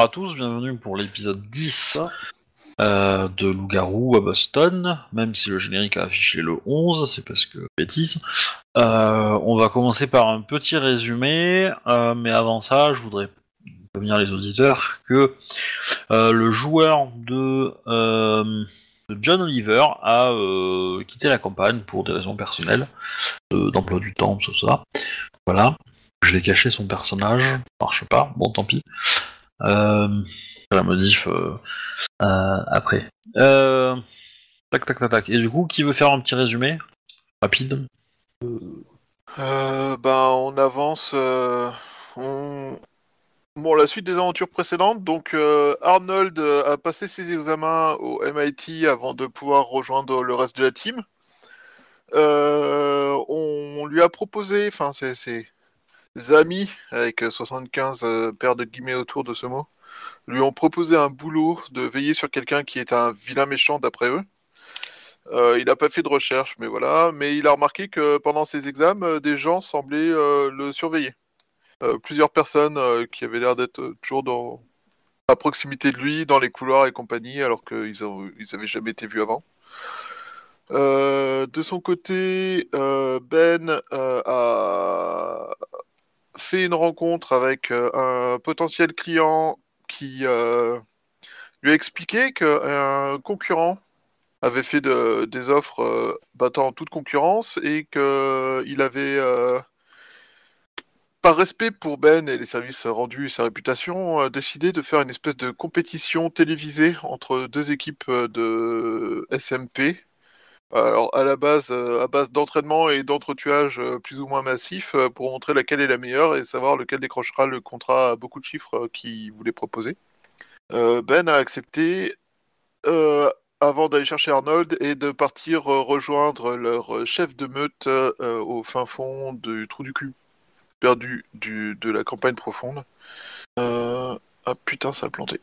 bonsoir à tous, bienvenue pour l'épisode 10 euh, de Loup-Garou à Boston, même si le générique a affiché le 11, c'est parce que bêtise. Euh, on va commencer par un petit résumé, euh, mais avant ça, je voudrais prévenir les auditeurs que le joueur de, John Oliver a quitté la campagne pour des raisons personnelles, d'emploi du temps, tout ça. Voilà. Je vais cacher son personnage, marche pas, bon tant pis. Euh, la modif euh, euh, après. Tac tac tac tac. Et du coup, qui veut faire un petit résumé rapide? Ben, on avance. on... Bon, la suite des aventures précédentes. Donc, Arnold a passé ses examens au MIT avant de pouvoir rejoindre le reste de la team. Euh, on lui a proposé, enfin, c'est amis, avec 75 euh, paires de guillemets autour de ce mot, lui ont proposé un boulot de veiller sur quelqu'un qui est un vilain méchant d'après eux. Euh, il n'a pas fait de recherche, mais voilà. Mais il a remarqué que pendant ses examens, euh, des gens semblaient euh, le surveiller. Euh, plusieurs personnes euh, qui avaient l'air d'être euh, toujours dans... à proximité de lui, dans les couloirs et compagnie, alors qu'ils ont- ils avaient jamais été vus avant. Euh, de son côté, euh, Ben euh, a fait une rencontre avec euh, un potentiel client qui euh, lui a expliqué qu'un concurrent avait fait de- des offres euh, battant toute concurrence et qu'il avait, euh, par respect pour Ben et les services rendus et sa réputation, euh, décidé de faire une espèce de compétition télévisée entre deux équipes euh, de SMP. Alors à la base, euh, à base d'entraînement et d'entretuage euh, plus ou moins massif euh, pour montrer laquelle est la meilleure et savoir lequel décrochera le contrat à beaucoup de chiffres qu'il voulait proposer. Ben a accepté avant d'aller chercher Arnold et de partir rejoindre leur chef de meute au fin fond du trou du cul perdu du, de la campagne profonde. Ah putain, ça a planté.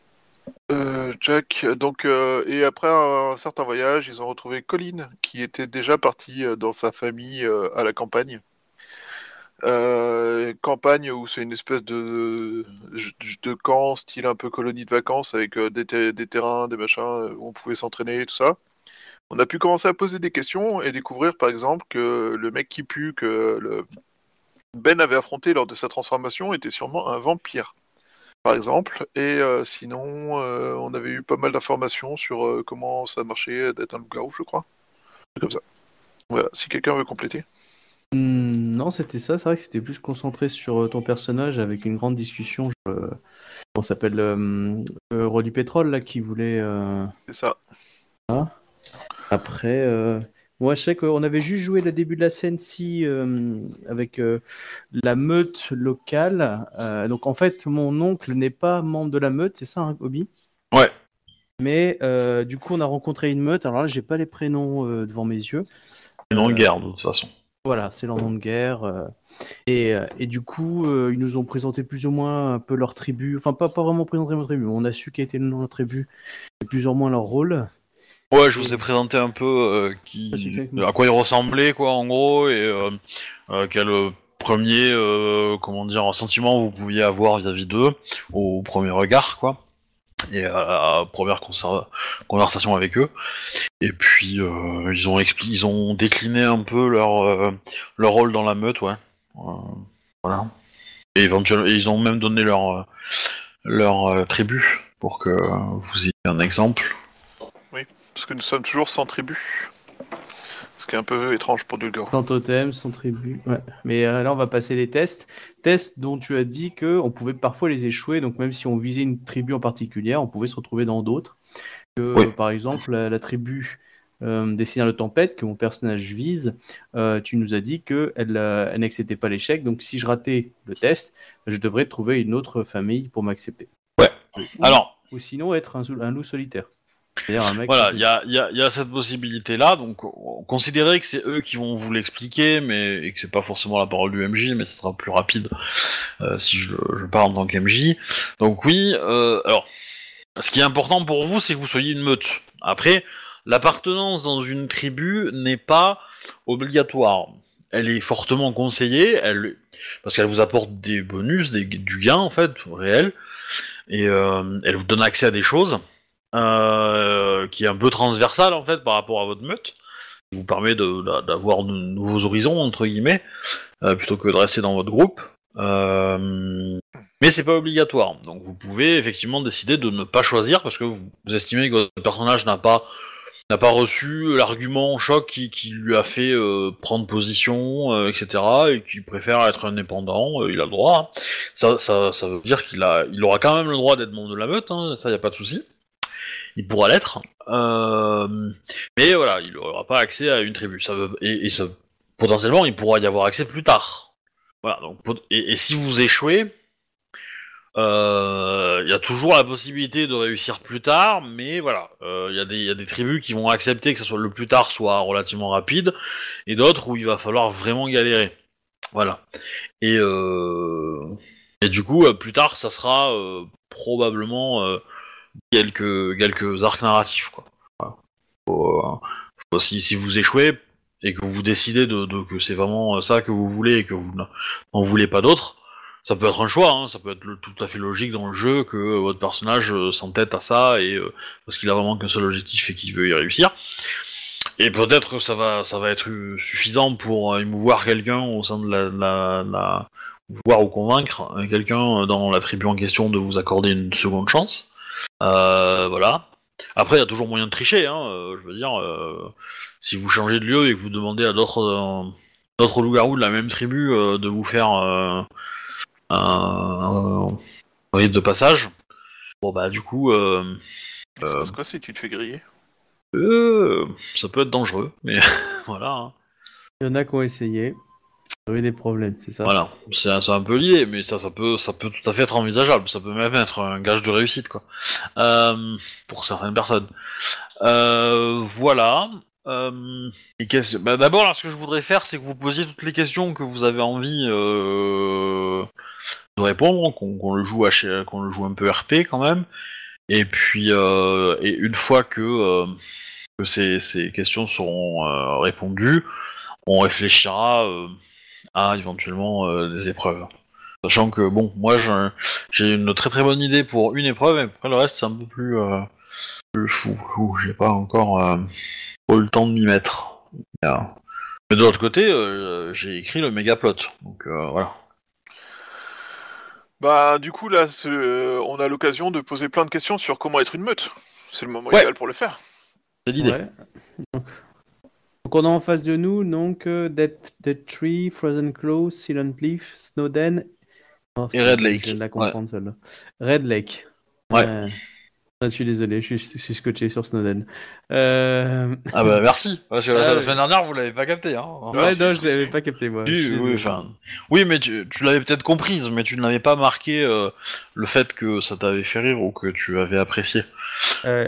Euh, Jack, donc, euh, et après un, certain voyage, ils ont retrouvé Colin, qui était déjà parti euh, dans sa famille à la campagne. Campagne où c'est une espèce de, de camp, style un peu colonie de vacances, avec des, des terrains, des machins, où on pouvait s'entraîner et tout ça. On a pu commencer à poser des questions et découvrir par exemple que le mec qui pue que le Ben avait affronté lors de sa transformation était sûrement un vampire par exemple. Et euh, sinon, euh, on avait eu pas mal d'informations sur euh, comment ça marchait d'être un loup-garou, je crois. C'est Comme ça. Voilà, si quelqu'un veut compléter. Hmm, non, c'était ça. C'est vrai que c'était plus concentré sur ton personnage avec une grande discussion. ça s'appelle euh, euh, Roi du pétrole là qui voulait. euh, C'est ça. Après, moi je sais qu'on avait juste joué le début de la scène si euh, avec euh, la meute locale. Euh, donc en fait, mon oncle n'est pas membre de la meute, c'est ça, hein, Obi? Ouais. Mais du coup, on a rencontré une meute. Alors là, j'ai pas les prénoms devant mes yeux. Non, guerre de toute façon. Voilà, c'est leur nom de guerre. et, et du coup, ils nous ont présenté plus ou moins un peu leur tribu. Enfin, pas, pas vraiment présenté leur tribu. On a su quel était le nom de leur tribu et plus ou moins leur rôle. Ouais, je vous ai présenté un peu euh, qui, à quoi il ressemblait, quoi, en gros, et euh, euh, quel premier, comment dire, sentiment vous pouviez avoir vis-à-vis d'eux au premier regard, quoi, et à la première conversation avec eux. Et puis ils ont expli- ils ont décliné un peu leur leur rôle dans la meute, ouais. Voilà. Et éventuellement, ils ont même donné leur leur tribu pour que vous ayez un exemple. Parce que nous sommes toujours sans tribu. Ce qui est un peu étrange pour du garou. Sans totem, sans tribu. Ouais. Mais euh, là, on va passer les tests. Tests dont tu as dit que on pouvait parfois les échouer. Donc même si on visait une tribu en particulier, on pouvait se retrouver dans d'autres. Que, Oui. euh, Par exemple, la, la tribu euh, des Seigneurs de Tempête que mon personnage vise, euh, tu nous as dit que elle, euh, elle n'acceptait pas l'échec. Donc si je ratais le test, je devrais trouver une autre famille pour m'accepter. Ouais. Ou- Alors, Ou sinon être un loup solitaire. C'est-à-dire un mec. Voilà, qui- il y a, y y cette possibilité-là, donc on- considérez que c'est eux qui vont vous l'expliquer, mais et que c'est pas forcément la parole du MJ, mais ce sera plus rapide euh, si je, je parle en tant qu'MJ. Donc oui, euh, alors, ce qui est important pour vous, c'est que vous soyez une meute. Après, l'appartenance dans une tribu n'est pas obligatoire. elle est fortement conseillée, elle, parce qu'elle vous apporte des bonus, des, du gain en fait réel, et euh, elle vous donne accès à des choses euh, qui est un peu transversal en fait par rapport à votre meute, qui vous permet d'avoir de nouveaux horizons entre guillemets, euh, plutôt que de rester dans votre groupe. Euh, mais c'est pas obligatoire, donc vous pouvez effectivement décider de ne pas choisir parce que vous, estimez que votre personnage n'a pas n'a pas reçu l'argument choc qui, lui a fait euh, prendre position, etc., et qui préfère être indépendant, il a le droit. hein. Ça, ça, ça veut dire qu'il a, il aura quand même le droit d'être membre de la meute, hein, ça y a pas de souci. Il pourra l'être, euh, mais voilà, il n'aura pas accès à une tribu. Ça veut, et, ça, potentiellement, il pourra y avoir accès plus tard. Voilà, donc, et, si vous échouez, euh, il y a toujours la possibilité de réussir plus tard, mais voilà, euh, il y, des- il y a des tribus qui vont accepter que ça soit le plus tard soit relativement rapide, et d'autres où il va falloir vraiment galérer. Voilà. Et, euh, et du coup, euh, plus tard, ça sera euh, probablement euh, quelques, quelques arcs narratifs. Quoi. Euh, si, si vous échouez et que vous décidez de, que c'est vraiment ça que vous voulez et que vous n'en voulez pas d'autres, ça peut être un choix, hein, ça peut être tout à fait logique dans le jeu que euh, votre personnage euh, s'entête à ça et euh, parce qu'il a vraiment qu'un seul objectif et qu'il veut y réussir. Et peut-être que ça va, ça va être suffisant pour émouvoir quelqu'un au sein de la, la, voir ou convaincre euh, quelqu'un dans la tribu en question de vous accorder une seconde chance. Euh, voilà. Après, il y a toujours moyen de tricher. Hein, euh, je veux dire, euh, si vous changez de lieu et que vous demandez à d'autres euh, d'autres loups-garous de la même tribu euh, de vous faire euh, un, un rite de passage, bon bah du coup, euh, Ça Euh. passe quoi si tu te fais griller? euh, ça peut être dangereux, mais voilà. hein. Il y en a qui ont essayé. Des problèmes, c'est ça Voilà, c'est un, un peu l'idée, mais ça, ça peut, ça peut tout à fait être envisageable. Ça peut même être un gage de réussite, quoi, euh, pour certaines personnes. Euh, voilà. Euh, qu'est-ce- bah, d'abord, ce que je voudrais faire, c'est que vous posiez toutes les questions que vous avez envie euh, de répondre, qu'on le joue qu'on le joue un peu RP quand même. Et puis, et une fois que, que ces, ces questions seront répondues, on réfléchira. À éventuellement euh, des épreuves. Sachant que bon, moi j'ai- j'ai une très très bonne idée pour une épreuve, et après le reste c'est un peu plus, euh, plus fou. J'ai pas encore euh, eu le temps de m'y mettre. Mais, mais de l'autre côté, euh, j'ai écrit le méga plot, donc euh, voilà. Bah, du coup, là, euh, on a l'occasion de poser plein de questions sur comment être une meute. C'est le moment Ouais. idéal pour le faire. C'est l'idée. Ouais. Donc, on a en face de nous donc euh, Dead, Dead Tree, Frozen Claw, Silent Leaf, Snowden Oh, Et Red Lake, Je la comprendre celle-là. Red Lake. Ouais. Euh, je suis désolé, je suis, je suis scotché sur Snowden. Euh... Ah bah merci. Parce que la, Ah, la semaine dernière vous l'avez pas capté, hein. Ouais, non, je l'avais pas capté moi. Tu- oui, oui, mais tu, tu l'avais peut-être comprise, mais tu ne l'avais pas marqué euh, le fait que ça t'avait fait rire ou que tu avais apprécié. Euh,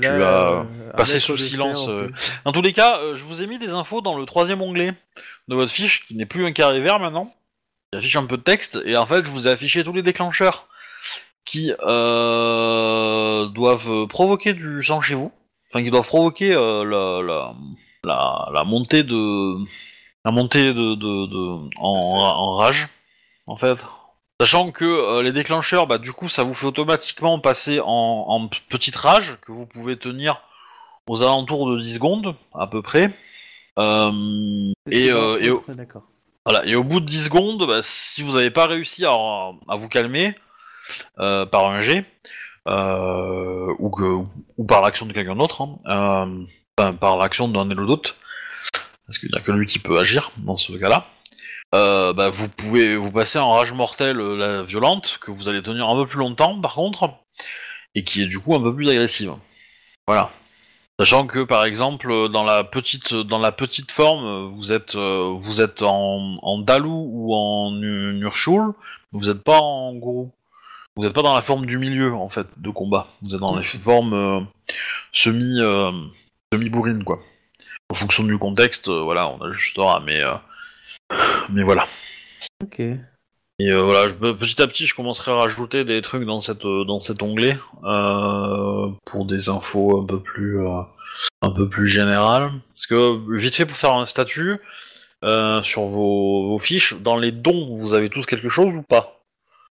Tu as passé sous silence, en. Dans tous les cas, je vous ai mis des infos dans le troisième onglet de votre fiche, qui n'est plus un carré vert maintenant. Il affiche un peu de texte, et en fait, je vous ai affiché tous les déclencheurs qui euh, doivent provoquer du sang chez vous, enfin qui doivent provoquer euh, la, la, la, la montée de la montée de, de, de en, en rage, en fait. Sachant que euh, les déclencheurs, bah du coup, ça vous fait automatiquement passer en, en petite rage que vous pouvez tenir aux alentours de 10 secondes à peu près. Et, et, au- Ouais, D'accord. voilà, et au bout de 10 secondes, bah, si vous n'avez pas réussi à, à vous calmer euh, par un jet, euh, ou, par l'action de quelqu'un d'autre, hein, euh, par l'action d'un et l'autre, parce qu'il n'y a que lui qui peut agir dans ce cas-là, bah, vous pouvez vous passer en rage mortelle la violente, que vous allez tenir un peu plus longtemps par contre, et qui est du coup un peu plus agressive. Voilà. Sachant que par exemple dans la petite dans la petite forme vous êtes vous êtes en, Dalou ou en Nu- Nurshul, vous n'êtes pas en gourou. Vous n'êtes pas dans la forme du milieu en fait de combat. Vous êtes dans les formes euh, semi euh, semi bourrines quoi. En fonction du contexte, euh, voilà, on ajustera, mais euh, mais voilà. Ok. Et voilà, je- petit à petit, je commencerai à rajouter des trucs dans cette dans cet onglet pour des infos un peu plus un peu plus générales. Parce que vite fait pour faire un statut, sur vos, vos fiches. Dans les dons, vous avez tous quelque chose ou pas?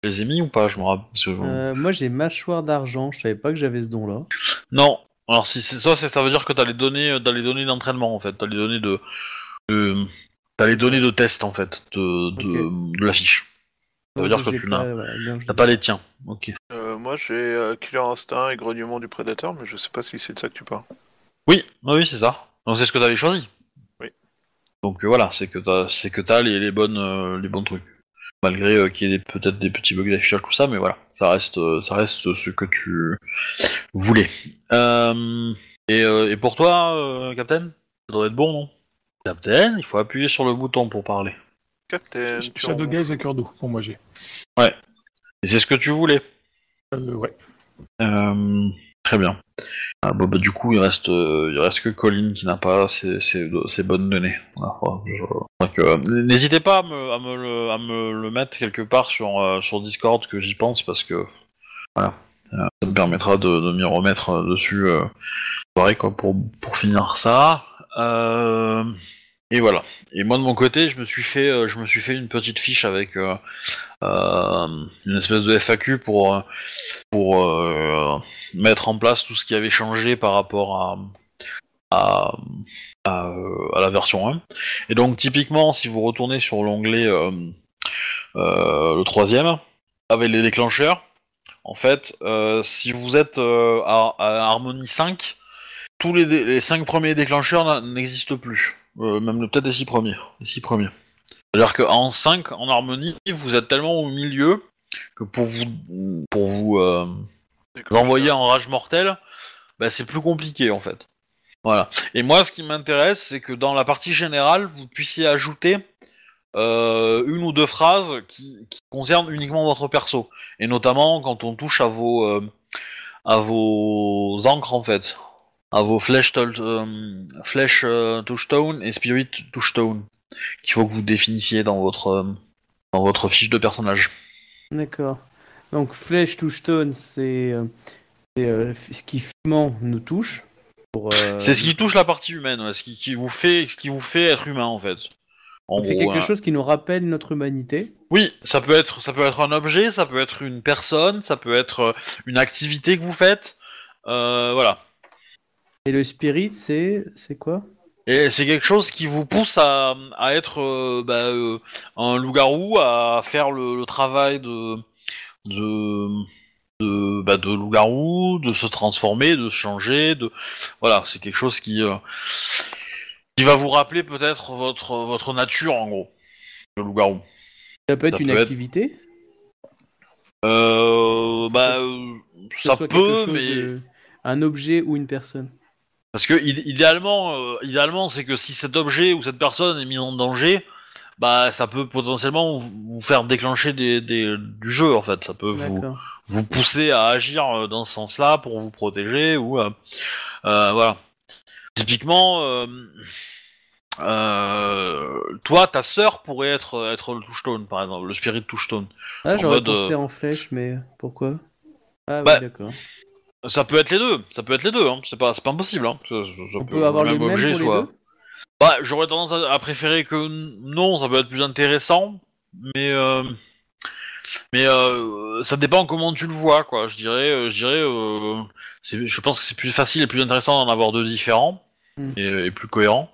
Je les ai mis ou pas Je me rappelle. parce que- Euh, moi j'ai mâchoire d'argent, je savais pas que j'avais ce don là. Non. Alors si c'est ça, c'est- ça veut dire que t'as les données, euh, t'as les données d'entraînement en fait. T'as les données de, de- t'as les données de test en fait de, de, de la fiche. Ça veut dire que tu n'as, t'as pas les tiens. Ok. Euh, moi, j'ai euh, Killer Instinct et Grognement du Prédateur, mais je sais pas si c'est de ça que tu parles. Oui, oui, oui, c'est ça. Donc c'est ce que t'avais choisi. Oui. Donc euh, voilà, c'est que t'as, c'est que t'as les, les bonnes, euh, les bons trucs. Malgré euh, qu'il y ait des- peut-être des petits bugs d'affichage tout ça, mais voilà, ça reste, euh, ça reste ce que tu voulais. Euh, et, euh, et pour toi, euh, Captain, ça doit être bon, non? Captain, il faut appuyer sur le bouton pour parler. Captain, tu Shadow en- Gaze à cœur d'eau, pour moi j'ai. Et c'est ce que tu voulais? Euh, ouais. Euh, très bien. Ah, bon, bah, du coup, il reste, euh, il reste que Colin qui n'a pas ces bonnes données. Euh, N'hésitez pas à me, le, mettre quelque part sur, euh, sur Discord que j'y pense parce que voilà, euh, ça me permettra de, m'y remettre dessus quoi, pour, pour finir ça. Et voilà. Et moi de mon côté, je me suis fait, euh, je me suis fait une petite fiche avec euh, euh, une espèce de FAQ pour pour mettre en place tout ce qui avait changé par rapport à à, la version 1. Et donc typiquement, si vous retournez sur l'onglet le troisième avec les déclencheurs, en fait, si vous êtes à, Harmony 5, tous les, les 5 premiers déclencheurs n'existent plus. Euh, même le- peut-être les 6 premiers. Les six premiers. C'est-à-dire qu'en 5, en harmonie, vous êtes tellement au milieu que pour vous, pour vous euh, envoyer en rage mortelle, bah, c'est plus compliqué en fait. Voilà. Et moi, ce qui m'intéresse, c'est que dans la partie générale, vous puissiez ajouter euh, une ou deux phrases qui, qui concernent uniquement votre perso, et notamment quand on touche à vos euh, à vos encres en fait, à vos flèches euh, flèches euh, touchstone et spirit touchstone, qu'il faut que vous définissiez dans votre euh, dans votre fiche de personnage. D'accord. Donc flèche touchstone, c'est euh, ce qui finalement nous touche. C'est ce qui touche la partie humaine, ouais, ce qui, qui vous fait, ce qui vous fait être humain en fait. C'est quelque hein. chose qui nous rappelle notre humanité. Oui, ça peut être, ça peut être un objet, ça peut être une personne, ça peut être une activité que vous faites. Euh, voilà. Et le spirit, c'est c'est quoi? Et c'est quelque chose qui vous pousse à, à être euh, bah, euh, un loup-garou, à faire le, le travail de de de, bah, de loup-garou, de se transformer, de se changer, de voilà, c'est quelque chose qui euh, qui va vous rappeler peut-être votre votre nature en gros, le loup-garou. Ça peut être Ça une peut être- activité? Euh, bah ça peut, mais de- un objet ou une personne. Parce que id- idéalement, euh, idéalement, c'est que si cet objet ou cette personne est mis en danger, bah ça peut potentiellement vous vous faire déclencher des, des- du jeu en fait. Ça peut vous, D'accord. vous pousser à agir euh, dans ce sens-là pour vous protéger ou euh, voilà. Typiquement, toi, ta sœur pourrait être être le touchstone par exemple, le spirit touchstone. Ah, j'aurais mode, pensé en flèche, mais pourquoi? Ah oui, Bah, d'accord. Ça peut être les deux, ça peut être les deux. Hein. C'est pas c'est pas impossible. Hein. Ça- ça On peut- peut avoir le même objet pour les soit- deux Bah, j'aurais tendance à, à préférer que non, ça peut être plus intéressant, mais euh, mais euh, ça dépend comment tu le vois, quoi. Je dirais, euh, je dirais, euh, je pense que c'est plus facile et plus intéressant d'en avoir deux différents Mm. et, et plus cohérents.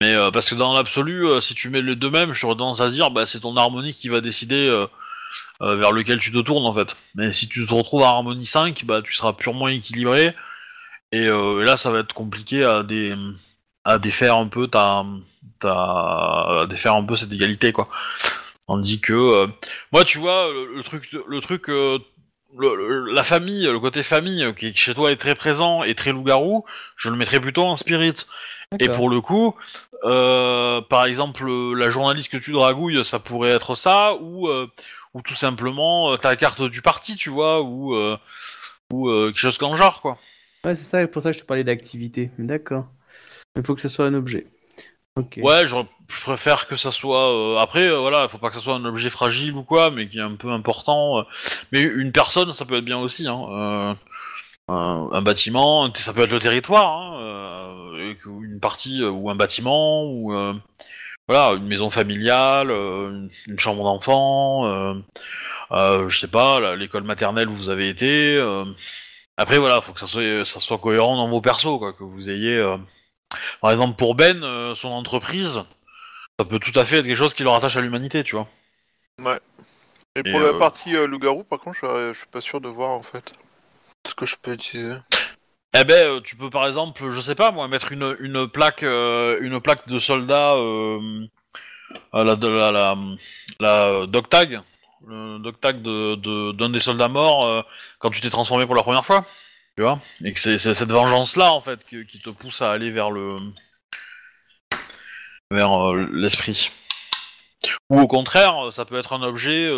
Mais parce que dans l'absolu, si tu mets les deux mêmes, j'aurais tendance à dire, bah c'est ton harmonie qui va décider euh, vers lequel tu te tournes en fait. Mais si tu te retrouves à harmonie 5, bah tu seras purement équilibré. Et euh, là, ça va être compliqué à, dé, à défaire un peu ta, ta, à défaire un peu cette égalité, quoi. Tandis que, euh, moi, tu vois, le, le truc, le truc, le- le- la famille, le côté famille qui chez toi est très présent et très loup-garou, je le mettrais plutôt en spirit. Et pour le coup, euh, par exemple, la journaliste que tu dragouilles, ça pourrait être ça, ou, euh, ou tout simplement euh, ta carte du parti, tu vois, ou, euh, ou euh, quelque chose comme genre, quoi. Ouais, c'est ça, pour ça que je te parlais d'activité. D'accord. Il faut que ce soit un objet. Ok. Ouais, je, je préfère que ça soit. euh, après, euh, voilà, faut pas que ça soit un objet fragile ou quoi, mais qui est un peu important. euh. Mais une personne, ça peut être bien aussi. Hein. un, un bâtiment, ça peut être le territoire, hein, une partie ou un bâtiment ou voilà une maison familiale, euh, une, une chambre d'enfant, euh, euh, je sais pas l'école maternelle où vous avez été. Après voilà, faut que ça soit ça soit cohérent dans vos persos quoi, que vous ayez. Par exemple pour Ben, son entreprise, ça peut tout à fait être quelque chose qui le rattache à l'humanité, tu vois. Et Et, pour la partie euh, loup-garou, par contre, je, je suis pas sûr de voir en fait. Ce que je peux utiliser. Eh ben, euh, tu peux par exemple, je sais pas moi, mettre une, une plaque, euh, une plaque de soldat, euh, la, la, la, tag, le tag de, de- d'un des soldats morts quand tu t'es transformé pour la première fois, tu vois, et que c'est, cette vengeance là en fait qui, qui te pousse à aller vers le, vers l'esprit. Ou au contraire, ça peut être un objet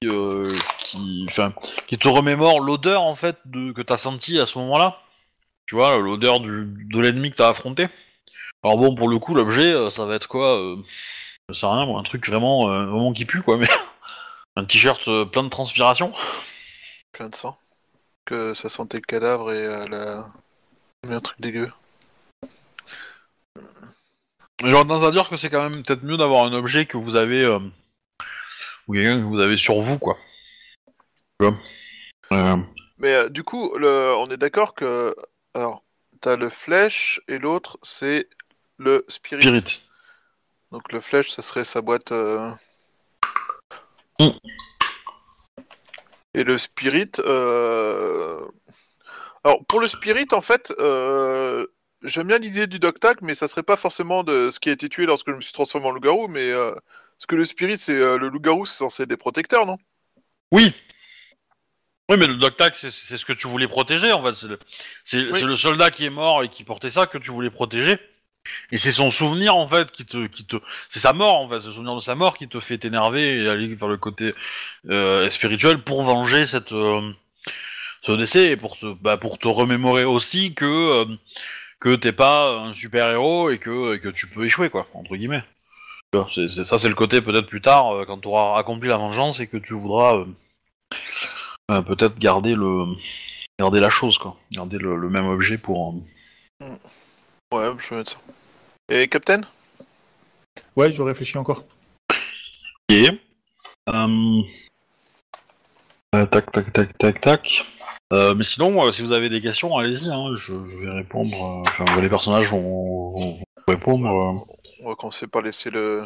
qui, enfin, qui te remémore l'odeur en fait de, que t'as senti à ce moment-là. Tu vois, l'odeur du, de l'ennemi que t'as affronté. Alors bon, pour le coup, l'objet, euh, ça va être quoi euh, Je sais rien, moi, un truc vraiment, euh, vraiment qui pue, quoi, mais un t-shirt euh, plein de transpiration. Plein de sang. Que ça sentait le cadavre et euh, la. Mais un truc dégueu. J'aurais tendance à dire que c'est quand même peut-être mieux d'avoir un objet que vous avez, euh, ou quelqu'un que vous avez sur vous, quoi. Tu vois? Euh, Mais euh, du coup, le... on est d'accord que. Alors, t'as le flèche et l'autre, c'est le spirit. Spirit. Donc le flèche, ça serait sa boîte. euh, Mm. Et le spirit. euh, Alors pour le spirit, en fait, euh, j'aime bien l'idée du dog tag, mais ça serait pas forcément de ce qui a été tué lorsque je me suis transformé en loup-garou, mais euh, parce que le spirit, c'est euh, le loup-garou, c'est censé être des protecteurs, non? Oui. Oui, mais le dog tag, c'est- c'est ce que tu voulais protéger, en fait. C'est le, c'est- Oui. c'est le soldat qui est mort et qui portait ça que tu voulais protéger. Et c'est son souvenir, en fait, qui te, qui te, c'est sa mort, en fait, c'est le souvenir de sa mort qui te fait t'énerver et aller vers le côté euh, spirituel pour venger cette, euh, ce décès et pour te, bah, pour te remémorer aussi que euh, que t'es pas un super héros et que, et que tu peux échouer, quoi, entre guillemets. Tu vois, c'est- c'est- ça, c'est le côté peut-être plus tard, euh, quand tu auras accompli la vengeance et que tu voudras euh, euh, peut-être garder le garder la chose, quoi, garder le, le même objet pour. euh, Ouais, je vais mettre ça. Et Captain? Ouais, je réfléchis encore. Ok. Euh, euh, tac, tac, tac, tac, tac. Euh, mais sinon, euh, si vous avez des questions, allez-y. Hein, je, je vais répondre. euh, Enfin, les personnages vont, vont- vont répondre. euh. On va commencer par laisser le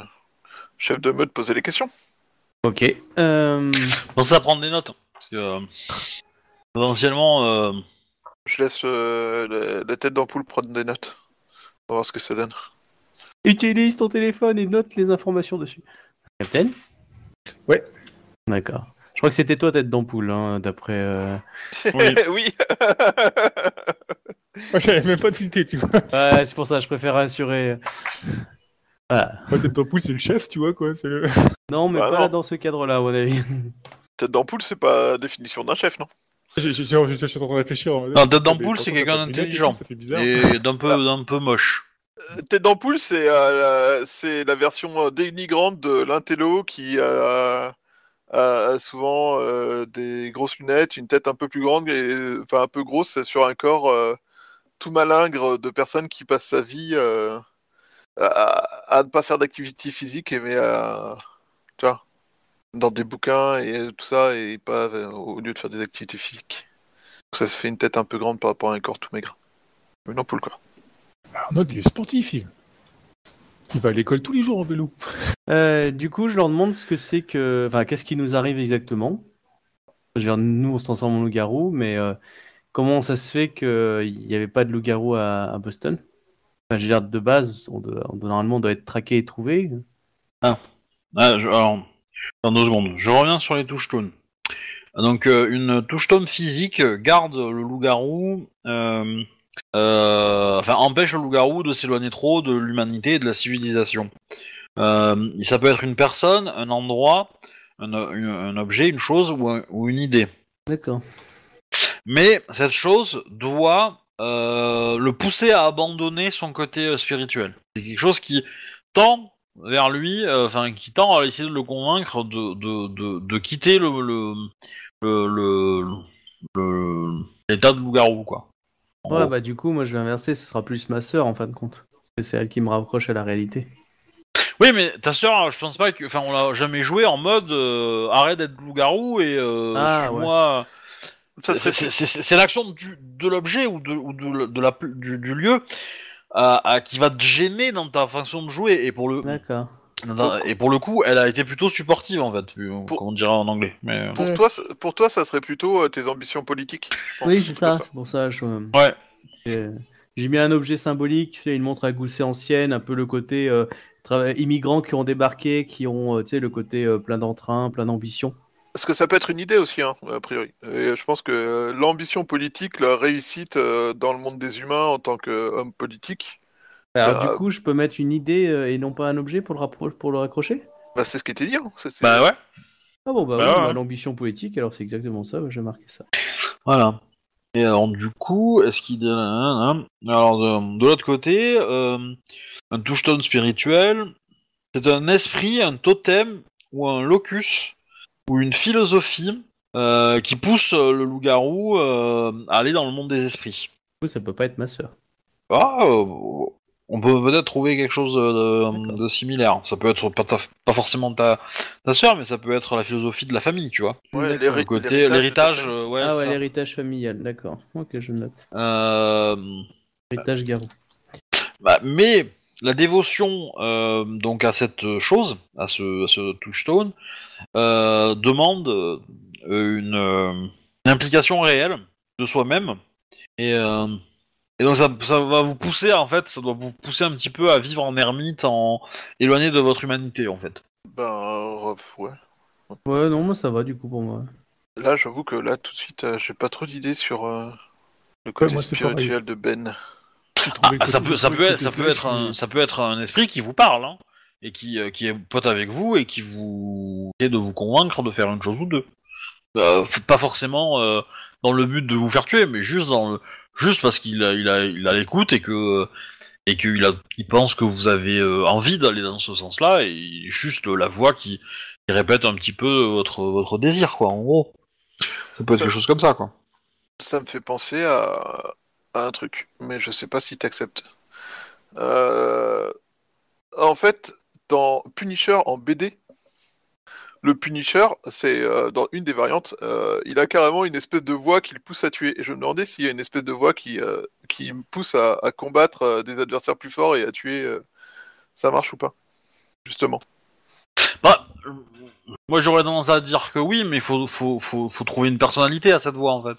chef de meute poser les questions. Ok. Euh... Pensez à prendre des notes. Parce que euh, potentiellement, euh, Je laisse euh, la, la tête d'ampoule prendre des notes. On va voir ce que ça donne. Utilise ton téléphone et note les informations dessus. Captain Ouais. D'accord. Je crois que c'était toi tête d'ampoule, hein, d'après. euh, Oui. oui. Moi, j'avais même pas tilté, tu vois. Ouais, c'est pour ça, je préfère assurer. Voilà. Moi, tête d'ampoule, c'est le chef, tu vois, quoi. C'est le... Non, mais Bah pas non. là dans ce cadre-là, à mon avis. Tête d'ampoule, c'est pas la définition d'un chef, non suis en train de réfléchir. en mode, Non, tête d'ampoule, c'est quelqu'un d'intelligent. et d'un peu, d'un peu moche. Euh, Tête d'ampoule, c'est euh, la, c'est la version euh, dénigrante de l'intello qui euh, a, a souvent euh, des grosses lunettes, une tête un peu plus grande, et, enfin un peu grosse sur un corps euh, tout malingre de personnes qui passent sa vie euh, à, à ne pas faire d'activité physique, et mais à, tu vois, dans des bouquins et tout ça, et pas euh, au lieu de faire des activités physiques. Donc ça fait une tête un peu grande par rapport à un corps tout maigre. Une ampoule, quoi. Arnaud, il est sportif, il. Il va à l'école tous les jours en vélo. Euh, du coup, je leur demande ce que c'est que. Enfin, qu'est-ce qui nous arrive exactement. Je veux dire, nous, on se transforme en loup-garou, mais euh, comment ça se fait qu'il n'y avait pas de loup-garou à, à Boston? Enfin, je veux dire, de base, on doit- on doit- normalement, on doit être traqué et trouvé. Ah, je, alors, dans deux secondes. Je reviens sur les touchstones. Donc, euh, une touchstone physique garde le loup-garou, euh, euh, enfin, empêche le loup-garou de s'éloigner trop de l'humanité et de la civilisation. Euh, ça peut être une personne, un endroit, un, un- un objet, une chose ou, un- ou une idée. D'accord. Mais cette chose doit le pousser à abandonner son côté spirituel. C'est quelque chose qui tend vers lui, euh, enfin qui tend à essayer de le convaincre de, de, de, de quitter le, le, le, le- le l'état de loup-garou, quoi. En Ouais, gros. bah du coup, moi je vais inverser, ce sera plus ma sœur en fin de compte. Parce que c'est elle qui me rapproche à la réalité. Oui, mais ta sœur, je pense pas que, enfin, on l'a jamais joué en mode euh, arrête d'être loup-garou et euh, Ah, suis-moi. Ça, C'est l'action de l'objet ou, de, ou de, de la, du, du lieu à- à- qui va te gêner dans ta façon de jouer. Et pour le, D'accord. et pour le coup, elle a été plutôt supportive en fait, euh, Pour- comme on dirait en anglais. Mais Pour Ouais. toi, ça- pour toi, ça serait plutôt euh, tes ambitions politiques. je pense, Oui, c'est ça, c'est pour ça. Je... ouais. j'ai- J'ai mis un objet symbolique, tu sais, une montre à gousset ancienne, un peu le côté euh, tra- immigrants qui ont débarqué, qui ont, euh, tu sais, le côté euh, plein d'entrain, plein d'ambition. Parce que ça peut être une idée aussi, hein, a priori. Et je pense que euh, l'ambition politique, la réussite euh, dans le monde des humains en tant qu'homme politique, Alors Bah, du coup, je peux mettre une idée euh, et non pas un objet pour le, rappro- pour le raccrocher? Bah, c'est ce qui était dit. Hein. C'est- c'est- Bah ouais. Ah bon, bah, Bah oui, ouais. bah, l'ambition poétique, alors c'est exactement ça, bah, j'ai marqué ça. Voilà. Et alors du coup, est-ce qu'il alors de, de l'autre côté, euh, un touchstone spirituel, c'est un esprit, un totem ou un locus ou une philosophie euh, qui pousse euh, le loup-garou euh, à aller dans le monde des esprits. Du coup, ça peut pas être ma sœur. Ah, euh, on peut peut-être trouver quelque chose de, similaire. Ça peut être pas, ta- pas forcément ta, ta sœur, mais ça peut être la philosophie de la famille, tu vois. Ouais, Le côté l'héritage, euh, ouais. ah ouais, l'héritage familial, d'accord. Ok, je note. Euh, Héritage Garou. Bah, mais la dévotion euh, donc à cette chose, à ce, à ce touchstone, euh, demande euh, une, une implication réelle de soi-même et, euh, et donc ça, ça va vous pousser en fait, ça doit vous pousser un petit peu à vivre en ermite, en éloigné de votre humanité en fait. Ben, euh, ouais. Ouais, non, moi ça va du coup pour moi. Là, j'avoue que là, tout de suite, euh, j'ai pas trop d'idées sur euh, le côté moi, spirituel de Ben. Ah, ça peut, ça le peut être, côté ça peut flash, être un, mais- ça peut être un esprit qui vous parle hein, et qui, euh, qui est pote avec vous et qui vous essaie de vous convaincre de faire une chose ou deux. Euh, pas forcément euh, dans le but de vous faire tuer, mais juste dans le, juste parce qu'il a, il a, il a l'écoute et que et qu'il a, il pense que vous avez euh, envie d'aller dans ce sens-là et juste la voix qui, qui répète un petit peu votre votre désir quoi. En gros, ça peut être Ça- quelque chose comme ça quoi. Ça me fait penser à, un truc, mais je sais pas si t'acceptes. Euh... En fait, dans Punisher en BD, le Punisher, c'est euh, dans une des variantes, euh, il a carrément une espèce de voix qui le pousse à tuer. Et je me demandais s'il y a une espèce de voix qui, qui me pousse à, combattre des adversaires plus forts et à tuer. Ça marche ou pas Justement. Bah, moi j'aurais tendance à dire que oui, mais il faut, faut, faut, faut trouver une personnalité à cette voix en fait.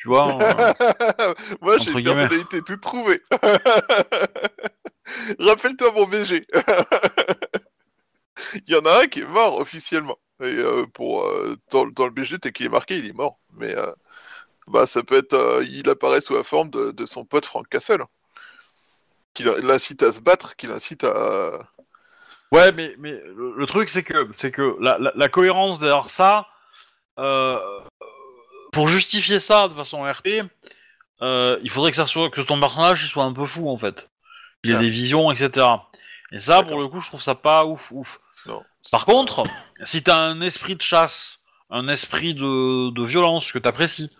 Tu vois euh, Moi, j'ai entre une personnalité toute trouvée. Rappelle-toi mon BG. Il y en a un qui est mort officiellement. Et euh, pour euh, dans, dans le BG, t'es qui est marqué, il est mort. Mais euh, bah ça peut être, il apparaît sous la forme de, de son pote Frank Castle, qui l'incite à se battre, qui l'incite à. Ouais, mais, mais le, le truc c'est que, c'est que la, la, la cohérence derrière ça, euh, pour justifier ça de façon RP, euh, il faudrait que ça soit que ton personnage il soit un peu fou en fait, qu'il ait Ah. des visions, etc. Et ça, pour le coup, je trouve ça pas ouf, ouf. Non. Par contre, si t'as un esprit de chasse, un esprit de, de violence que t'apprécies,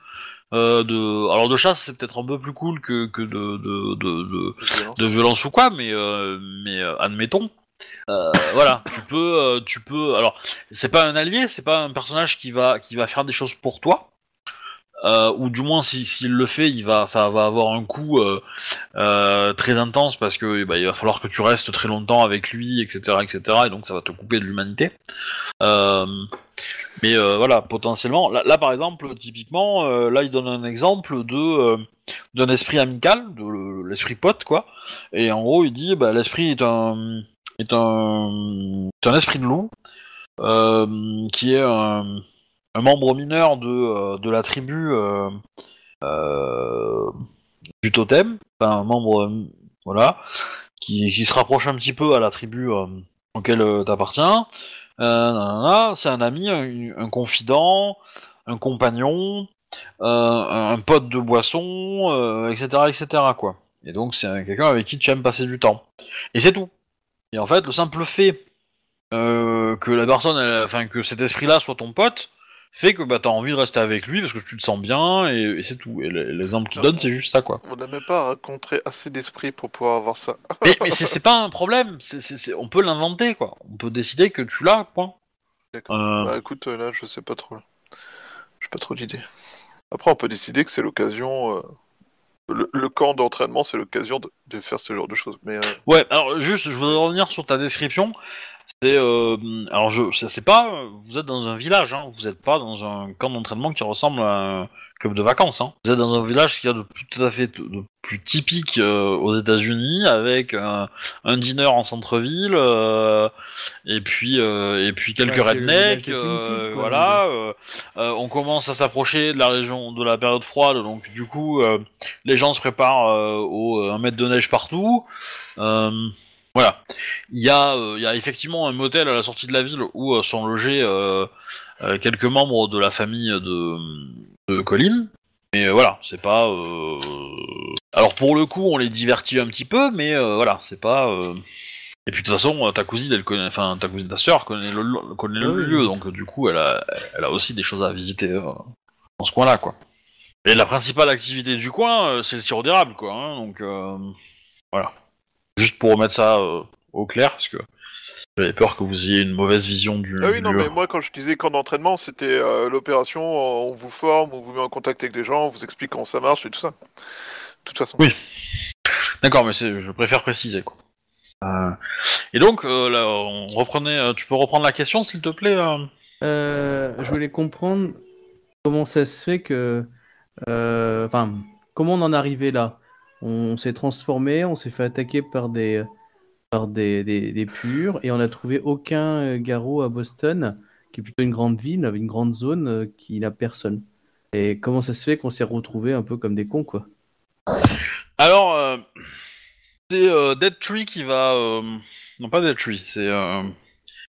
euh, de, alors de chasse c'est peut-être un peu plus cool que, que de, de, de, de, Violence. de violence ou quoi, mais euh, mais euh, admettons. Euh, voilà, tu peux, euh, tu peux. Alors, c'est pas un allié, c'est pas un personnage qui va qui va faire des choses pour toi, euh, ou du moins si s'il le fait, il va, ça va avoir un coup euh, euh, très intense parce que bah, il va falloir que tu restes très longtemps avec lui, etc., etc. Et donc ça va te couper de l'humanité. Mais voilà, potentiellement, là, par exemple, typiquement, là il donne un exemple de d'un esprit amical, de le- l'esprit pote, quoi. Et en gros, il dit, bah, l'esprit est un est un, est un esprit de loup qui est un, un membre mineur de euh, de la tribu euh, euh, du totem, enfin un membre voilà, qui, qui se rapproche un petit peu à la tribu auquel t'appartiens. C'est un ami, un, confident, un compagnon, un, pote de boisson, etc., etc. quoi. Et donc c'est un- quelqu'un avec qui tu aimes passer du temps. Et c'est tout. Et en fait, le simple fait que la personne, enfin que cet esprit-là soit ton pote, fait que bah t'as envie de rester avec lui parce que tu te sens bien et, et c'est tout. Et le- l'exemple qu'il donne, c'est juste ça quoi. On n'a même pas rencontré assez d'esprit pour pouvoir avoir ça. Mais, mais c'est pas un problème. c'est c'est- c'est- on peut l'inventer quoi. On peut décider que tu l'as. Point. D'accord. Euh, Bah écoute, là, je sais pas trop. J'ai pas trop d'idées. Après, on peut décider que c'est l'occasion. euh, Le, le camp d'entraînement, c'est l'occasion de, de faire ce genre de choses. Mais euh, Ouais, alors juste, je voudrais revenir sur ta description. C'est, euh, alors je, c'est c'est pas, vous êtes dans un village, hein, vous êtes pas dans un camp d'entraînement qui ressemble à un club de vacances. Hein. Vous êtes dans un village qui a de plus tout à fait de, plus typique euh, aux États-Unis, avec un, un dîner en centre-ville, euh, et puis euh, et puis quelques rednecks, euh, quoi, voilà. euh, euh, on commence à s'approcher de la région de la période froide, donc du coup, euh, les gens se préparent euh, au un mètre de neige partout. Euh, voilà. Il y, a, euh, il y a effectivement un motel à la sortie de la ville où euh, sont logés euh, euh, quelques membres de la famille de, de Colin. Mais euh, voilà, c'est pas. euh, Alors pour le coup, on les divertit un petit peu, mais euh, voilà, c'est pas. euh, Et puis de toute façon, ta cousine, elle connaît, enfin ta cousine, ta sœur connaît le, connaît le lieu, donc du coup, elle a, elle a aussi des choses à visiter euh, dans ce coin-là, quoi. Et la principale activité du coin, euh, c'est le sirop d'érable, quoi. hein, donc euh, voilà. Juste pour remettre ça euh, au clair, parce que j'avais peur que vous ayez une mauvaise vision du. Ah oui, du non, lieu. mais moi, quand je disais camp d'entraînement, c'était euh, l'opération, on vous forme, on vous met en contact avec des gens, on vous explique comment ça marche et tout ça. De toute façon. Oui. D'accord, mais je préfère préciser quoi. Euh, Et donc, euh, là, on reprenait. euh, Tu peux reprendre la question, s'il te plaît. euh Euh, je voulais comprendre comment ça se fait que. euh, Enfin, comment on en est arrivé là? On s'est transformé, on s'est fait attaquer par des par des, des, des purs et on n'a trouvé aucun euh, garrot à Boston, qui est plutôt une grande ville, une grande zone euh, qui n'a personne. Et comment ça se fait qu'on s'est retrouvés un peu comme des cons, quoi? Alors, euh, c'est euh, Dead Tree qui va. euh, Non, pas Dead Tree, c'est. euh,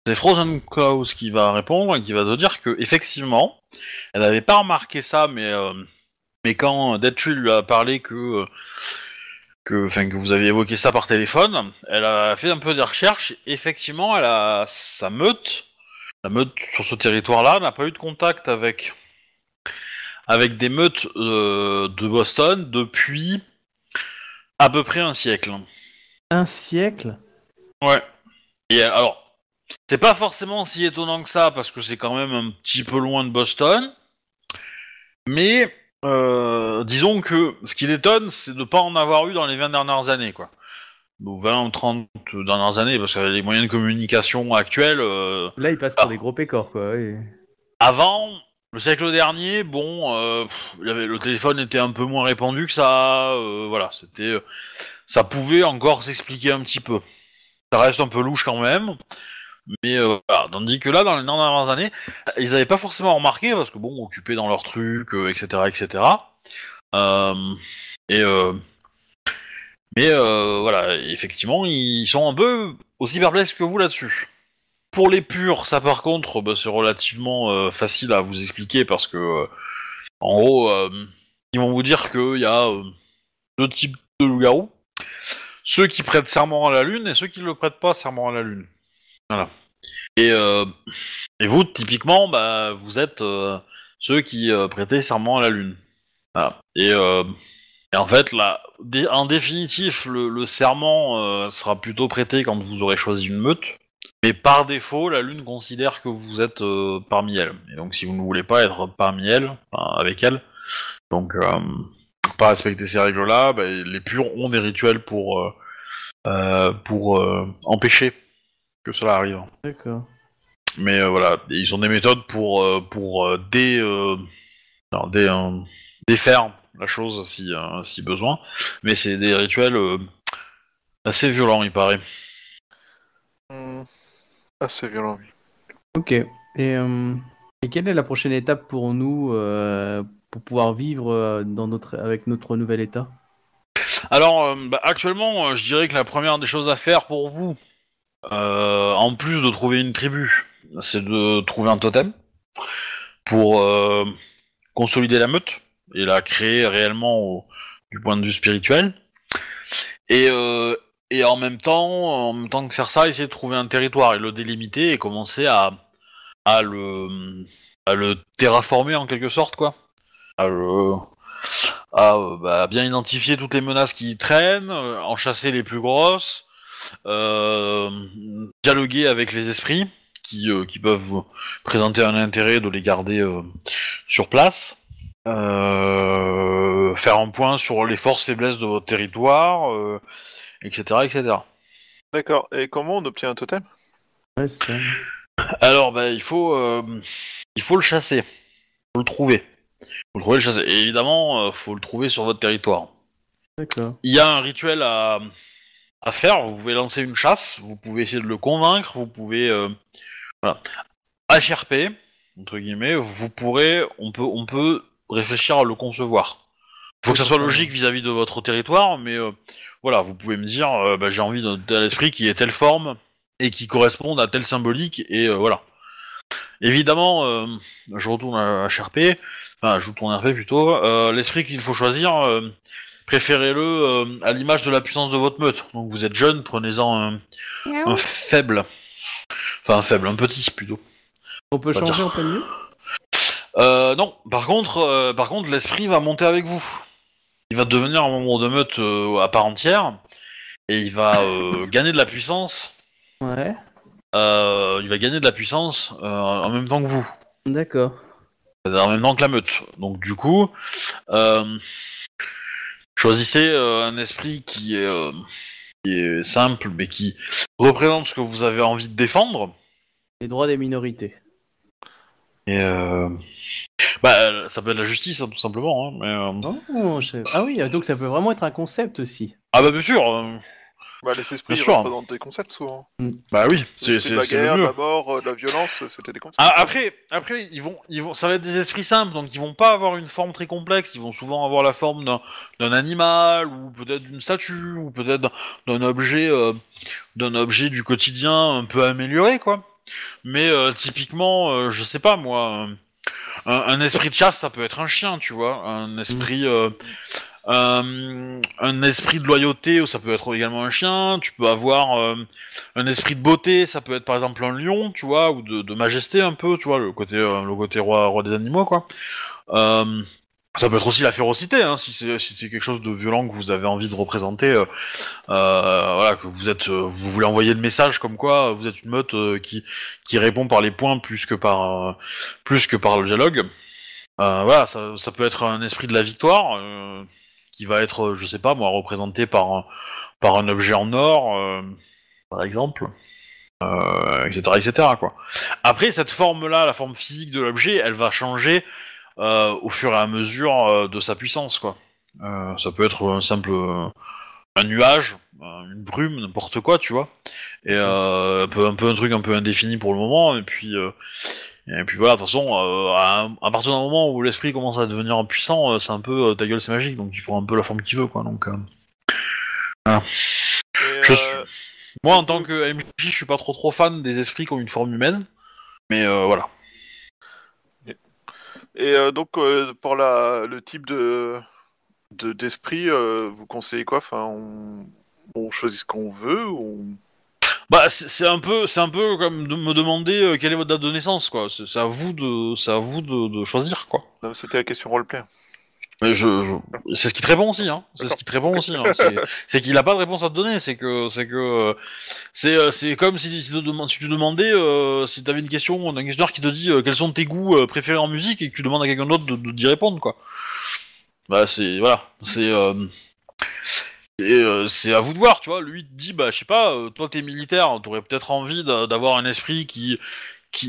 C'est Frozen Klaus qui va répondre et qui va te dire que effectivement, elle n'avait pas remarqué ça, mais mais quand Dead Tree lui a parlé que que, enfin, que vous aviez évoqué ça par téléphone, elle a fait un peu des recherches. Effectivement, elle a sa meute, la meute sur ce territoire-là n'a pas eu de contact avec avec des meutes euh, de Boston depuis à peu près un siècle. Un siècle? Ouais. Et alors, c'est pas forcément si étonnant que ça parce que c'est quand même un petit peu loin de Boston, mais euh, disons que ce qui l'étonne, c'est de pas en avoir eu dans les 20 dernières années, quoi. Ou 20 ou 30 dernières années, parce que les moyens de communication actuels, euh, Là, il passe pour Ah. des gros pécores, quoi. avant, le siècle dernier, bon, euh, pff, il y avait, le téléphone était un peu moins répandu que ça, voilà, c'était, ça pouvait encore s'expliquer un petit peu. Ça reste un peu louche quand même, mais euh, voilà, tandis que là, dans les dernières années, ils n'avaient pas forcément remarqué parce que bon, occupés dans leurs trucs, euh, etc., etc. Euh, et euh, mais euh, voilà, effectivement, ils sont un peu aussi perplexes que vous là-dessus. Pour les purs, ça par contre, bah, c'est relativement euh, facile à vous expliquer parce que, euh, en gros, euh, ils vont vous dire qu'il y a euh, deux types de loups-garous. Ceux qui prêtent serment à la lune et ceux qui ne le prêtent pas serment à la lune. Voilà. Et, euh, et vous, typiquement, bah, vous êtes euh, ceux qui euh, prêtez serment à la lune. Et, en fait, là, en définitif, le, le serment sera plutôt prêté quand vous aurez choisi une meute. Mais par défaut, la Lune considère que vous êtes parmi elles. Et donc, si vous ne voulez pas être parmi enfin, avec elles, donc pas respecter ces règles-là, bah, les purs ont des rituels pour pour empêcher que cela arrive. D'accord. Mais euh, voilà, ils ont des méthodes pour euh, pour euh, dé, euh, non, dé- euh, défaire la chose si euh, si besoin. Mais c'est des rituels euh, assez violents, il paraît. Hmm. Assez violent, oui. Ok. Et, euh, et quelle est la prochaine étape pour nous euh, pour pouvoir vivre euh, dans notre, avec notre nouvel état? Alors, euh, bah, actuellement, euh, je dirais que la première des choses à faire pour vous, euh, en plus de trouver une tribu, c'est de trouver un totem pour euh, consolider la meute et la créer réellement du point de vue spirituel. Et, euh, et en même temps, en même temps que faire ça, essayer de trouver un territoire et le délimiter et commencer à, le terraformer en quelque sorte, quoi. À, bah, bien identifier toutes les menaces qui traînent, euh, en chasser les plus grosses, dialoguer avec les esprits qui, euh, qui peuvent vous présenter un intérêt de les garder euh, sur place. Euh, faire un point sur les forces faiblesses de votre territoire, euh, etc., etc. D'accord. Et comment on obtient un totem? Ouais, c'est ça. Alors, bah, il faut, euh, il faut le chasser, faut le trouver, faut le trouver, le chasser. Et évidemment, euh, faut le trouver sur votre territoire. D'accord. Il y a un rituel à, à faire. Vous pouvez lancer une chasse, vous pouvez essayer de le convaincre, vous pouvez, euh, voilà, HRP entre guillemets. Vous pourrez, on peut, on peut réfléchir à le concevoir. Faut que ça soit logique vis-à-vis de votre territoire, mais euh, voilà, vous pouvez me dire, euh, bah, j'ai envie d'un tel esprit qui ait telle forme et qui corresponde à telle symbolique, et voilà. Évidemment, je retourne à HRP, enfin, je retourne à RP plutôt. L'esprit qu'il faut choisir, préférez-le euh, à l'image de la puissance de votre meute. Donc vous êtes jeune, prenez-en un, un faible. Enfin, un faible, un petit plutôt. On peut changer en plein Euh, non, par contre, euh, par contre, l'esprit va monter avec vous. Il va devenir un membre de meute euh, à part entière, et il va euh, gagner de la puissance. Ouais. euh, il va gagner de la puissance euh, en même temps que vous, D'accord. C'est-à-dire en même temps que la meute. Donc du coup, euh, choisissez euh, un esprit qui est, euh, qui est simple, mais qui représente ce que vous avez envie de défendre. Les droits des minorités. Et euh, bah, ça peut être la justice, hein, tout simplement. hein, mais, Oh, je Ah oui, donc ça peut vraiment être un concept aussi. Ah bah bien sûr. Bah, les esprits Bien ils sûr. représentent des concepts souvent. Bah oui, c'est la c'est guerre, le mieux. la mort, euh, la violence, c'était des concepts. Ah, après, après, ils vont, ils vont, ça va être des esprits simples, donc ils vont pas avoir une forme très complexe. Ils vont souvent avoir la forme d'un, d'un animal ou peut-être d'une statue ou peut-être d'un, d'un objet, euh, d'un objet du quotidien un peu amélioré, quoi. Mais euh, typiquement, euh, je sais pas moi, euh, un, un esprit de chasse, ça peut être un chien, tu vois, un esprit. euh, un, un esprit de loyauté, ça peut être également un chien. Tu peux avoir euh, un esprit de beauté, ça peut être par exemple un lion, tu vois, ou de, majesté un peu, tu vois, le côté, euh, le côté roi, roi des animaux, quoi. Euh, ça peut être aussi la férocité, hein, si c'est quelque chose de violent que vous avez envie de représenter, euh, euh, voilà, que vous êtes, euh, vous voulez envoyer le message comme quoi euh, vous êtes une meute euh, qui qui répond par les points plus que par euh, plus que par le dialogue. Euh, voilà, ça, ça peut être un esprit de la victoire euh, qui va être, euh, je sais pas moi, représenté par un, par un objet en or, euh, par exemple euh, etc., etc. Quoi. Après, cette forme-là, la forme physique de l'objet, elle va changer au fur et à mesure de sa puissance. Quoi. Ça peut être un simple un nuage, une brume, n'importe quoi, tu vois. Et un, peu, un peu un truc un peu indéfini pour le moment. Et puis, et puis voilà. De toute façon, euh, à, à partir d'un moment où l'esprit commence à devenir puissant, euh, c'est un peu euh, ta gueule, c'est magique. Donc il prend un peu la forme qu'il veut, quoi. Donc Et, je suis- moi, en tant que MJ, je suis pas trop trop fan des esprits qui ont une forme humaine. Mais voilà. Et donc, pour la, le type de de- d'esprit, vous conseillez quoi? Enfin, on, on choisit ce qu'on veut ou on- Bah, c'est un peu, c'est un peu comme de me demander euh, quelle est votre date de naissance, quoi. C'est à vous de, c'est à vous de, de choisir, quoi. Non, C'était la question roleplay. Mais je, je- c'est ce qui te répond aussi, hein. C'est ce qui te répond aussi. Hein. C'est- qu'il a pas de réponse à te donner. C'est que, c'est que, c'est, euh, c'est comme si, si, tu demandes- si tu demandais, euh, si t'avais une question d'un questionnaire qui te dit euh, quels sont tes goûts préférés en musique et que tu demandes à quelqu'un d'autre de, de- d'y répondre, quoi. Bah, c'est, voilà, c'est. Euh, c'est à vous de voir, tu vois. Lui dit, bah, je sais pas, euh, toi t'es militaire, t'aurais peut-être envie d'a- d'avoir un esprit qui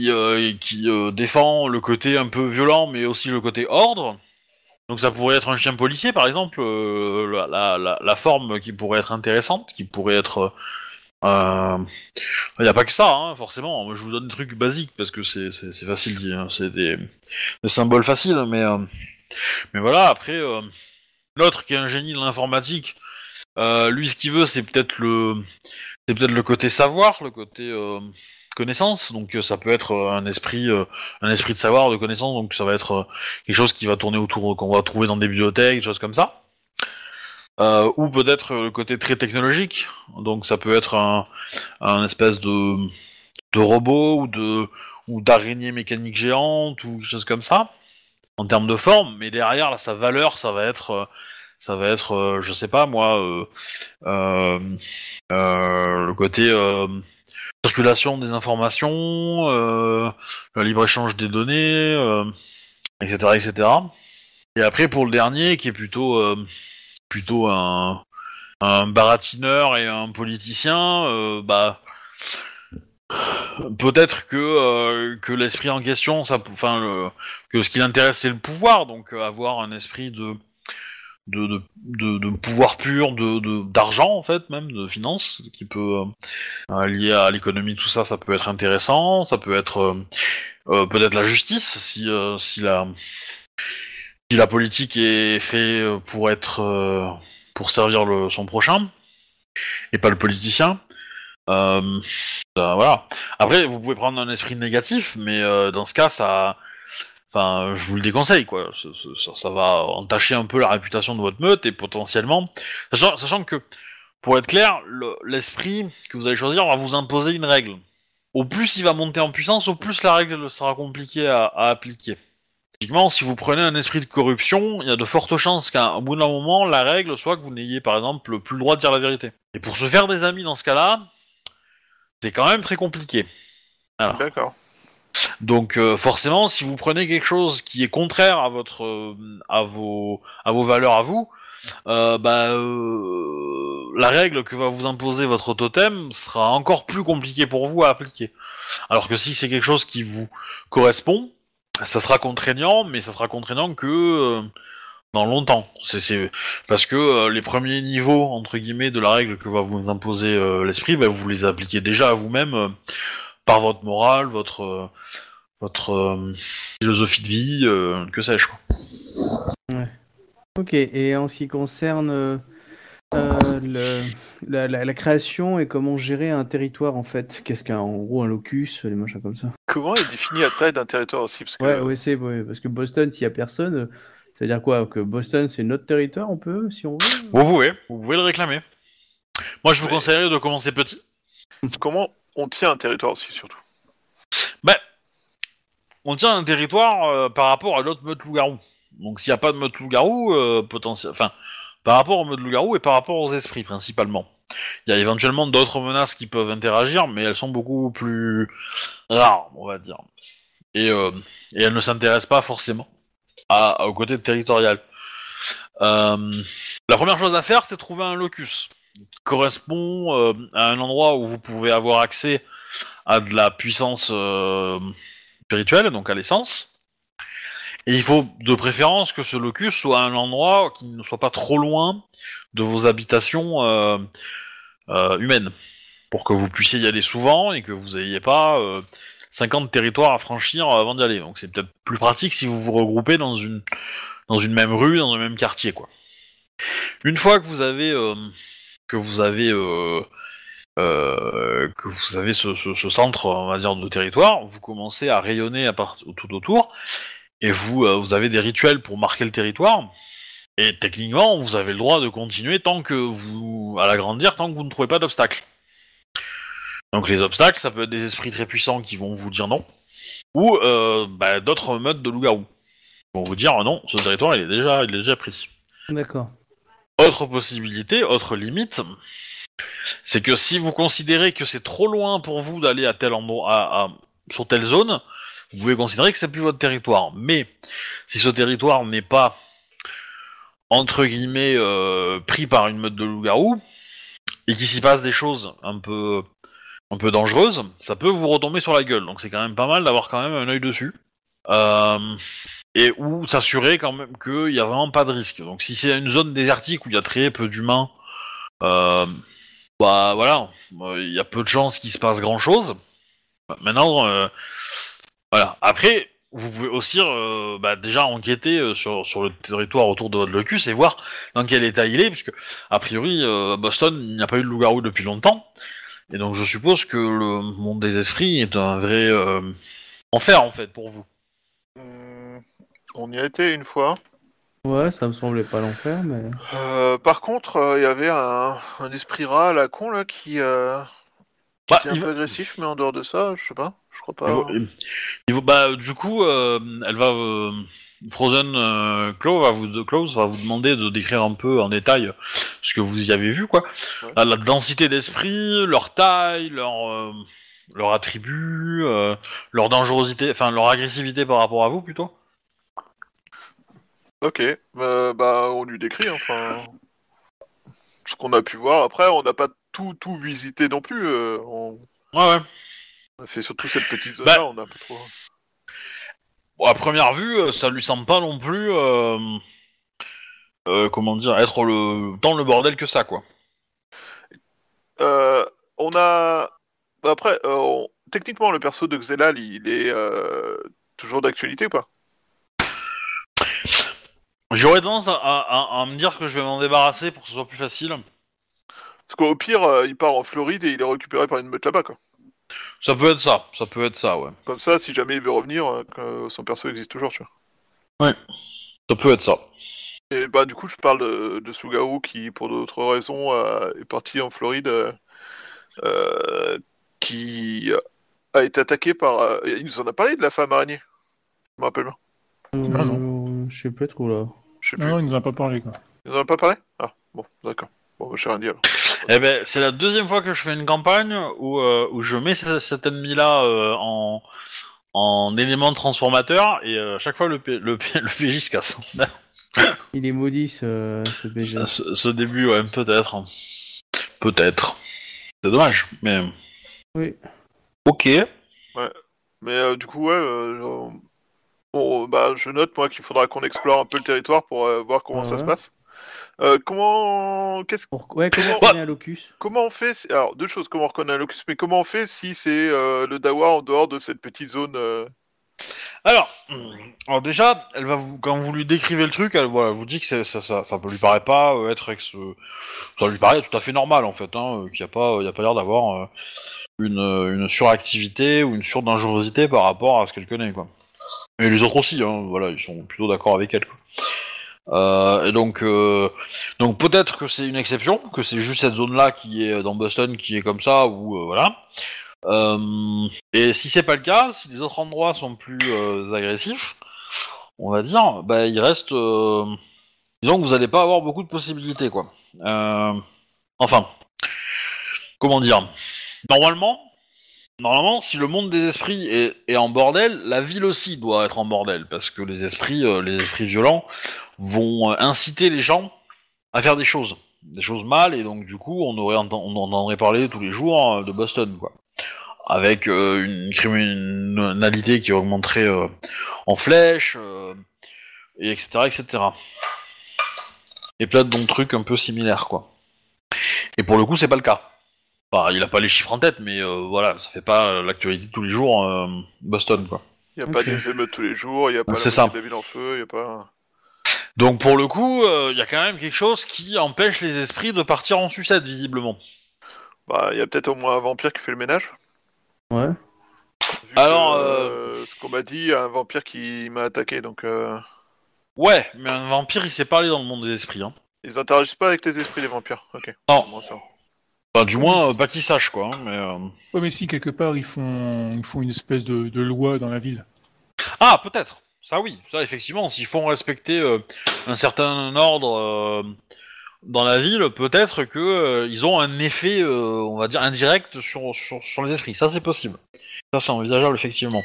euh, euh, défend le côté un peu violent, mais aussi le côté ordre. Donc ça pourrait être un chien policier, par exemple, la, forme qui pourrait être intéressante, qui pourrait être. Il n'y a pas que ça, hein, forcément. Je vous donne des trucs basiques parce que c'est facile, hein. c'est des, symboles faciles, mais mais voilà. Après, l'autre qui est un génie de l'informatique. Euh, lui, ce qu'il veut, c'est peut-être le, c'est peut-être le côté savoir, le côté euh, connaissance. Donc, euh, ça peut être un esprit, un esprit de savoir, de connaissance. Donc, ça va être quelque chose qui va tourner autour, qu'on va trouver dans des bibliothèques, des choses comme ça. Ou peut-être le côté très technologique. Donc, ça peut être un, espèce de, robot ou de, ou d'araignée mécanique géante ou quelque chose comme ça en termes de forme, mais derrière sa valeur, ça va être, ça va être, euh, je sais pas moi, euh, euh, le côté circulation des informations, euh, le libre échange des données, euh, etc., etc. Et après pour le dernier, qui est plutôt, euh, plutôt un, un baratineur et un politicien, bah peut-être que que l'esprit en question, ça, enfin, que ce qui l'intéresse c'est le pouvoir, donc avoir un esprit de de, de, de, pouvoir pur, de d'argent en fait même, de finance, qui peut euh, lié à l'économie, tout ça, ça peut être intéressant, ça peut être euh, euh, peut-être la justice si euh, si la si la politique est fait euh, pour être euh, pour servir son prochain et pas le politicien. Euh, euh, voilà. Après, vous pouvez prendre un esprit négatif, mais euh, dans ce cas, ça, enfin, je vous le déconseille, quoi. Ça, va entacher un peu la réputation de votre meute et potentiellement, sachant, que, pour être clair, le- l'esprit que vous allez choisir va vous imposer une règle. Au plus il va monter en puissance, au plus la règle sera compliquée à, appliquer. Typiquement, si vous prenez un esprit de corruption, il y a de fortes chances qu'à bout d'un moment, la règle soit que vous n'ayez, par exemple, plus le droit de dire la vérité. Et pour se faire des amis dans ce cas-là, c'est quand même très compliqué. D'accord. Donc euh, forcément, si vous prenez quelque chose qui est contraire à votre, euh, vos, valeurs à vous, euh, bah, la règle que va vous imposer votre totem sera encore plus compliquée pour vous à appliquer. Alors que si c'est quelque chose qui vous correspond, ça sera contraignant, mais ça sera contraignant que dans longtemps. C'est, parce que les premiers niveaux entre guillemets de la règle que va vous imposer l'esprit, bah, vous les appliquez déjà à vous-même par votre morale, votre euh, votre euh, philosophie de vie, euh, que sais-je quoi. Ok, et en ce qui concerne euh, le- la, la- la création et comment gérer un territoire en fait, qu'est-ce qu'un en gros un locus, les machins comme ça? Comment est définie la taille d'un territoire aussi? Parce que Ouais, ouais, c'est ouais, parce que Boston, s'il y a personne, ça veut dire quoi Que Boston c'est notre territoire, on peut, si on veut? Vous pouvez, vous pouvez le réclamer. Moi, je vous Mais- conseillerais de commencer petit. comment on tient un territoire aussi, surtout On tient un territoire euh, par rapport à l'autre mode loup-garou. Donc, s'il n'y a pas de mode loup-garou, euh, enfin, par rapport au mode loup-garou et par rapport aux esprits principalement. Il y a éventuellement d'autres menaces qui peuvent interagir, mais elles sont beaucoup plus rares, on va dire. Et, euh, elles ne s'intéressent pas forcément au côté territorial. La première chose à faire, c'est trouver un locus qui correspond euh, à un endroit où vous pouvez avoir accès à de la puissance euh, spirituelle, donc à l'essence. Et il faut de préférence que ce locus soit un endroit qui ne soit pas trop loin de vos habitations euh, humaines, pour que vous puissiez y aller souvent et que vous n'ayez pas euh, 50 territoires à franchir avant d'y aller. Donc c'est peut-être plus pratique si vous vous regroupez dans une dans une même rue, dans un même quartier. Une fois que vous avez que vous avez euh, euh, que vous avez ce, ce- ce centre, on va dire, de territoire, vous commencez à rayonner tout autour, et vous, euh, vous avez des rituels pour marquer le territoire. Et techniquement, vous avez le droit de continuer tant que vous, à l'agrandir, tant que vous ne trouvez pas d'obstacles. Donc les obstacles, ça peut être des esprits très puissants qui vont vous dire non, ou bah, d'autres modes de loup-garou vont vous dire ah non, ce territoire il est déjà, il est déjà pris. D'accord. Autre possibilité, autre limite, c'est que si vous considérez que c'est trop loin pour vous d'aller à tel endroit, sur telle zone, vous pouvez considérer que c'est plus votre territoire. Mais si ce territoire n'est pas entre guillemets euh, pris par une meute de loup-garou et qu'il s'y passe des choses un peu un peu dangereuses, ça peut vous retomber sur la gueule. Donc c'est quand même pas mal d'avoir quand même un œil dessus. Euh, et où s'assurer quand même qu'il y a vraiment pas de risque. Donc si c'est une zone désertique où il y a très peu d'humains, euh, bah voilà, euh, il y a peu de chances qu'il se passe grand chose. Maintenant, euh, voilà. Après, vous pouvez aussi bah, déjà enquêter sur, sur le territoire autour de votre locus et voir dans quel état il est, puisque a priori, à Boston, il n'y a pas eu de loup-garou depuis longtemps. Et donc je suppose que le monde des esprits est un vrai enfer en fait pour vous. Hum, On y a été une fois. Ouais, ça me semblait pas l'enfer, mais. Euh, par contre, euh, il y avait un, un esprit rat à la con là qui, euh, qui Bah, était un peu va- agressif, mais en dehors de ça, je sais pas. Je crois Il pas. il bah, du coup, euh, elle va. euh, Frozen euh, Claw va vous, Claws va vous demander de décrire un peu en détail ce que vous y avez vu, quoi. Ouais. La, la densité d'esprit, leur taille, leur, euh, leur attribut, euh, leur dangerosité, enfin leur agressivité par rapport à vous plutôt. Ok, euh, bah on lui décrit, hein, enfin. Ce qu'on a pu voir. Après, on n'a pas tout, tout visité non plus. euh, on... Ouais, ouais. on a fait surtout cette petite zone-là, Bah. on a trop. Bon, à première vue, euh, ça lui semble pas non plus. euh, euh, comment dire, être le tant le bordel que ça, quoi. Euh, on a. bah, Après, euh, on- techniquement, le perso de Xelal, il est euh, toujours d'actualité ou pas? J'aurais tendance à, à- à- à me dire que je vais m'en débarrasser pour que ce soit plus facile. Parce qu'au pire, euh, il part en Floride et il est récupéré par une meute là-bas, quoi. Ça peut être ça, ça peut être ça, ouais. Comme ça, si jamais il veut revenir, euh, que son perso existe toujours, tu vois. Ça peut être ça. Et bah, du coup, je parle de, de Sugaru qui, pour d'autres raisons, euh, est parti en Floride, euh, euh, qui a été attaqué par. euh, il nous en a parlé de la femme araignée. Je me rappelle bien. Non, Euh, Je sais pas trop là. Je sais Non, plus. non, il nous en a pas parlé, quoi. Il nous en a pas parlé? Ah, bon, d'accord. Bon, bah, j'ai rien dit alors. Eh ben, c'est la deuxième fois que je fais une campagne où, euh, où je mets ce- cet ennemi-là euh, en, en élément transformateur et euh, chaque fois le, P- le, P- le PJ se casse. Il est maudit ce, ce BG. ce, ce début, ouais, peut-être. Peut-être. C'est dommage, mais. Oui. Ok. Mais euh, du coup, ouais, euh, genre, bon, bah, je note moi qu'il faudra qu'on explore un peu le territoire pour euh, voir comment ça Ouais. se passe. Euh, comment, qu'est-ce, Pour- Ouais, comment on Ouais. connaît un locus comment on fait si- Alors, deux choses. Comment on reconnaît un locus, mais comment on fait si c'est euh, le Dawa en dehors de cette petite zone euh, Alors, alors déjà, elle va vous, quand vous lui décrivez le truc, elle voilà, vous dit que c'est- ça, ça, ça lui paraît pas euh, être ex, euh, ça lui paraît tout à fait normal en fait, hein, euh, qu'il n'y a pas, il y a pas l'air d'avoir euh, une, euh, une suractivité ou une surdangerosité par rapport à ce qu'elle connaît quoi. Et les autres aussi, hein, voilà, ils sont plutôt d'accord avec elle. Quoi. Euh, et donc, euh, donc peut-être que c'est une exception, que c'est juste cette zone-là qui est dans Boston qui est comme ça ou euh, voilà. Euh, et si c'est pas le cas, si les autres endroits sont plus euh, agressifs, on va dire, bah il reste, euh, disons que vous allez pas avoir beaucoup de possibilités quoi. Euh, enfin, comment dire Normalement, normalement, si le monde des esprits est, en bordel, la ville aussi doit être en bordel parce que les esprits, euh, les esprits violents vont euh, inciter les gens à faire des choses, des choses mal, et donc du coup, on aurait on en aurait parlé tous les jours euh, de Boston quoi avec une criminalité qui augmenterait en flèche, et etc., etc. Et plein d'autres trucs un peu similaires, quoi. Et pour le coup, c'est pas le cas. Enfin, il a pas les chiffres en tête, mais euh, voilà, ça fait pas euh, l'actualité de tous les jours euh, Boston, quoi. Il n'y a pas des émeutes tous les jours, il n'y a pas C'est la ça. moitié de la ville en feu, il n'y a pas. Donc pour le coup, il y a quand même quelque chose qui empêche les esprits de partir en sucette, visiblement. Bah, il y a peut-être au moins un vampire qui fait le ménage. Ouais. Vu Alors, que, euh, ce qu'on m'a dit, il y a un vampire qui m'a attaqué, donc euh, Ouais, mais un vampire, il sait parler dans le monde des esprits, hein. ils interagissent pas avec les esprits les vampires. Ok. Non. Moi, ça. Enfin, du moins, euh, pas qu'ils sachent, quoi, hein, mais... euh, Ouais, mais si, quelque part, ils font, ils font une espèce de, de loi dans la ville. Ah, peut-être. Ça oui, ça effectivement, s'ils font respecter euh, un certain ordre euh, dans la ville, peut-être que euh, ils ont un effet, euh, on va dire, indirect sur, sur, sur les esprits. Ça c'est possible. Ça c'est envisageable effectivement.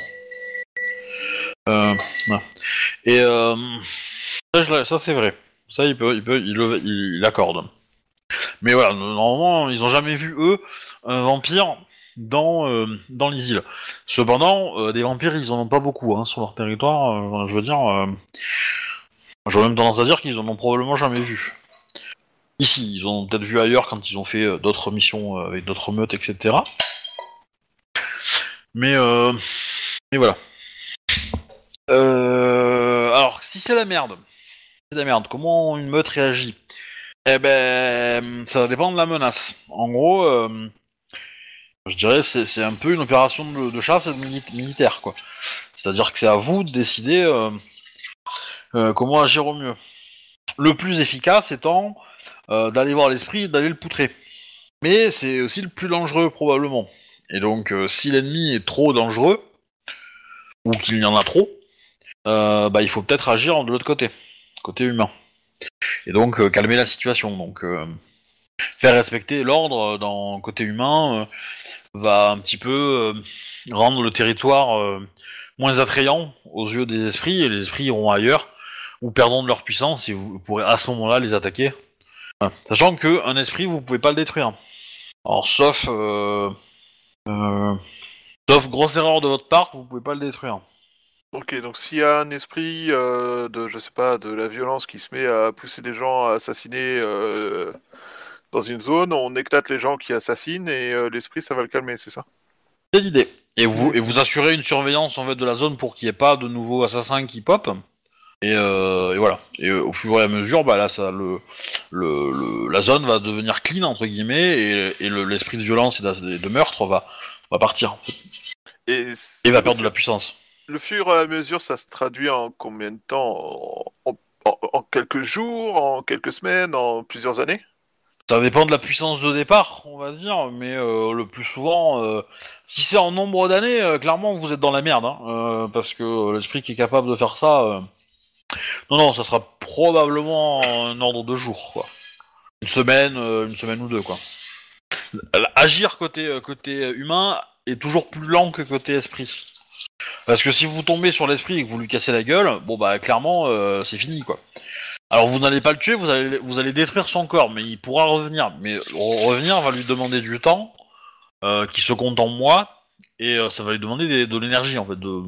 Euh, ouais. Et euh, ça, je l'a- ça, c'est vrai. Ça il peut, il peut, il, le- il, il accorde. Mais voilà, normalement ils ont jamais vu eux un vampire dans euh, dans les îles. Cependant, euh, des vampires, ils en ont pas beaucoup hein, sur leur territoire. euh, je veux dire, j'aurais même tendance à dire qu'ils en ont probablement jamais vu. Ici, ils en ont peut-être vu ailleurs quand ils ont fait d'autres missions avec d'autres meutes, etc. Mais, mais voilà. Alors, si c'est la merde, c'est la merde. Comment une meute réagit? Eh ben, ça dépend de la menace. En gros. Euh, je dirais c'est c'est un peu une opération de, chasse militaire quoi. C'est-à-dire que c'est à vous de décider euh, euh, comment agir au mieux. Le plus efficace étant euh, d'aller voir l'esprit et d'aller le poutrer. Mais c'est aussi le plus dangereux probablement. Et donc, euh, si l'ennemi est trop dangereux, ou qu'il y en a trop, euh, bah, il faut peut-être agir de l'autre côté, côté humain. Et donc, euh, calmer la situation. Donc, euh, faire respecter l'ordre dans côté humain euh, va un petit peu euh, rendre le territoire euh, moins attrayant aux yeux des esprits, et les esprits iront ailleurs, ou perdront de leur puissance, et vous pourrez à ce moment-là les attaquer. Sachant que un esprit, vous pouvez pas le détruire. Alors, sauf... euh, euh, sauf grosse erreur de votre part, vous pouvez pas le détruire. Ok, donc s'il y a un esprit euh, de, je sais pas, de la violence qui se met à pousser des gens à assassiner euh, dans une zone, on éclate les gens qui assassinent et euh, l'esprit, ça va le calmer, c'est ça? C'est l'idée. Et vous, et vous assurez une surveillance en fait de la zone pour qu'il n'y ait pas de nouveaux assassins qui pop. Et, et voilà. Et au fur et à mesure, bah là, ça, le, le, le- la zone va devenir clean entre guillemets, et, et le- l'esprit de violence et de, de meurtre va, va partir Et, et va perdre de la puissance. Le fur et à mesure, ça se traduit en combien de temps? En, quelques jours, en quelques semaines, en plusieurs années? Ça dépend de la puissance de départ, on va dire, mais euh, le plus souvent, euh, si c'est en nombre d'années, euh, clairement vous êtes dans la merde, hein, parce que l'esprit qui est capable de faire ça, non non, ça sera probablement un ordre de jours, quoi. Une semaine, une semaine ou deux, quoi. Agir côté côté humain est toujours plus lent que côté esprit. Parce que si vous tombez sur l'esprit et que vous lui cassez la gueule, bon bah clairement euh, c'est fini quoi. Alors vous n'allez pas le tuer, vous allez, vous allez détruire son corps, mais il pourra revenir. Mais re- revenir va lui demander du temps, euh, qui se compte en mois, et euh, ça va lui demander de l'énergie en fait. De...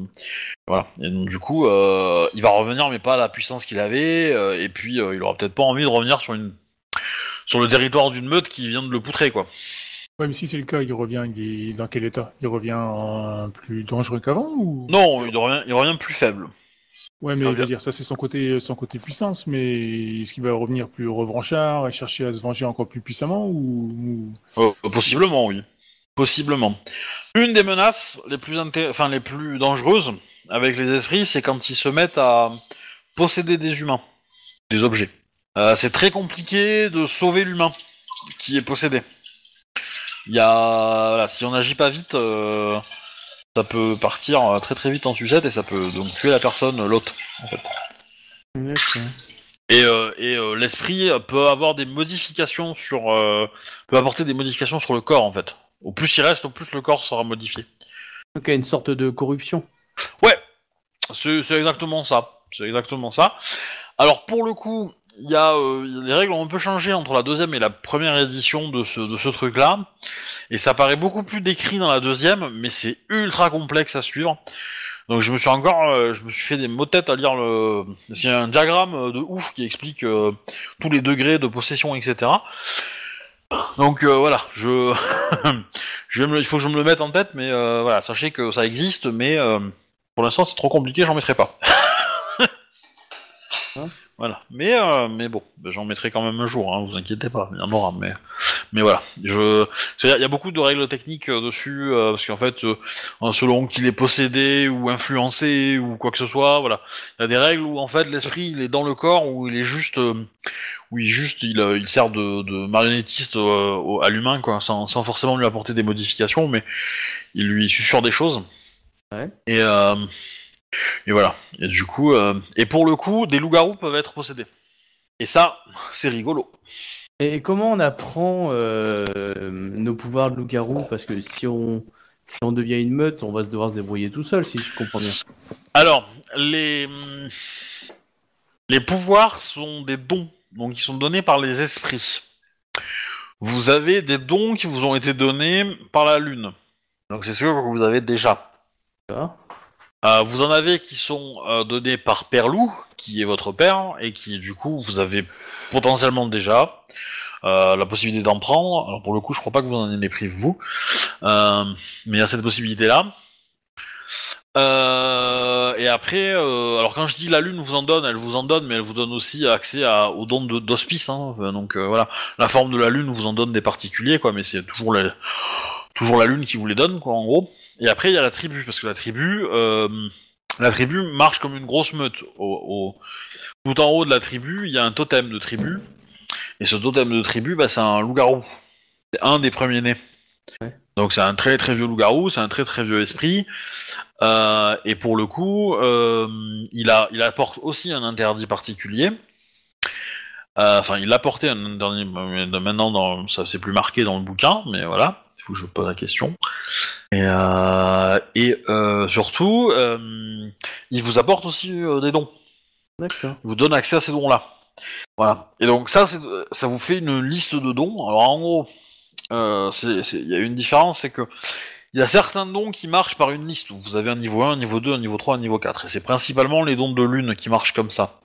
Voilà. Et donc du coup, il va revenir, mais pas à la puissance qu'il avait, et puis il aura peut-être pas envie de revenir sur une sur le territoire d'une meute qui vient de le poutrer quoi. Ouais, mais si c'est le cas, il revient, il est dans quel état? Il revient en plus dangereux qu'avant ou? Non, il revient, il revient plus faible. Ouais, mais dire, ça c'est son côté, son côté puissance, mais est-ce qu'il va revenir plus revanchard et chercher à se venger encore plus puissamment ou, Euh, possiblement, oui. Possiblement. Une des menaces les plus inté- enfin les plus dangereuses avec les esprits, c'est quand ils se mettent à posséder des humains, des objets. Euh, c'est très compliqué de sauver l'humain qui est possédé. Il y a, voilà, si on n'agit pas vite, euh, ça peut partir euh, très très vite en sucette et ça peut donc tuer la personne, l'hôte. D'accord. Et, euh, et euh, l'esprit peut avoir des modifications sur, euh, peut apporter des modifications sur le corps en fait. Au plus il reste, au plus le corps sera modifié. Donc il y a une sorte de corruption. Ouais, c'est exactement ça. C'est exactement ça. Alors pour le coup, il y a euh, les règles ont un peu changé entre la deuxième et la première édition de ce de ce truc-là, et ça paraît beaucoup plus décrit dans la deuxième, mais c'est ultra complexe à suivre. Donc je me suis encore, euh, je me suis fait des mots de tête à lire le, parce qu'il y a un diagramme euh, de ouf qui explique euh, tous les degrés de possession, etc. Donc euh, voilà, je, je vais me il faut que je me le mette en tête, mais euh, voilà, sachez que ça existe, mais pour l'instant c'est trop compliqué, j'en mettrai pas. Hein voilà, mais euh, mais bon, j'en mettrai quand même un jour, hein, vous inquiétez pas, il y en aura, mais mais voilà, je, il y a beaucoup de règles techniques euh, dessus, euh, parce qu'en fait, selon qu'il est possédé ou influencé ou quoi que ce soit, voilà, il y a des règles où en fait l'esprit il est dans le corps où il est juste où il juste il, il sert de, de marionnettiste au- à l'humain quoi, sans, sans forcément lui apporter des modifications, mais il lui susurre des choses. Ouais. Et et voilà. Et du coup, euh, et pour le coup, des loups-garous peuvent être possédés. Et ça, c'est rigolo. Et comment on apprend euh, nos pouvoirs de loup-garou? Parce que si on, si on devient une meute, on va se devoir se débrouiller tout seul, si je comprends bien. Alors, les les pouvoirs sont des dons, donc ils sont donnés par les esprits. Vous avez des dons qui vous ont été donnés par la lune. Donc c'est sûr que vous avez déjà. D'accord Euh, vous en avez qui sont euh, donnés par Père Loup, qui est votre père, et qui du coup vous avez potentiellement déjà euh, la possibilité d'en prendre. Alors pour le coup, je crois pas que vous en ayez pris vous, Euh, mais il y a cette possibilité-là. Euh, et après, alors quand je dis la lune vous en donne, elle vous en donne, mais elle vous donne aussi accès à, aux dons d'hospice. Hein. Donc voilà, la forme de la lune vous en donne des particuliers, quoi, mais c'est toujours la, toujours la lune qui vous les donne, quoi, en gros. Et après, il y a la tribu, parce que la tribu, euh, la tribu marche comme une grosse meute. Au, au- tout en haut de la tribu, il y a un totem de tribu, et ce totem de tribu, bah, c'est un loup-garou. C'est un des premiers nés. Ouais. Donc c'est un très très vieux loup-garou, c'est un très très vieux esprit. Euh, et pour le coup, euh, il, a, il apporte aussi un interdit particulier. Enfin, il a porté un interdit, maintenant dans, ça c'est plus marqué dans le bouquin, mais voilà, il faut que je pose la question. Et, euh, et euh, surtout, euh, il vous apporte aussi des dons. D'accord. Il vous donne accès à ces dons-là. Voilà. Et donc ça, ça vous fait une liste de dons. Alors en gros, euh, il y a une différence, c'est que il y a certains dons qui marchent par une liste où vous avez un niveau 1, un niveau 2, un niveau 3, un niveau 4. Et c'est principalement les dons de lune qui marchent comme ça.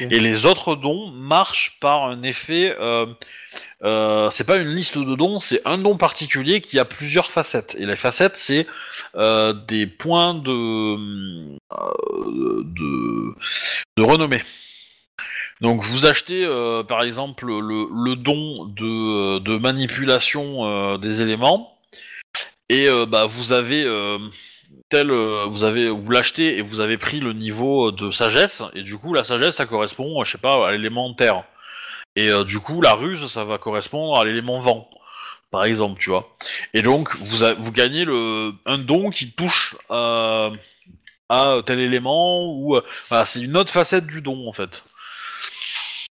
Et les autres dons marchent par un effet. Euh, euh, c'est pas une liste de dons, c'est un don particulier qui a plusieurs facettes. Et les facettes, c'est euh, des points de, euh, de de renommée. Donc vous achetez euh, par exemple le, le don de, de manipulation euh, des éléments et euh, bah vous avez euh, tel euh, vous avez vous l'achetez et vous avez pris le niveau de sagesse. Et du coup la sagesse ça correspond je sais pas à l'élément terre. Et du coup la ruse ça va correspondre à l'élément vent par exemple tu vois. Et donc vous gagnez le un don qui touche euh, à tel élément ou c'est une autre facette du don en fait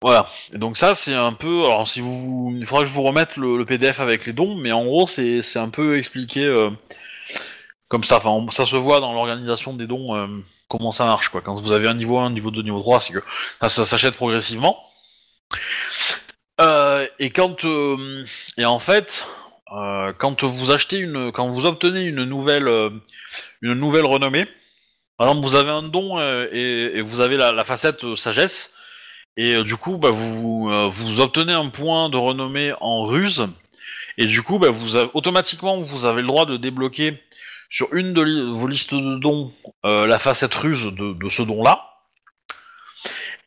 voilà. Et donc ça, c'est un peu. Alors, si vous, il faudra que je vous remette le, PDF avec les dons, mais en gros, c'est un peu expliqué euh, comme ça. Enfin, ça se voit dans l'organisation des dons euh, comment ça marche quoi. Quand vous avez un niveau 1, niveau 2, niveau 3, c'est que ça, ça s'achète progressivement. Euh, et quand euh, et en fait, euh, quand vous achetez une, quand vous obtenez une nouvelle, euh, une nouvelle renommée, par exemple, vous avez un don et, et vous avez la, la facette sagesse. Et euh, du coup, bah, euh, vous obtenez un point de renommée en ruse. Et du coup, bah, automatiquement, vous avez le droit de débloquer sur une de vos listes de dons euh, la facette ruse de, ce don-là.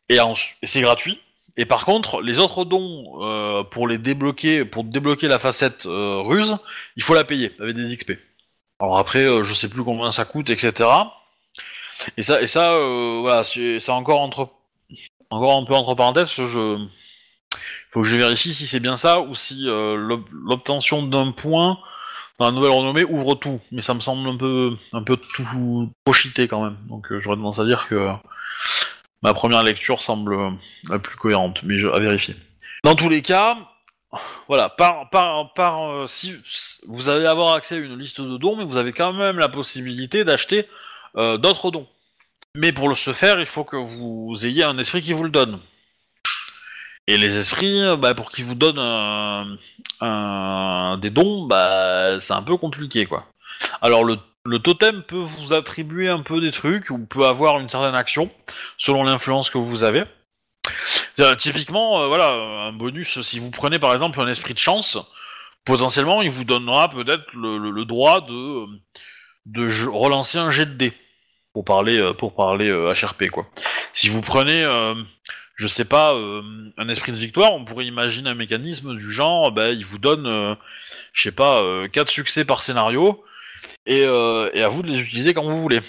Et, c'est gratuit. Et par contre, les autres dons, pour les débloquer, pour débloquer la facette ruse, il faut la payer avec des XP. Alors après, je sais plus combien ça coûte, etc. Et ça, et ça, voilà, c'est encore entre encore un peu entre parenthèses, je faut que je vérifie si c'est bien ça ou si euh, l'ob- l'obtention d'un point dans la nouvelle renommée ouvre tout. Mais ça me semble un peu un peu tout trop cheaté quand même. Donc euh, j'aurais tendance à dire que ma première lecture semble euh, la plus cohérente, mais je, à vérifier. Dans tous les cas, voilà, par par euh, si vous allez avoir accès à une liste de dons, mais vous avez quand même la possibilité d'acheter d'autres dons. Mais pour le se faire, il faut que vous ayez un esprit qui vous le donne. Et les esprits, euh, bah, pour qu'ils vous donnent un- un- des dons, bah, c'est un peu compliqué, quoi. Alors le, le totem peut vous attribuer un peu des trucs, ou peut avoir une certaine action, selon l'influence que vous avez. Typiquement, euh, voilà, un bonus, si vous prenez par exemple un esprit de chance, potentiellement, il vous donnera peut-être le, le- le droit de, de relancer un jet de dés pour parler euh, pour parler euh, HRP quoi. Si vous prenez euh, je sais pas euh, un esprit de victoire, on pourrait imaginer un mécanisme du genre bah, il vous donne euh, je sais pas euh, 4 succès par scénario et, euh, et à vous de les utiliser quand vous voulez.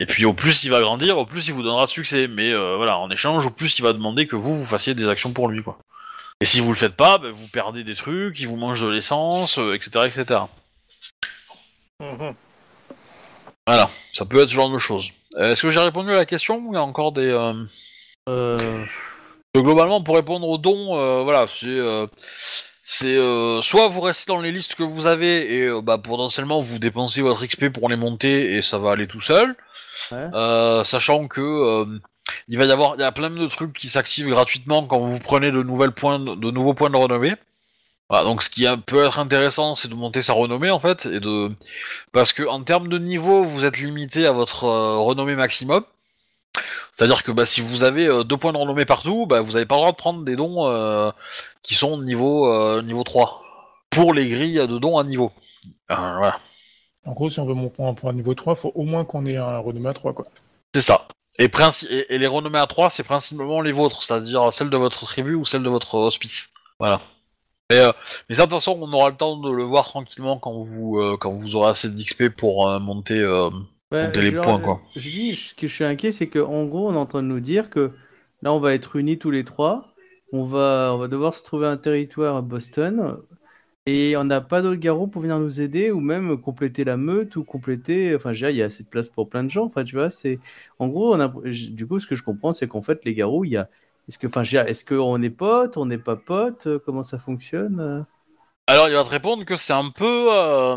Et puis au plus il va grandir, au plus il vous donnera de succès. Mais euh, voilà, en échange, au plus il va demander que vous vous fassiez des actions pour lui quoi. Et si vous le faites pas, bah, vous perdez des trucs, il vous mange de l'essence, euh, etc., etc. Voilà, ça peut être ce genre de choses. Euh, Est-ce que j'ai répondu à la question ou il y a encore des... euh, Euh, que globalement, pour répondre aux dons, euh, voilà, c'est... euh, c'est euh, soit vous restez dans les listes que vous avez et euh, bah, potentiellement vous dépensez votre XP pour les monter et ça va aller tout seul, ouais. Euh, sachant que euh, il va y avoir il y a plein de trucs qui s'activent gratuitement quand vous prenez de nouvelles points de nouveaux points de renommée. Voilà, donc ce qui peut être intéressant, c'est de monter sa renommée en fait et de parce que en termes de niveau, vous êtes limité à votre euh, renommée maximum. C'est-à-dire que bah, si vous avez euh, deux points de renommée partout, bah, vous n'avez pas le droit de prendre des dons euh, qui sont niveau euh, niveau 3 pour les grilles de dons à niveau. Voilà, En gros, si on veut monter un point niveau 3, faut au moins qu'on ait un renommé à 3, quoi. c'est ça. Et, princi- et, et les renommées à 3, c'est principalement les vôtres, c'est-à-dire celle de votre tribu ou celle de votre hospice. Voilà. Mais, euh, mais ça, de toute façon, on aura le temps de le voir tranquillement quand vous euh, quand vous aurez assez d'XP pour euh, monter. euh, Ouais, les genre, points, quoi. Je dis, ce que je suis inquiet, c'est qu'en gros, on est en train de nous dire que là, on va être unis tous les trois. On va, on va devoir se trouver un territoire à Boston. Et on n'a pas d'autres garous pour venir nous aider ou même compléter la meute ou compléter. Enfin, je veux dire, il y a assez de place pour plein de gens. Enfin, tu vois, c'est. En gros, on a... du coup, ce que je comprends, c'est qu'en fait, les garous, il y a. Est-ce que, enfin, est-ce qu'on est potes, on n'est pas potes, euh, comment ça fonctionne euh Alors il va te répondre que c'est un peu, euh,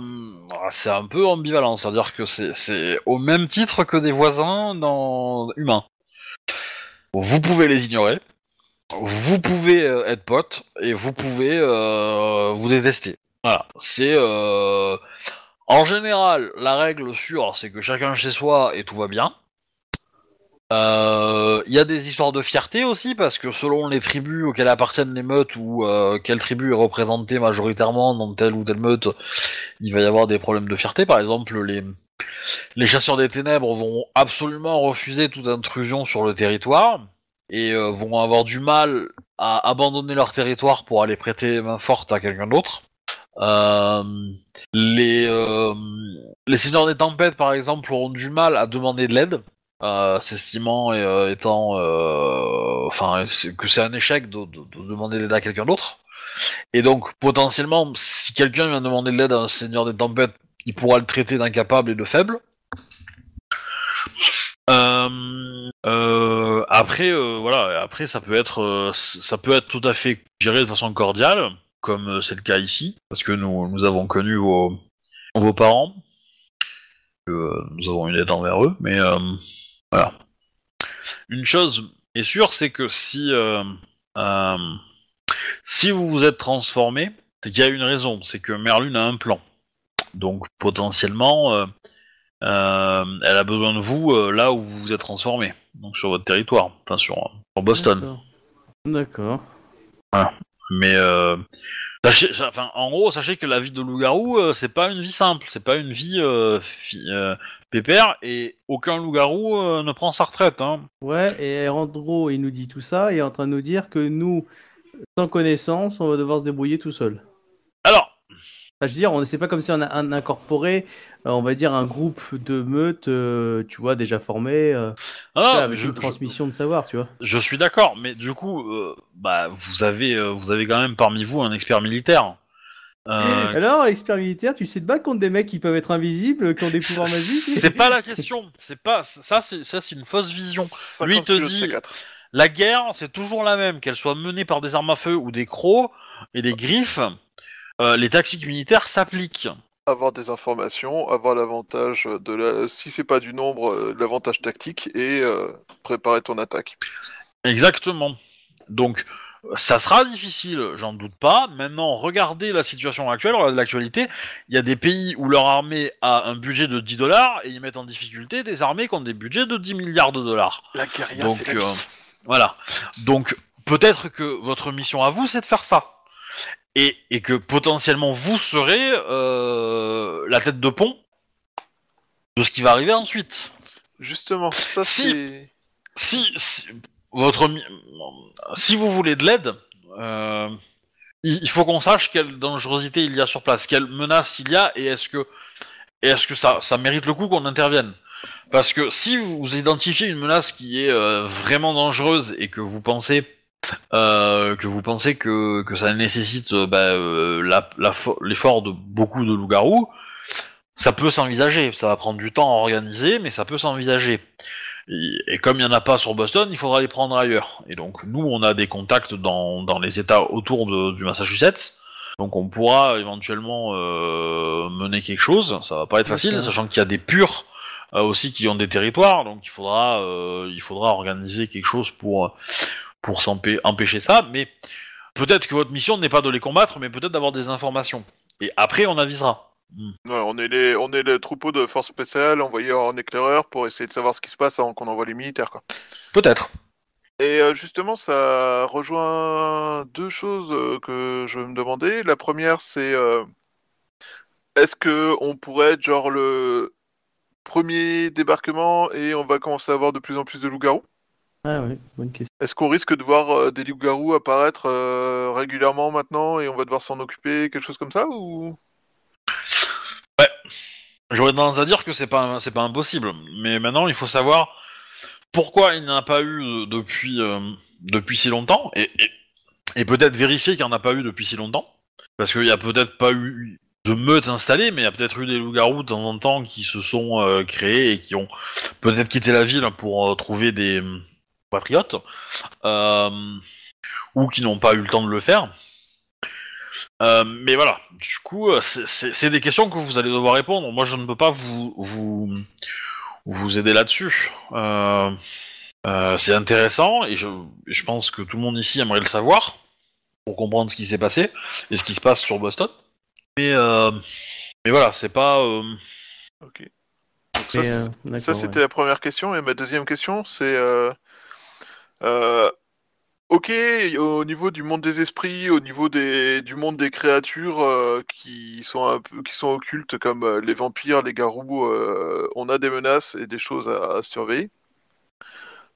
peu ambivalent, c'est-à-dire que c'est, au même titre que des voisins dans humains. Vous pouvez les ignorer, vous pouvez être potes et vous pouvez vous détester. Voilà, c'est en général la règle sûre, c'est que chacun chez soi et tout va bien. Euh, Il y a des histoires de fierté aussi parce que selon les tribus auxquelles appartiennent les meutes ou euh, quelle tribu est représentée majoritairement dans telle ou telle meute, il va y avoir des problèmes de fierté. Par exemple, les les chasseurs des ténèbres vont absolument refuser toute intrusion sur le territoire et euh, vont avoir du mal à abandonner leur territoire pour aller prêter main forte à quelqu'un d'autre. Euh, les euh, les seigneurs des tempêtes, par exemple, auront du mal à demander de l'aide euh, s'estimant euh, étant, euh, enfin, que c'est un échec de, de- de demander l'aide à quelqu'un d'autre. Et donc, potentiellement, si quelqu'un vient demander de l'aide à un seigneur des tempêtes, il pourra le traiter d'incapable et de faible. Euh, euh, après, voilà, après ça peut être, ça peut être tout à fait géré de façon cordiale, comme c'est le cas ici, parce que nous, avons connu vos, parents, nous avons une aide envers eux, mais voilà. Une chose est sûre, c'est que si euh, euh, si vous vous êtes transformé, c'est qu'il y a une raison, c'est que Merlune a un plan. Donc potentiellement, euh, euh, elle a besoin de vous euh, là où vous vous êtes transformé, donc sur votre territoire, enfin sur, sur Boston. D'accord. D'accord. Mais euh, sachez, enfin, en gros, sachez que la vie de loup-garou, euh, c'est pas une vie simple, c'est pas une vie euh, fi- euh, pépère, et aucun loup-garou euh, ne prend sa retraite. Hein. Ouais, et en gros, il nous dit tout ça et est en train de nous dire que nous, sans connaissance, on va devoir se débrouiller tout seul. Alors, Enfin, je veux dire, on c'est pas comme si on a un incorporé, euh, on va dire, un groupe de meutes, euh, tu vois, déjà formé, euh, ah, avec je, une transmission de savoir, tu vois. je- suis d'accord, mais du coup, euh, bah, vous avez, euh, vous avez quand même parmi vous un expert militaire. Euh, Alors, expert militaire, tu sais te battre contre des mecs qui peuvent être invisibles, qui ont des pouvoirs magiques? c'est pas la question. C'est pas ça. C'est ça, c'est une fausse vision. 50 Lui, il te de dit- C4. La guerre, c'est toujours la même, qu'elle soit menée par des armes à feu ou des crocs et des griffes. Euh, les tactiques militaires s'appliquent. Avoir des informations, avoir l'avantage de la. Si c'est pas du nombre, euh, l'avantage tactique et euh, préparer ton attaque. Exactement. Donc, ça sera difficile, j'en doute pas. Maintenant, regardez la situation actuelle, regardez l'actualité. Il y a des pays où leur armée a un budget de 10 dollars et ils mettent en difficulté des armées qui ont des budgets de 10 milliards de dollars. La guérilla, Donc, c'est la euh, vie. voilà. Donc, peut-être que votre mission à vous, c'est de faire ça. Et, et que potentiellement, vous serez euh, la tête de pont de ce qui va arriver ensuite. Justement, ça Si. c'est. si, si votre si vous voulez de l'aide, euh, il, il faut qu'on sache quelle dangerosité il y a sur place, quelle menace il y a, et est-ce que est-ce que ça, ça mérite le coup qu'on intervienne Parce que si vous identifiez une menace qui est euh, vraiment dangereuse et que vous pensez euh, que vous pensez que, que ça nécessite euh, bah, euh, l'effort de beaucoup de loups-garous, ça peut s'envisager. Ça va prendre du temps à organiser, mais ça peut s'envisager. Et, comme il n'y en a pas sur Boston, il faudra les prendre ailleurs. Et donc nous, on a des contacts dans, dans les États autour de- du Massachusetts. Donc on pourra éventuellement euh, mener quelque chose. Ça va pas être facile, sachant qu'il y a des purs euh, aussi qui ont des territoires. Donc il faudra, euh, il faudra organiser quelque chose pour pour empêcher ça. Mais peut-être que votre mission n'est pas de les combattre, mais peut-être d'avoir des informations. Et après, on avisera. Ouais, on est les, on est le troupeau de forces spéciales envoyés en éclaireur pour essayer de savoir ce qui se passe avant qu'on envoie les militaires, quoi. Peut-être. Et euh, justement, ça rejoint deux choses euh, que je me demandais. La première, c'est euh, est-ce que on pourrait être genre le premier débarquement et on va commencer à avoir de plus en plus de loups-garous? Ah ouais, bonne question. Est-ce qu'on risque de voir euh, des loups-garous apparaître euh, régulièrement maintenant et on va devoir s'en occuper, quelque chose comme ça ou? J'aurais tendance à dire que c'est pas c'est pas impossible, mais maintenant il faut savoir pourquoi il n'y en a pas eu euh, depuis euh, depuis si longtemps et, et, et peut-être vérifier qu'il n'y en a pas eu depuis si longtemps. parce qu'il y a peut-être pas eu de meute installée, mais il y a peut-être eu des loups-garous de temps en temps qui se sont euh, créés et qui ont peut-être quitté la ville pour euh, trouver des euh, patriotes, euh, ou qui n'ont pas eu le temps de le faire. Euh, mais voilà, du coup, euh, c'est- des questions que vous allez devoir répondre. Moi, je ne peux pas vous vous, vous aider là-dessus. Euh, euh, c'est intéressant et je, je pense que tout le monde ici aimerait le savoir pour comprendre ce qui s'est passé et ce qui se passe sur Boston. Mais, euh, mais voilà, c'est pas. euh, Ok. Donc ça, euh, c'était ouais. la première question. Et ma deuxième question, c'est... euh, euh, ok, au niveau du monde des esprits, au niveau des, du monde des créatures euh, qui, sont un peu, qui sont occultes, comme euh, les vampires, les garous, on a des menaces et des choses à, surveiller.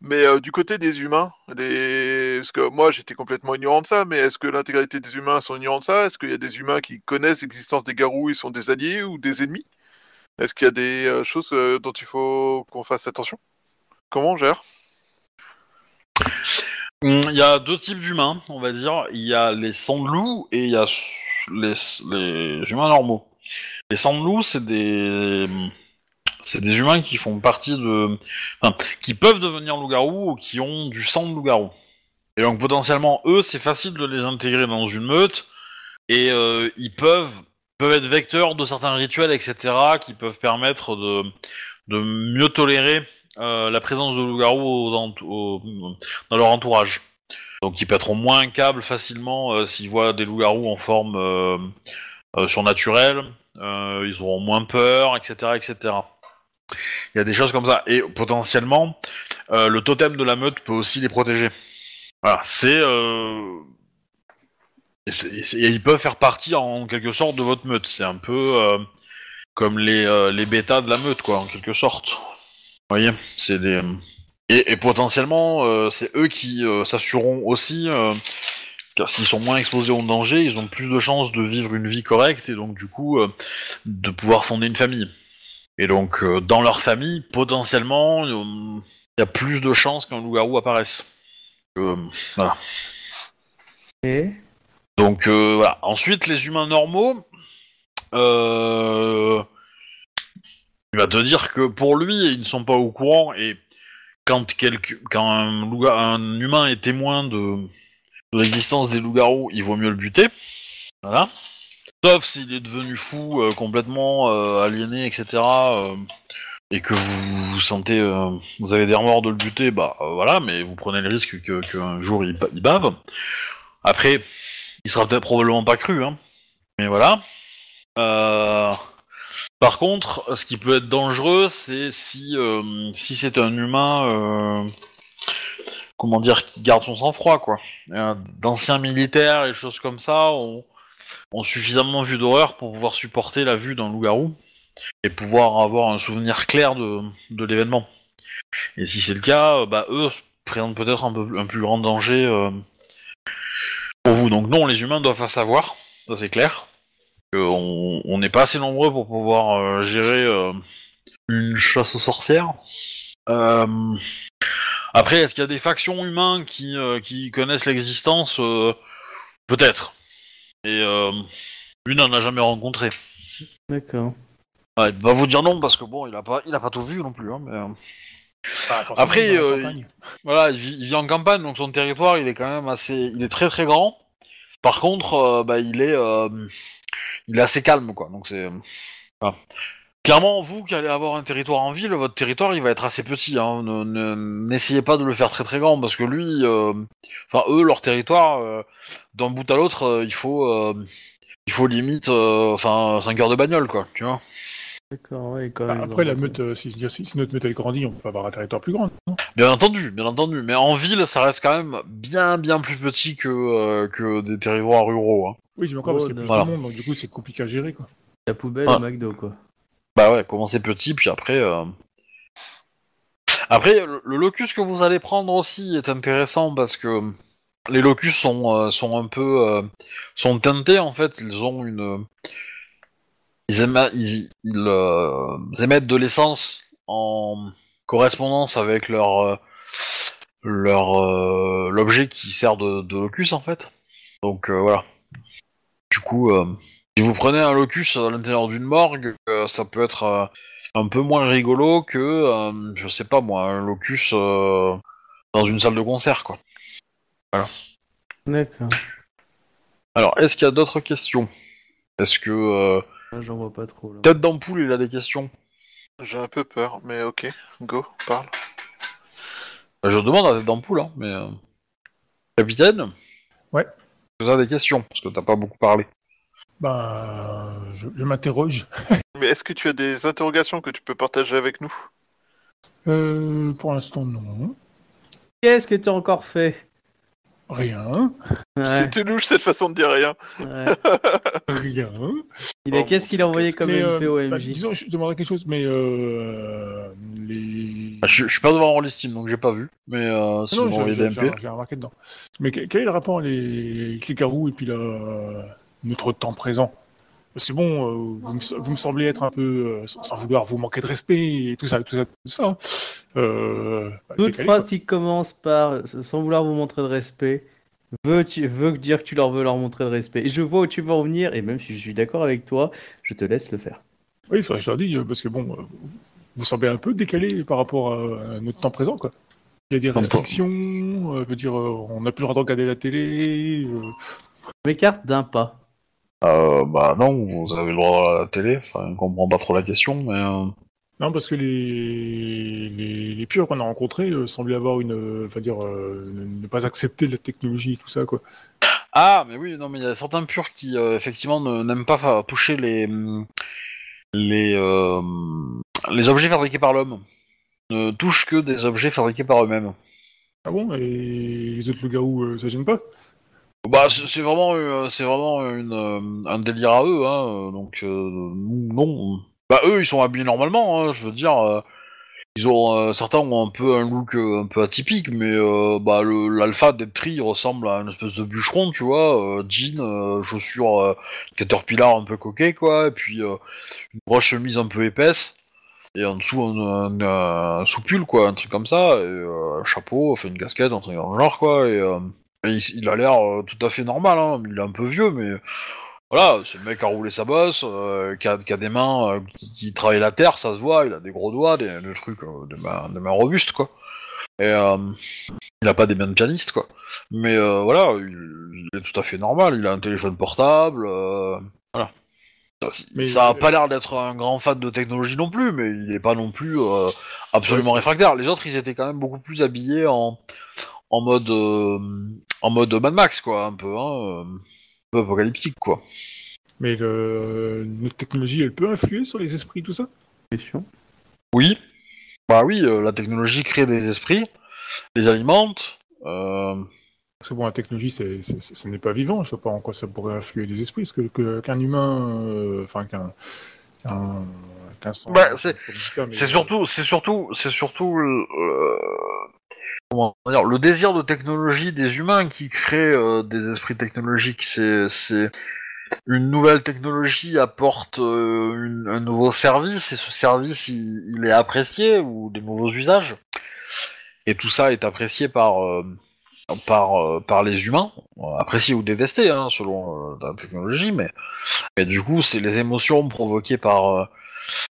Mais du côté des humains, parce que moi j'étais complètement ignorant de ça, mais est-ce que l'intégralité des humains sont ignorants de ça? Est-ce qu'il y a des humains qui connaissent l'existence des garous, ils sont des alliés ou des ennemis? Est-ce qu'il y a des choses dont il faut qu'on fasse attention? Comment on gère? Il y a deux types d'humains, on va dire. Il y a les sangs-loups et il y a les, humains normaux. Les sangs-loups, c'est des c'est des humains qui font partie de, qui peuvent devenir loups-garous ou qui ont du sang de loup-garou. Et donc potentiellement, eux, c'est facile de les intégrer dans une meute et euh, ils peuvent peuvent être vecteurs de certains rituels, etc., qui peuvent permettre de mieux tolérer la présence de loups-garous dans- leur entourage. Donc ils pèteront moins un câble facilement euh, s'ils voient des loups-garous en forme euh, euh, surnaturelle, euh, ils auront moins peur, etc., etc. Il y a des choses comme ça. Et potentiellement, euh, le totem de la meute peut aussi les protéger. Voilà, c'est... Euh... ils peuvent faire partie en quelque sorte de votre meute. C'est un peu euh, comme les, euh, les bêtas de la meute, quoi, en quelque sorte. Voyez, c'est des... Et, et potentiellement, euh, c'est eux qui euh, s'assureront aussi, euh, car s'ils sont moins exposés au danger, ils ont plus de chances de vivre une vie correcte et donc du coup euh, de pouvoir fonder une famille. Et donc euh, dans leur famille, potentiellement, euh, il y a plus de chances qu'un loup-garou apparaisse. Euh, voilà. Et Donc euh, voilà. Ensuite, les humains normaux, euh, il va te dire que pour lui, ils ne sont pas au courant et quand, quand un, un humain est témoin de, l'existence des loups-garous, il vaut mieux le buter. Voilà. Sauf s'il est devenu fou, euh, complètement euh, aliéné, etc. euh, et que vous sentez, vous avez des remords de le buter, bah voilà, mais vous prenez le risque que- qu'un jour il, il bave. Après, il sera peut-être probablement pas cru, hein. Mais voilà. Euh, Par contre, ce qui peut être dangereux, c'est si euh, c'est un humain, euh, comment dire, qui garde son sang-froid, quoi. Euh, D'anciens militaires et choses comme ça ont, ont suffisamment vu d'horreur pour pouvoir supporter la vue d'un loup-garou et pouvoir avoir un souvenir clair de, l'événement. Et si c'est le cas, bah eux présentent peut-être un un plus grand danger pour vous. Donc non, les humains doivent faire savoir, ça c'est clair. On on n'est pas assez nombreux pour pouvoir euh, gérer euh, une chasse aux sorcières. Euh, Après, est-ce qu'il y a des factions humains qui, euh, qui connaissent l'existence? Euh, Peut-être. Et euh, lui n'en a jamais rencontré. D'accord. Ouais, il va vous dire non parce que bon, il a pas, il a pas tout vu non plus. Hein, mais, Après, euh, campagne. Voilà, il vit, il vit en campagne, donc son territoire, il est quand même assez, il est très très grand. Par contre, euh, bah, il est, euh, il est assez calme, quoi. Donc c'est, voilà. clairement, vous qui allez avoir un territoire en ville, votre territoire, il va être assez petit. Hein. Ne- ne- N'essayez pas de le faire très très grand, parce que lui, euh, enfin eux, leur territoire, euh, d'un bout à l'autre, euh, il faut, il faut limite, enfin, 5 heures de bagnole, quoi. Tu vois. D'accord, ouais, quand Bah, même. après, la meute, euh, si, je veux dire, si, si notre meute elle grandit, on peut avoir un territoire plus grand. Non? Bien entendu, bien entendu. Mais en ville, ça reste quand même bien bien plus petit que euh, que des territoires ruraux. Hein. oui, j'ai encore Oh, parce qu'il y a plus voilà. de monde, donc du coup, c'est compliqué à gérer. Quoi. La poubelle Ah. au McDo, quoi. Bah ouais, commencer petit, puis après. euh, Après, le, le locus que vous allez prendre aussi est intéressant parce que les locus sont euh, sont un peu euh, sont teintés en fait. Ils ont une ils, éma- ils, ils, euh, émettent de l'essence en correspondance avec leur euh, leur euh, l'objet qui sert de, de locus en fait. Donc voilà. Du coup, si vous prenez un locus à l'intérieur d'une morgue, ça peut être un peu moins rigolo que, je sais pas moi, un locus dans une salle de concert, quoi. D'accord. Alors, est-ce qu'il y a d'autres questions? Est-ce que J'en vois pas trop là. Tête d'ampoule, il a des questions J'ai un peu peur, mais ok, go, parle. Je demande à Tête d'ampoule, hein, mais euh, capitaine? Ouais. Tu as des questions parce que t'as pas beaucoup parlé. Bah, je, je m'interroge. Mais est-ce que tu as des interrogations que tu peux partager avec nous? Euh, pour l'instant, non. Qu'est-ce que t'as encore fait? Rien. ouais, C'était louche cette façon de dire rien. ouais. Rien. Il a, Qu'est-ce qu'il a envoyé comme Mais, euh, au bah, MJ disons, je demanderais quelque chose, mais euh, les. Ah, je, je suis pas devant Rollistim, donc j'ai pas vu. Mais euh, si non, vous des j'ai MP. j'ai remarqué dedans. Mais que- quel est le rapport les, avec les carreaux et puis la, notre temps présent? C'est bon, euh, vous, me, vous me semblez être un peu, euh, sans, sans vouloir vous manquer de respect et tout ça, tout ça, tout ça. Euh, bah, Toute décalé, phrase quoi. qui commence par sans vouloir vous montrer de respect veut, tu, veut dire que tu leur veux leur montrer de respect. Et je vois où tu veux en venir, et même si je suis d'accord avec toi, je te laisse le faire. Oui, c'est vrai, je leur dis, euh, parce que bon, euh, vous- semblez un peu décalé par rapport à, notre temps présent, quoi. Il y a des restrictions, euh, veut dire, euh, on n'a plus le droit de regarder la télé. euh, Je m'écarte d'un pas. Euh, bah non, vous avez le droit à la télé. Enfin, je comprends pas trop la question, mais euh, Non, parce que les, les, les purs qu'on a rencontrés euh, semblaient avoir une. euh, Enfin, dire, euh, ne pas accepter la technologie et tout ça, quoi. ah, mais oui, non, mais il y a certains purs qui euh, effectivement ne- n'aiment pas fa- toucher les hum, les euh, les objets fabriqués par l'homme. Ne touchent que des objets fabriqués par eux-mêmes. Ah bon Et les autres loups-garous, euh, ça gêne pas? Bah, c'est c'est vraiment, euh, c'est vraiment une, euh, un délire à eux, hein. euh, Donc euh, nous, non. Bah eux, ils sont habillés normalement. Hein, je veux dire, euh, ils ont euh, certains ont un peu un look euh, un peu atypique, mais bah l'alpha d'Eptri ressemble à une espèce de bûcheron, tu vois, jean, chaussures caterpillar un peu coquet, quoi, et puis une grosse chemise un peu épaisse. Et en dessous un, un, soupule quoi, un truc comme ça, et un chapeau, enfin une casquette, un truc dans le genre quoi, et, il, il a l'air tout à fait normal, hein. il est un peu vieux, mais voilà, c'est le mec qui a roulé sa bosse, euh, qui, a, qui a des mains euh, qui, qui travaillent la terre, ça se voit, il a des gros doigts, des, des trucs, euh, des, mains, des mains robustes quoi. Et il a pas des mains de pianiste quoi. Mais voilà, il, il est tout à fait normal, il a un téléphone portable, voilà. Ça, Mais- ça a pas l'air d'être un grand fan de technologie non plus, mais il est pas non plus absolument Ouais, réfractaire. Les autres, ils étaient quand même beaucoup plus habillés en, en mode en mode Mad Max quoi, un peu, hein, un peu apocalyptique quoi. Mais le, notre technologie, elle peut influer sur les esprits, tout ça? Question. Oui, bah oui, euh, la technologie crée des esprits, les alimente. Euh... Parce que bon, la technologie, c'est, c'est- c'est- ce n'est pas vivant. Je sais pas en quoi ça pourrait influer les esprits. Parce que, que- qu'un humain, euh, enfin qu'un, qu'un, qu'un sang- Bah, c'est- ça, mais- C'est surtout, c'est surtout, c'est surtout euh, le désir de technologie des humains qui crée euh, des esprits technologiques. C'est, une nouvelle technologie apporte euh, un nouveau service et ce service il, est apprécié ou des nouveaux usages. Et tout ça est apprécié par euh, par les humains, apprécié ou détesté hein, selon la technologie, mais mais du coup c'est les émotions provoquées par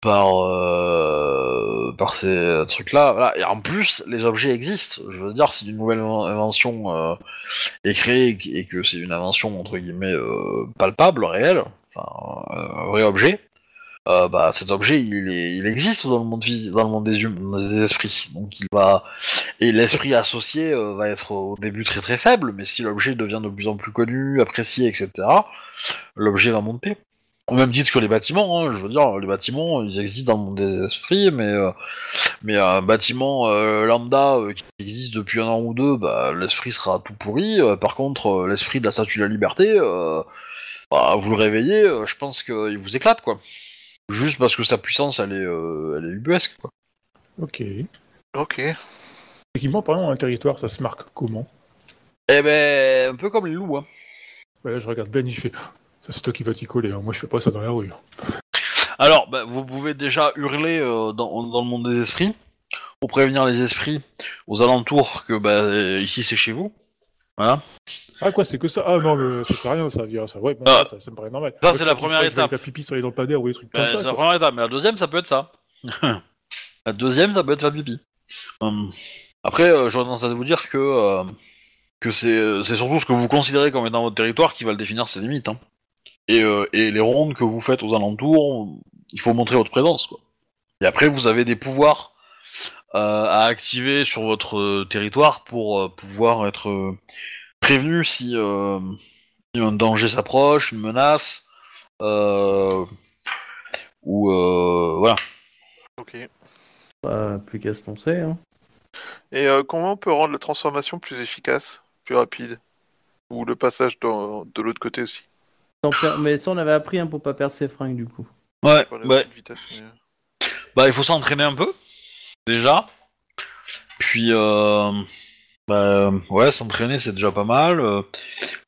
par euh, par ces trucs-là. Et en plus, les objets existent. Je veux dire, si une nouvelle inven- invention euh, est créée et que- c'est une invention entre guillemets euh, palpable, réelle, enfin un vrai objet. euh, bah, cet objet, il, existe dans le monde dans le monde des, hum- des esprits. Donc, il va et l'esprit associé euh, va être au début très très faible, mais si l'objet devient de plus en plus connu, apprécié, etc., l'objet va monter. Au même titre que les bâtiments, hein, je veux dire, les bâtiments, ils existent dans le monde des esprits, mais euh, mais un bâtiment euh, lambda euh, qui existe depuis un an ou deux, bah, l'esprit sera tout pourri. Euh, par contre, euh, l'esprit de la Statue de la Liberté, euh, bah, vous le réveillez, euh, je pense qu'il vous éclate, quoi. Juste parce que sa puissance, elle est, euh, elle est ubuesque, quoi. Ok. Ok. Effectivement, par exemple, un territoire, ça se marque comment? Eh ben, un peu comme les loups, hein. Bah Là, je regarde Ben, il fait c'est toi qui vas t'y coller. hein. Moi, je fais pas ça dans la rue. Alors, bah, vous pouvez déjà hurler euh, dans, dans le monde des esprits pour prévenir les esprits aux alentours que bah, euh, ici c'est chez vous. Voilà. Ah quoi, c'est que ça? Ah non, mais ça sert à rien, ça. ça ouais, bon, Ah. ça, ça me paraît normal. Ça, c'est la première étape. La pipi sur les lampadaires ou des trucs Bah, comme ça. c'est la première étape, mais la deuxième, ça peut être ça. la deuxième, ça peut être faire pipi. Hum. Après, euh, j'aurais tendance à vous dire que, euh, c'est surtout ce que vous considérez comme étant votre territoire qui va le définir ses limites. hein. Et, euh, et les rondes que vous faites aux alentours, il faut montrer votre présence. Quoi. Et après, vous avez des pouvoirs euh, à activer sur votre euh, territoire pour euh, pouvoir être prévenu si, euh, si un danger s'approche, une menace. Euh, ou euh, voilà. Ok. Pas plus qu'à se lancer. Hein. Et euh, comment on peut rendre la transformation plus efficace, plus rapide? Ou le passage dans- de l'autre côté aussi? Sans Mais ça, on avait appris hein, pour pas perdre ses fringues du coup. Ouais, ouais. petite vitesse, mais- Bah, il faut s'entraîner un peu, déjà. Puis, euh, bah, ouais, s'entraîner, c'est déjà pas mal. Euh,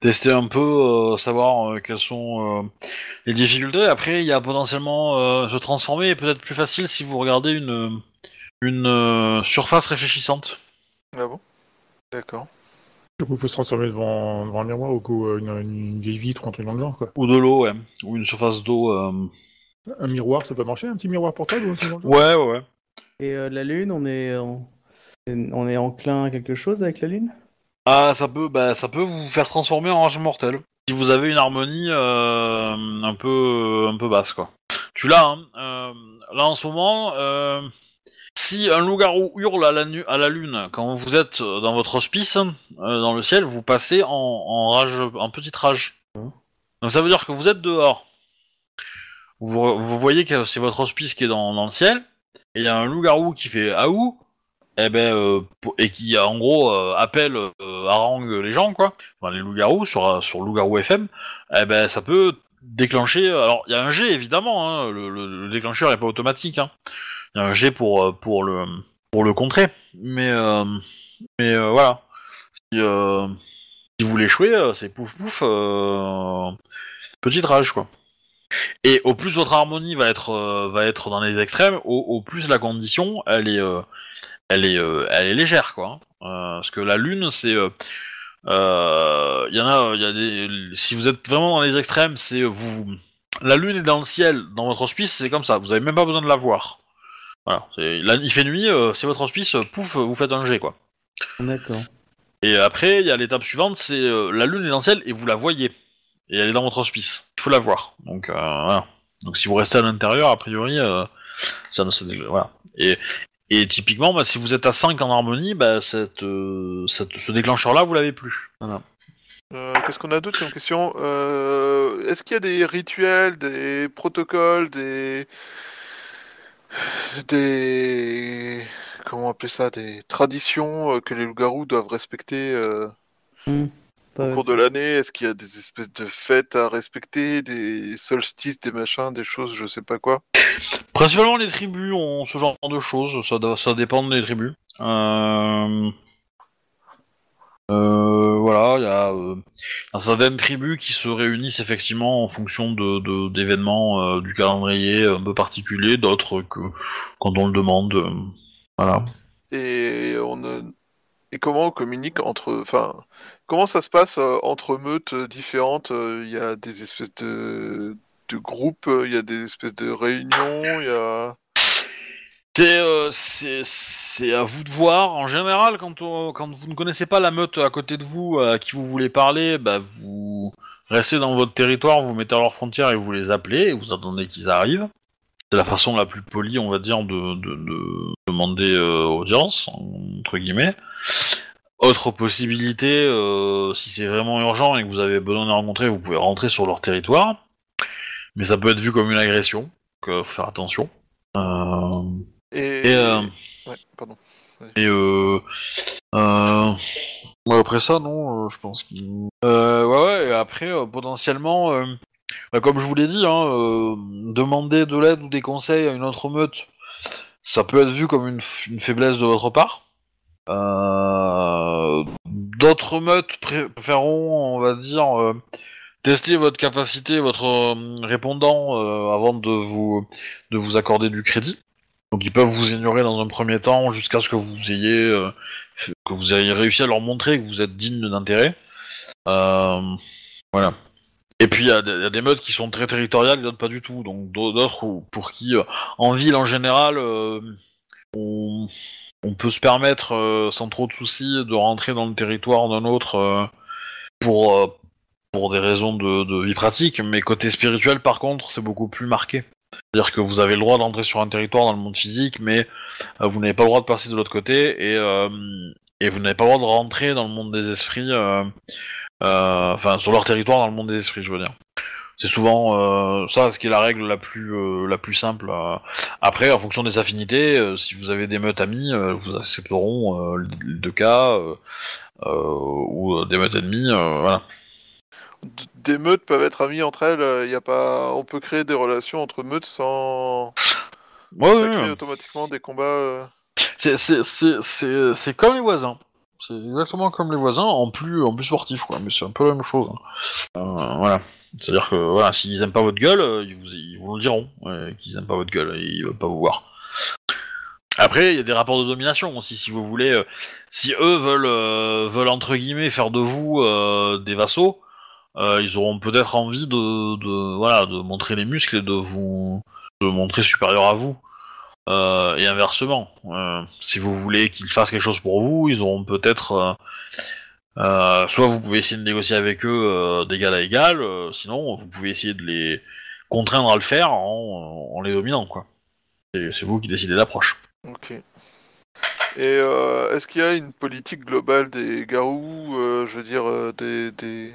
tester un peu, euh, savoir euh, quelles sont euh, les difficultés. Après, il y a potentiellement euh, se transformer est peut-être plus facile si vous regardez une, une euh, surface réfléchissante. Ah bon? D'accord. Du coup, il faut se transformer devant, devant un miroir ou quoi, euh, une, une vieille vitre ou un truc dans le genre, quoi. Ou de l'eau, ouais. Ou une surface d'eau. euh, Un miroir, ça peut marcher, un petit miroir portable ou un truc dans le genre? Ouais, ouais, ouais. Et euh, la lune, on est, en- on est enclin à quelque chose avec la lune? Ah, ça peut, bah, ça peut vous faire transformer en rage mortel. Si vous avez une harmonie euh, un peu, un peu basse, quoi. Tu l'as, hein. euh, là en ce moment, euh, si un loup-garou hurle à la, nu- à la lune quand vous êtes dans votre hospice, euh, dans le ciel, vous passez en, en rage, en petite rage. Donc ça veut dire que vous êtes dehors. Vous, vous voyez que c'est votre hospice qui est dans, dans le ciel, et il y a un loup-garou qui fait aou, et ben euh, et qui en gros euh, appelle, euh, harangue les gens quoi, enfin les loups-garous sur euh, sur loup-garou FM, eh ben ça peut déclencher. Alors il y a un G évidemment, hein, le, le- le déclencheur est pas automatique. hein. Un G pour euh, pour le pour le contrer, mais euh, mais euh, voilà. Si, si vous l'échouez, c'est pouf pouf, petite rage quoi. Et au plus votre harmonie va être va être dans les extrêmes, au, plus la condition elle est elle est elle est légère quoi. hein. Parce que la lune c'est il y en a y a des si vous êtes vraiment dans les extrêmes c'est vous, vous- la lune est dans le ciel dans votre hospice c'est comme ça vous avez même pas besoin de la voir. Voilà, c'est- là, il fait nuit, euh, c'est votre hospice, euh, pouf, vous faites un jet quoi. D'accord. Et après, il y a l'étape suivante, c'est euh, la lune est dans le ciel et vous la voyez. Et elle est dans votre hospice. Il faut la voir. Donc, euh, voilà. Donc si vous restez à l'intérieur, a priori, euh, ça ne se dégl- Voilà. Et, et typiquement, bah, si vous êtes à 5 en harmonie, bah, cette, euh, cette- ce déclencheur-là, vous l'avez plus. Voilà. Euh, Qu'est-ce qu'on a d'autre comme question? Euh, Est-ce qu'il y a des rituels, des protocoles, des des comment appeler ça, des traditions euh, que les loups-garous doivent respecter euh, Pas- au cours de l'année Est-ce qu'il y a des espèces de fêtes à respecter, des solstices, des machins, des choses, je sais pas quoi? Principalement, les tribus ont ce genre de choses. Ça, ça dépend des tribus. Euh... euh, voilà, il y a euh, un tribus qui se réunissent effectivement en fonction d'événements euh, du calendrier un peu particuliers, d'autres que quand on le demande. euh, voilà. Et comment on communique entre, enfin, comment ça se passe euh, entre meutes différentes Il y a des espèces de de groupes, il y a des espèces de réunions, il y a C'est euh, c'est à vous de voir. En général, quand vous ne connaissez pas la meute à côté de vous à qui vous voulez parler, bah vous restez dans votre territoire, vous mettez à leurs frontières et vous les appelez et vous attendez qu'ils arrivent. C'est la façon la plus polie, on va dire, de, de, de demander euh, audience entre guillemets. Autre possibilité, euh, si c'est vraiment urgent et que vous avez besoin de rencontrer, vous pouvez rentrer sur leur territoire. Mais ça peut être vu comme une agression, donc euh, faut faire attention. Euh, et, et, euh, ouais, pardon. et euh, euh, ouais, après ça, non, euh, je pense. Euh, ouais, ouais, et après, potentiellement, bah, comme je vous l'ai dit, hein, demander de l'aide ou des conseils à une autre meute, ça peut être vu comme une, faiblesse de votre part. D'autres meutes pré- préféreront, on va dire, tester votre capacité, votre répondant, avant de vous, de vous accorder du crédit. Donc ils peuvent vous ignorer dans un premier temps jusqu'à ce que vous ayez euh, que vous ayez réussi à leur montrer que vous êtes digne d'intérêt. Euh, voilà. Et puis il y, a des- meutes qui sont très territoriales d'autres pas du tout. Donc d'au- d'autres pour qui euh, en ville en général euh, on, peut se permettre sans trop de soucis de rentrer dans le territoire d'un autre pour pour des raisons de vie pratique. Mais côté spirituel par contre c'est beaucoup plus marqué. C'est-à-dire que vous avez le droit d'entrer sur un territoire dans le monde physique, mais euh, vous n'avez pas le droit de passer de l'autre côté et, euh, et vous n'avez pas le droit de rentrer dans le monde des esprits, euh, euh, enfin sur leur territoire dans le monde des esprits, je veux dire. C'est souvent ça, ce qui est la règle la plus la plus simple. Après, en fonction des affinités, si vous avez des meutes amis, euh, vous accepteront les deux cas ou des meutes ennemies, voilà. Des meutes peuvent être amies entre elles. euh, y a pas, on peut créer des relations entre meutes sans Ouais, ça ouais, crée ouais. automatiquement des combats. euh. C'est c'est c'est c'est c'est comme les voisins. C'est exactement comme les voisins en plus en plus sportif quoi. Mais c'est un peu la même chose. hein. Euh, voilà. C'est-à-dire que voilà, s'ils aiment pas votre gueule, euh, ils vous ils vous le diront qu'ils aiment pas votre gueule, et ils veulent pas vous voir. Après, il y a des rapports de domination aussi, si vous voulez. euh, si eux veulent veulent veulent entre guillemets faire de vous euh, des vassaux, euh, ils auront peut-être envie de, de voilà de montrer les muscles et de vous de montrer supérieur à vous. Euh, et inversement, euh, si vous voulez qu'ils fassent quelque chose pour vous, ils auront peut-être. soit vous pouvez essayer de négocier avec eux d'égal à égal, sinon vous pouvez essayer de les contraindre à le faire en, les dominant, quoi. C'est vous qui décidez l'approche. Ok. Et est-ce qu'il y a une politique globale des garous Je veux dire des, des,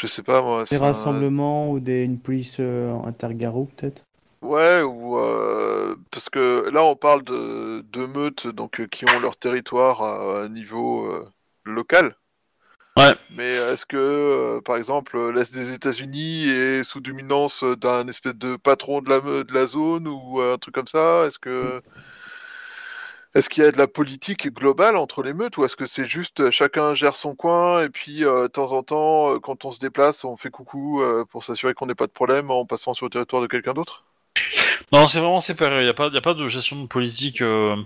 je sais pas moi. Des un- rassemblements ou des, une police euh, intergarou peut-être? Ouais, ou euh, parce que là on parle de, de meutes donc euh, qui ont leur territoire à, un niveau euh, local. Ouais. Mais est-ce que, euh, par exemple, l'Est des États-Unis est sous dominance d'un espèce de patron de la, de la zone ou un truc comme ça? Est-ce que est-ce qu'il y a de la politique globale entre les meutes ou est-ce que c'est juste euh, chacun gère son coin et puis euh, de temps en temps, euh, quand on se déplace, on fait coucou euh, pour s'assurer qu'on n'ait pas de problème en passant sur le territoire de quelqu'un d'autre? Non, c'est vraiment séparé. Il n'y a, pas- y a pas de gestion de politique euh,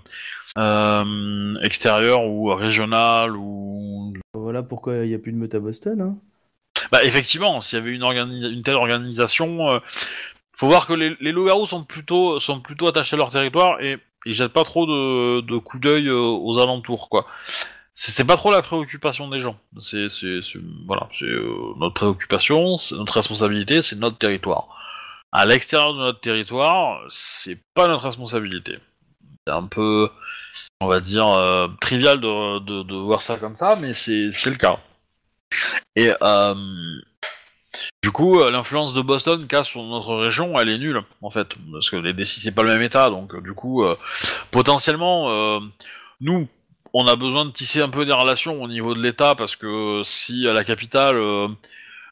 euh, extérieure ou régionale ou. Voilà pourquoi il n'y a plus de meute à Boston. Hein. Bah, effectivement, s'il y avait une, organi- une telle organisation, euh, faut voir que les, les loups-garous sont plutôt, sont plutôt attachés à leur territoire et ils jettent pas trop de, de coups d'œil euh, aux alentours, quoi. C'est pas trop la préoccupation des gens. C'est, voilà, euh, notre préoccupation, notre responsabilité, c'est notre territoire. À l'extérieur de notre territoire, c'est pas notre responsabilité. C'est un peu, on va dire, euh, trivial de, voir ça comme ça, mais c'est, le cas. Et du coup, euh, l'influence de Boston qu'a sur notre région, elle est nulle en fait, parce que les DC c'est pas le même état, donc euh, du coup, euh, potentiellement, nous, on a besoin de tisser un peu des relations au niveau de l'État, parce que si à la capitale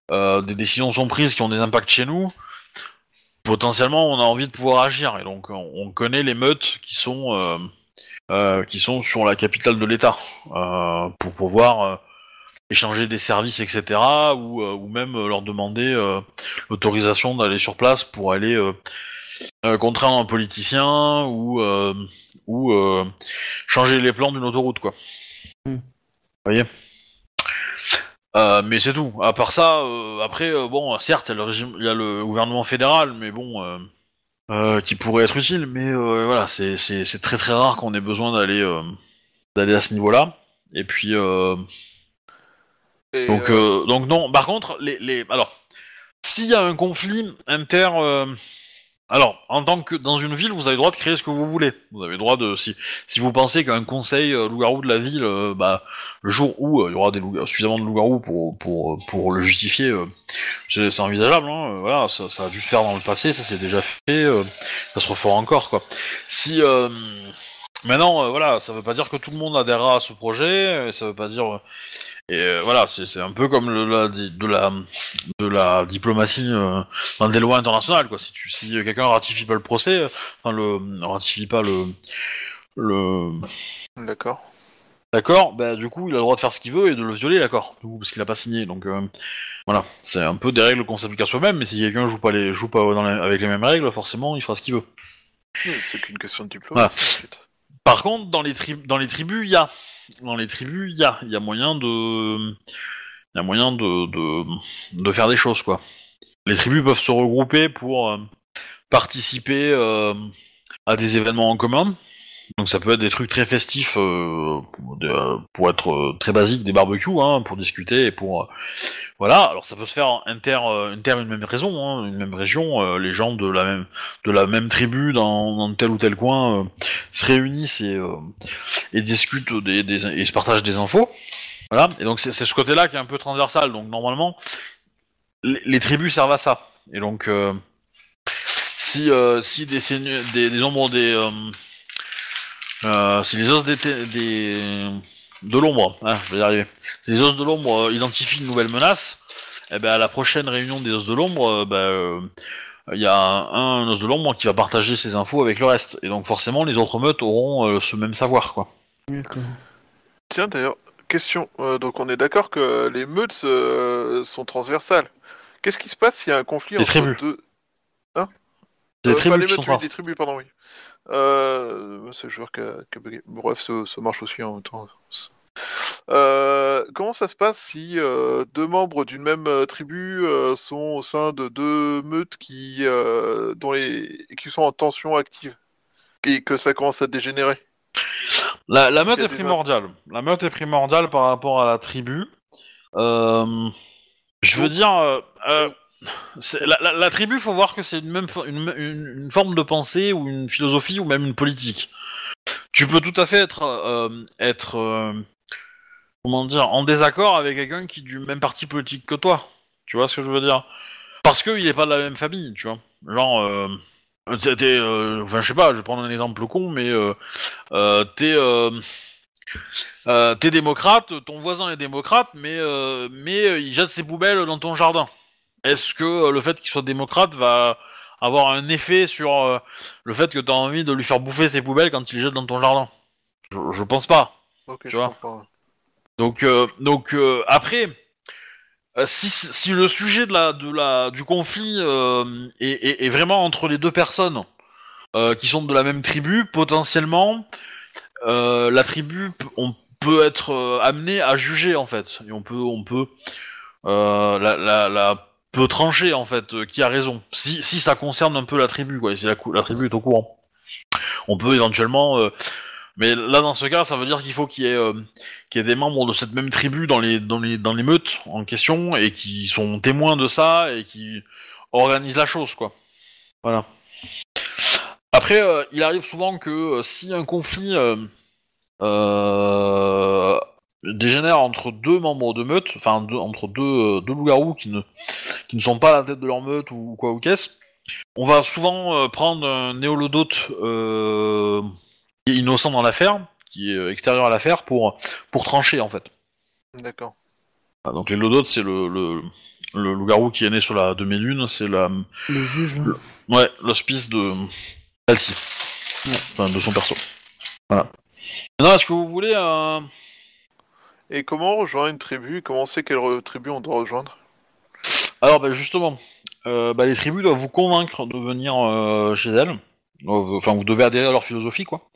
des décisions sont prises qui ont des impacts chez nous, potentiellement, on a envie de pouvoir agir, et donc on, on connaît les meutes qui sont qui sont sur la capitale de l'État pour pouvoir échanger des services, etc., ou, euh, ou même euh, leur demander euh, l'autorisation d'aller sur place pour aller euh, euh, contraindre un politicien ou, ou changer les plans d'une autoroute, quoi. Hmm. Vous voyez? Mais c'est tout. À part ça, après, bon, certes, il y, a le régime, il y a le gouvernement fédéral, mais bon, qui pourrait être utile, mais voilà, c'est c'est- c'est très très rare qu'on ait besoin d'aller d'aller à ce niveau-là. Et puis, Et, donc, euh, euh, donc non. Par contre, les, les... alors, s'il y a un conflit inter, euh, alors, en tant que dans une ville, vous avez le droit de créer ce que vous voulez. Vous avez le droit de, si, si vous pensez qu'un conseil euh, loup-garou de la ville, euh, bah, le jour où euh, il y aura des loups- suffisamment de loups-garous pour, pour, pour le justifier, c'est envisageable. Hein, voilà, ça, ça a dû se faire dans le passé, ça s'est déjà fait, ça se refera encore, quoi. Si maintenant, euh, voilà, ça veut pas dire que tout le monde adhérera à ce projet, euh, ça veut pas dire. Et euh, voilà, c'est un peu comme le, la, de la de la diplomatie euh, dans des lois internationales, quoi. Si tu si quelqu'un ratifie pas le procès, euh, enfin le ratifie pas le le D'accord. d'accord, bah du coup il a le droit de faire ce qu'il veut et de le violer, coup, parce qu'il a pas signé. Donc euh, voilà, c'est un peu des règles qu'on s'applique à soi-même, mais si quelqu'un joue pas les joue pas dans les- avec les mêmes règles, forcément il fera ce qu'il veut. Oui, C'est qu'une question de diplomatie. Par contre, dans les, dans les tribus, il y a. Dans les tribus, il y a. Il y a moyen de. Il y a moyen de, de, de faire des choses, quoi. Les tribus peuvent se regrouper pour euh, participer euh, à des événements en commun. Donc ça peut être des trucs très festifs euh, pour, être euh, très basiques, des barbecues, hein, pour discuter et pour... euh, voilà, alors ça peut se faire en inter, euh, inter une même raison, hein, une même région, les gens de la même, de la même tribu dans, dans tel ou tel coin se réunissent et, et discutent des, des, et se partagent des infos. Voilà, et donc c'est ce côté-là qui est un peu transversal. Donc normalement, les, les tribus servent à ça. Et donc, si, si des, des, des nombres des. Euh, si les os des, de l'ombre, hein, je vais y arriver. Si les os de l'ombre euh, identifient une nouvelle menace, eh ben à la prochaine réunion des os de l'ombre, euh, ben, euh, il y a un, un os de l'ombre qui va partager ses infos avec le reste. Et donc forcément, les autres meutes auront euh, ce même savoir, quoi. Tiens, d'ailleurs, question. Euh, donc, on est d'accord que les meutes euh, sont transversales. Qu'est-ce qui se passe s'il y a un conflit Les entre tribus. deux. C'est Euh, des tribus pas les sont meutes, trans. des tribus, pardon, oui. Euh, c'est le joueur qui a, qui a bugué. Bref, ça, ça marche aussi en même temps. Euh, comment ça se passe si euh, deux membres d'une même tribu sont au sein de deux meutes qui, dont les, qui sont en tension active et que ça commence à dégénérer? La, meute est primordiale. La meute est primordiale par rapport à la tribu. Je veux dire, la, tribu, faut voir que c'est une une, forme de pensée ou une philosophie ou même une politique. Tu peux tout à fait être euh, euh, comment dire en désaccord avec quelqu'un qui est du même parti politique que toi. Tu vois ce que je veux dire? Parce qu'il est pas de la même famille, tu vois. Genre, euh, t'es- euh, je sais pas, je vais prendre un exemple con, mais t'es démocrate, ton voisin est démocrate, mais mais il jette ses poubelles dans ton jardin. Est-ce que euh, le fait qu'il soit démocrate va avoir un effet sur euh, le fait que t'as envie de lui faire bouffer ses poubelles quand il les jette dans ton jardin? Je, je pense pas. Ok, Tu je vois? comprends. Donc, euh, donc euh, après, si, si le sujet de la, de la, du conflit euh, est, est- est vraiment entre les deux personnes euh, qui sont de la même tribu, potentiellement, euh, la tribu, on peut être amené à juger en fait, et on peut, on peut, euh, la, la, la peut trancher en fait euh, qui a raison. Si, si ça concerne un peu la tribu, quoi, et si la, tribu est au courant, on peut éventuellement. euh, mais là, dans ce cas, ça veut dire qu'il faut qu'il y ait euh, y ait des membres de cette même tribu dans les, dans les, dans les meutes en question et qui sont témoins de ça et qui organisent la chose, quoi. Voilà. Après, il arrive souvent que si un conflit dégénère entre deux membres de meute, enfin deux- entre deux, euh, deux loups-garous qui ne, qui ne sont pas à la tête de leur meute ou quoi ou qu'est-ce, on va souvent euh, prendre un néolodote euh, qui est innocent dans l'affaire, qui est euh, extérieur à l'affaire, pour, pour trancher en fait. D'accord. Ah, Donc les lodotes, c'est le, le, le loup-garou qui est né sur la demi-lune, c'est la, Le juge. ouais, l'hospice de Elsie, enfin de son perso. Voilà. Maintenant, est-ce que vous voulez un... Et comment on rejoint une tribu? Comment on sait quelle tribu on doit rejoindre? Alors, bah, justement, euh, bah, les tribus doivent vous convaincre de venir euh, chez elles. Enfin, vous devez adhérer à leur philosophie, quoi.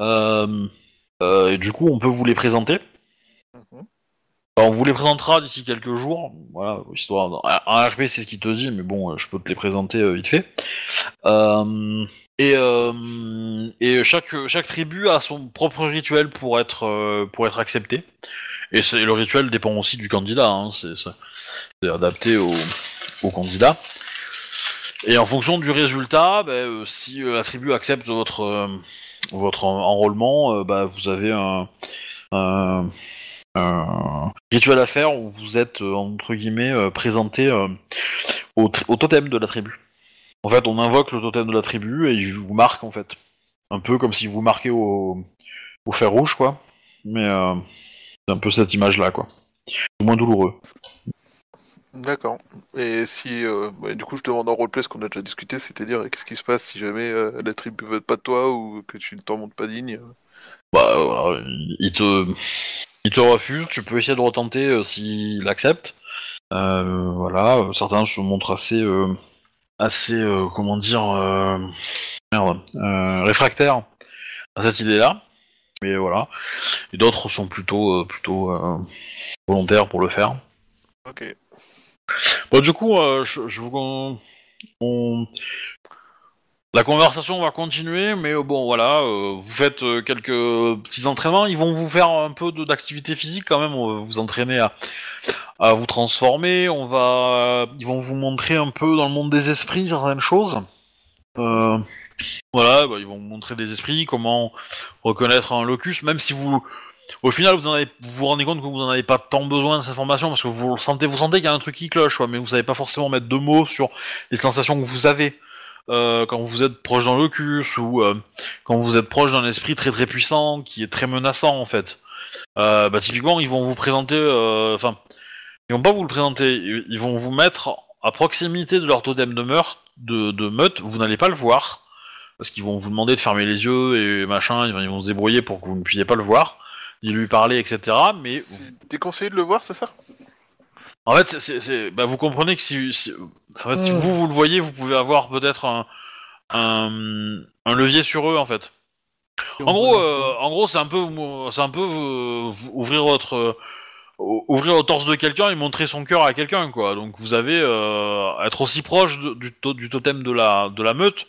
Euh, et du coup, on peut vous les présenter. Mhm. Alors, on vous les présentera d'ici quelques jours. Voilà, histoire. Un RP, c'est ce qu'il te dit, mais bon, je peux te les présenter vite fait. Et, euh, chaque, tribu a son propre rituel pour être, euh, accepté. Et le rituel dépend aussi du candidat. Hein, c'est adapté au, candidat. Et en fonction du résultat, ben, euh, si la tribu accepte votre, votre en- enrôlement, bah, vous avez un, rituel à faire où vous êtes, entre guillemets, présenté au totem de la tribu. En fait, on invoque le totem de la tribu et il vous marque, en fait. Un peu comme si vous marquez au, au fer rouge, quoi. Mais euh, c'est un peu cette image-là, quoi. C'est moins douloureux. D'accord. Et si, euh, ouais, du coup, je demande en roleplay ce qu'on a déjà discuté, c'est-à-dire qu'est-ce qui se passe si jamais euh, la tribu veut pas de toi ou que tu ne t'en montes pas digne euh? Bah voilà, il te, il te refuse. Tu peux essayer de retenter euh, s'il accepte. Euh, voilà, euh, certains se montrent assez, euh, assez, euh, comment dire, euh, merde, euh, réfractaires à cette idée-là. Mais voilà. Et d'autres sont plutôt, euh, plutôt volontaires pour le faire. Ok. Bon, du coup, je, je vous on- La conversation va continuer, mais bon, voilà, vous faites quelques petits entraînements. Ils vont vous faire un peu d'activité physique quand même. Vous entraîner à, à vous transformer. On va, ils vont vous montrer un peu dans le monde des esprits certaines choses. Euh, voilà, bah, ils vont vous montrer des esprits, comment reconnaître un locus, même si vous, au final, vous vous rendez compte que vous n'en avez pas tant besoin de cette information parce que vous sentez, vous sentez qu'il y a un truc qui cloche, mais vous savez pas forcément mettre de mots sur les sensations que vous avez euh, quand vous êtes proche d'un locus ou euh, quand vous êtes proche d'un esprit très très puissant qui est très menaçant en fait. Euh, bah typiquement, ils vont vous présenter, euh, enfin, ils vont pas vous le présenter, ils vont vous mettre à proximité de leur totem de meurtre, de, de meute. Vous n'allez pas le voir parce qu'ils vont vous demander de fermer les yeux et machin. Ils vont, ils vont se débrouiller pour que vous ne puissiez pas le voir, ni lui parler, etc. Mais C'est déconseillé de le voir, c'est ça? En fait, c'est- c'est, c'est- bah, vous comprenez que si, si, en fait, si vous vous le voyez, vous pouvez avoir peut-être un, un, un levier sur eux en fait. En gros, euh, en gros, c'est un peu, c'est un peu euh, ouvrir votre, euh, ouvrir le torse de quelqu'un et montrer son cœur à quelqu'un, quoi. Donc vous avez euh, être aussi proche du, to- du totem de la, de la meute,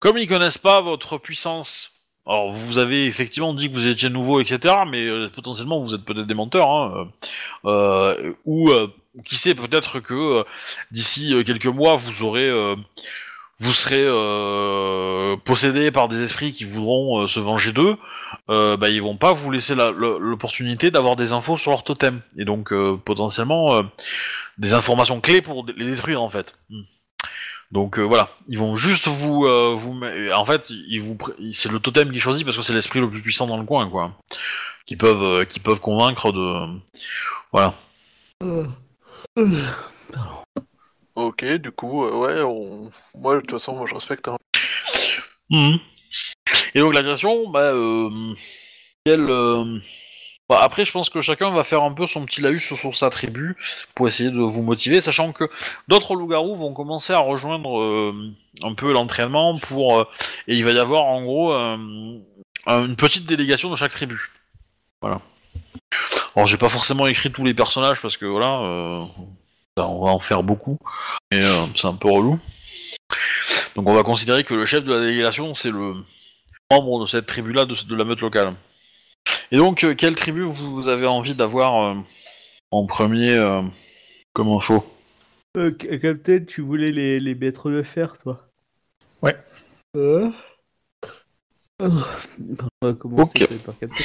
comme ils connaissent pas votre puissance. Alors vous avez effectivement dit que vous étiez nouveau, etc. Mais euh, potentiellement vous êtes peut-être des menteurs, hein, euh, euh, ou euh, qui sait peut-être que euh, d'ici quelques mois vous aurez vous serez euh, possédé par des esprits qui voudront euh, se venger d'eux, euh, bah, ils vont pas vous laisser l'opportunité d'avoir des infos sur leur totem et donc euh, potentiellement euh, des informations clés pour les détruire en fait. Hmm. Donc voilà, ils vont juste vous vous en fait ils vous c'est le totem qui choisit parce que c'est l'esprit le plus puissant dans le coin quoi, qui peuvent qui peuvent convaincre de voilà. Ok, du coup, euh, ouais, on... moi, de toute façon, moi, je respecte. hein. Mhm. Et donc l'agression, bah, euh, quelle, euh, bah, après je pense que chacun va faire un peu son petit laïus sur, sur sa tribu pour essayer de vous motiver, sachant que d'autres loups-garous vont commencer à rejoindre euh, un peu l'entraînement pour euh, et il va y avoir en gros euh, une petite délégation de chaque tribu. Voilà. Alors j'ai pas forcément écrit tous les personnages parce que voilà, euh, on va en faire beaucoup et euh, c'est un peu relou. Donc on va considérer que le chef de la délégation, c'est le membre de cette tribu-là, de, de la meute locale. Et donc, euh, quelle tribu vous avez envie d'avoir euh, en premier euh, comme info? Euh, Ca- Captain, tu voulais les, les maîtres de fer, toi? Ouais. Euh On va commencer par Captain?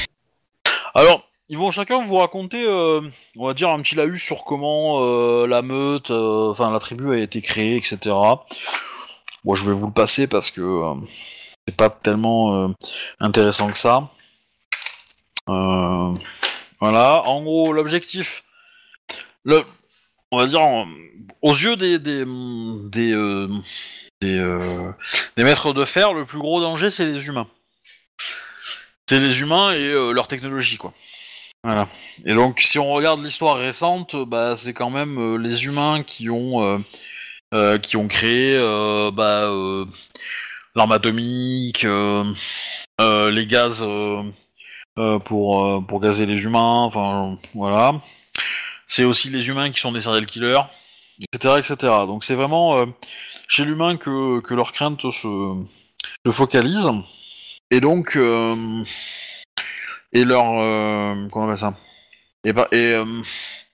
Alors, ils vont chacun vous raconter, euh, on va dire, un petit laïus sur comment euh, la meute, euh, enfin la tribu a été créée, etc. Bon, je vais vous le passer parce que c'est pas tellement intéressant que ça. Voilà, en gros, l'objectif, le, on va dire, aux yeux des des des, maîtres de fer, le plus gros danger, c'est les humains. C'est les humains et leur technologie, quoi. Voilà. Et donc, si on regarde l'histoire récente, bah, c'est quand même euh, les humains qui ont euh, euh, qui ont créé bah, l'arme atomique, les gaz pour pour gazer les humains. Enfin, voilà. C'est aussi les humains qui sont des serial killers, etc., etc. Donc, c'est vraiment chez l'humain que que leurs craintes se se focalisent. Et donc, et leur, euh, comment on appelle ça? Et, par- euh,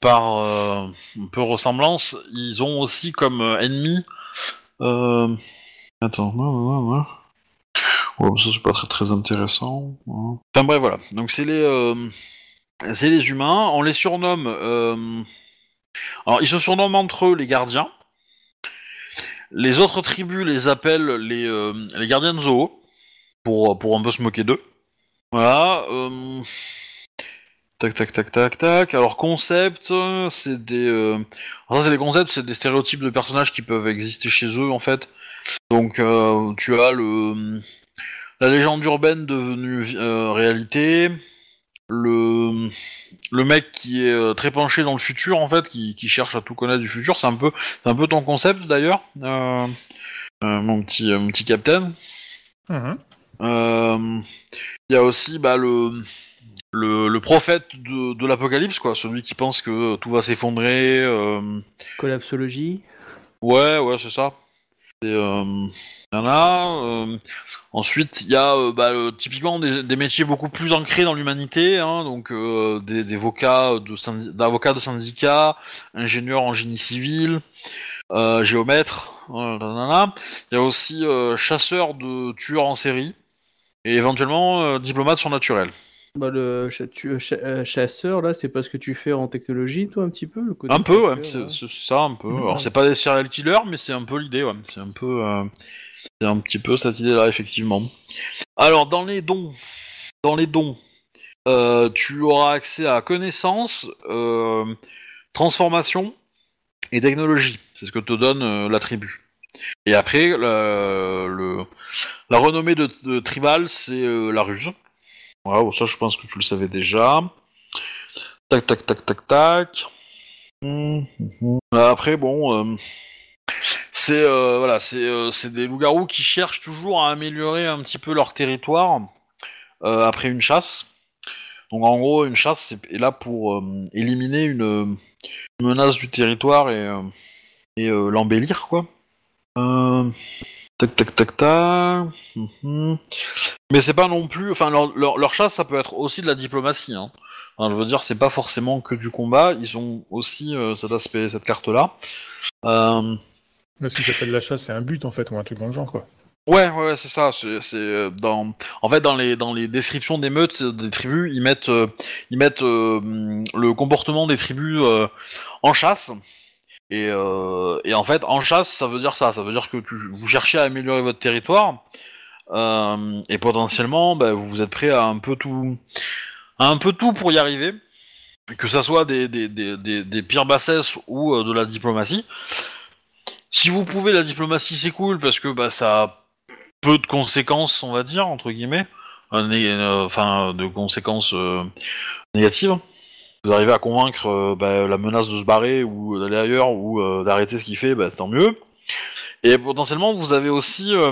par euh, peu ressemblance, ils ont aussi comme ennemi. Attends, ouais, ouais, ouais. Ouais, ça c'est pas très très intéressant. ouais. Enfin bref, voilà. Donc c'est les, c'est les humains. On les surnomme. alors ils se surnomment entre eux les gardiens. Les autres tribus les appellent les, les gardiens de zoo pour, pour un peu se moquer d'eux. Voilà. euh, Tac, tac, tac, tac, tac. Alors, concept, euh, c'est des. euh, alors ça, c'est des concepts, c'est des stéréotypes de personnages qui peuvent exister chez eux, en fait. Donc, euh, tu as le. La légende urbaine devenue euh, réalité. Le. Le mec qui est euh, très penché dans le futur, en fait, qui, cherche à tout connaître du futur. C'est un peu, c'est un peu ton concept, d'ailleurs, euh, euh, mon petit, euh, mon petit capitaine. Mhm. Euh, Il y a aussi bah, le, le, le prophète de, de l'apocalypse, quoi, celui qui pense que tout va s'effondrer. euh, Collapsologie. Ouais, ouais, c'est ça. C'est, euh, il y en a. euh, ensuite, il y a euh, bah, euh, typiquement des, des métiers beaucoup plus ancrés dans l'humanité, hein, donc euh, des, des avocats de d'avocats de syndicats, ingénieurs en génie civil, euh, géomètres. euh. Il y a aussi euh, chasseurs de tueurs en série et éventuellement euh, diplomates surnaturels. Bah, le cha- tu- cha- euh, chasseur, là, c'est pas ce que tu fais en technologie, toi, un petit peu le côté Un peu, ouais, c'est ça, un peu. Alors, c'est pas des serial killers, mais c'est un peu l'idée, ouais. C'est un peu, euh, c'est un petit peu cette idée-là, effectivement. Alors, dans les dons, dans les dons, euh, tu auras accès à connaissance, euh, transformation et technologie. C'est ce que te donne euh, la tribu. Et après, le, le- la renommée de, de tribal, c'est euh, la ruse. Voilà, bon, ça, je pense que tu le savais déjà. Tac, tac, tac, tac, tac. Hum, hum, hum. Après, bon, euh, c'est euh, voilà, c'est euh, c'est des loups-garous qui cherchent toujours à améliorer un petit peu leur territoire euh, après une chasse. Donc en gros, une chasse c'est- est là pour euh, éliminer une, une menace du territoire et, euh, et euh, l'embellir, quoi. Euh, tac, tac, tac, tac. Mhm. Mais c'est pas non plus. Enfin, leur, leur, leur chasse, ça peut être aussi de la diplomatie. Hein. Enfin, je veux dire, c'est pas forcément que du combat. Ils ont aussi euh, cet aspect, cette carte-là. Euh, Là, ce qui s'appelle la chasse, c'est un but en fait, ou un truc dans le genre quoi. Ouais, ouais, c'est ça. C'est dans, en fait, dans les dans les descriptions des meutes des tribus, ils mettent euh, ils mettent le comportement des tribus en chasse. Et, euh, et en fait, en chasse, ça veut dire ça. Ça veut dire que vous cherchez à améliorer votre territoire euh, et potentiellement, bah, vous êtes prêt à un peu tout, un peu tout pour y arriver. Que ça soit des, pires bassesses ou euh, de la diplomatie. Si vous pouvez la diplomatie, c'est cool parce que bah ça a peu de conséquences, on va dire entre guillemets, enfin de conséquences négatives. Vous arrivez à convaincre euh, bah, la menace de se barrer ou d'aller ailleurs ou euh, d'arrêter ce qu'il fait, bah, tant mieux. Et potentiellement, vous avez aussi euh,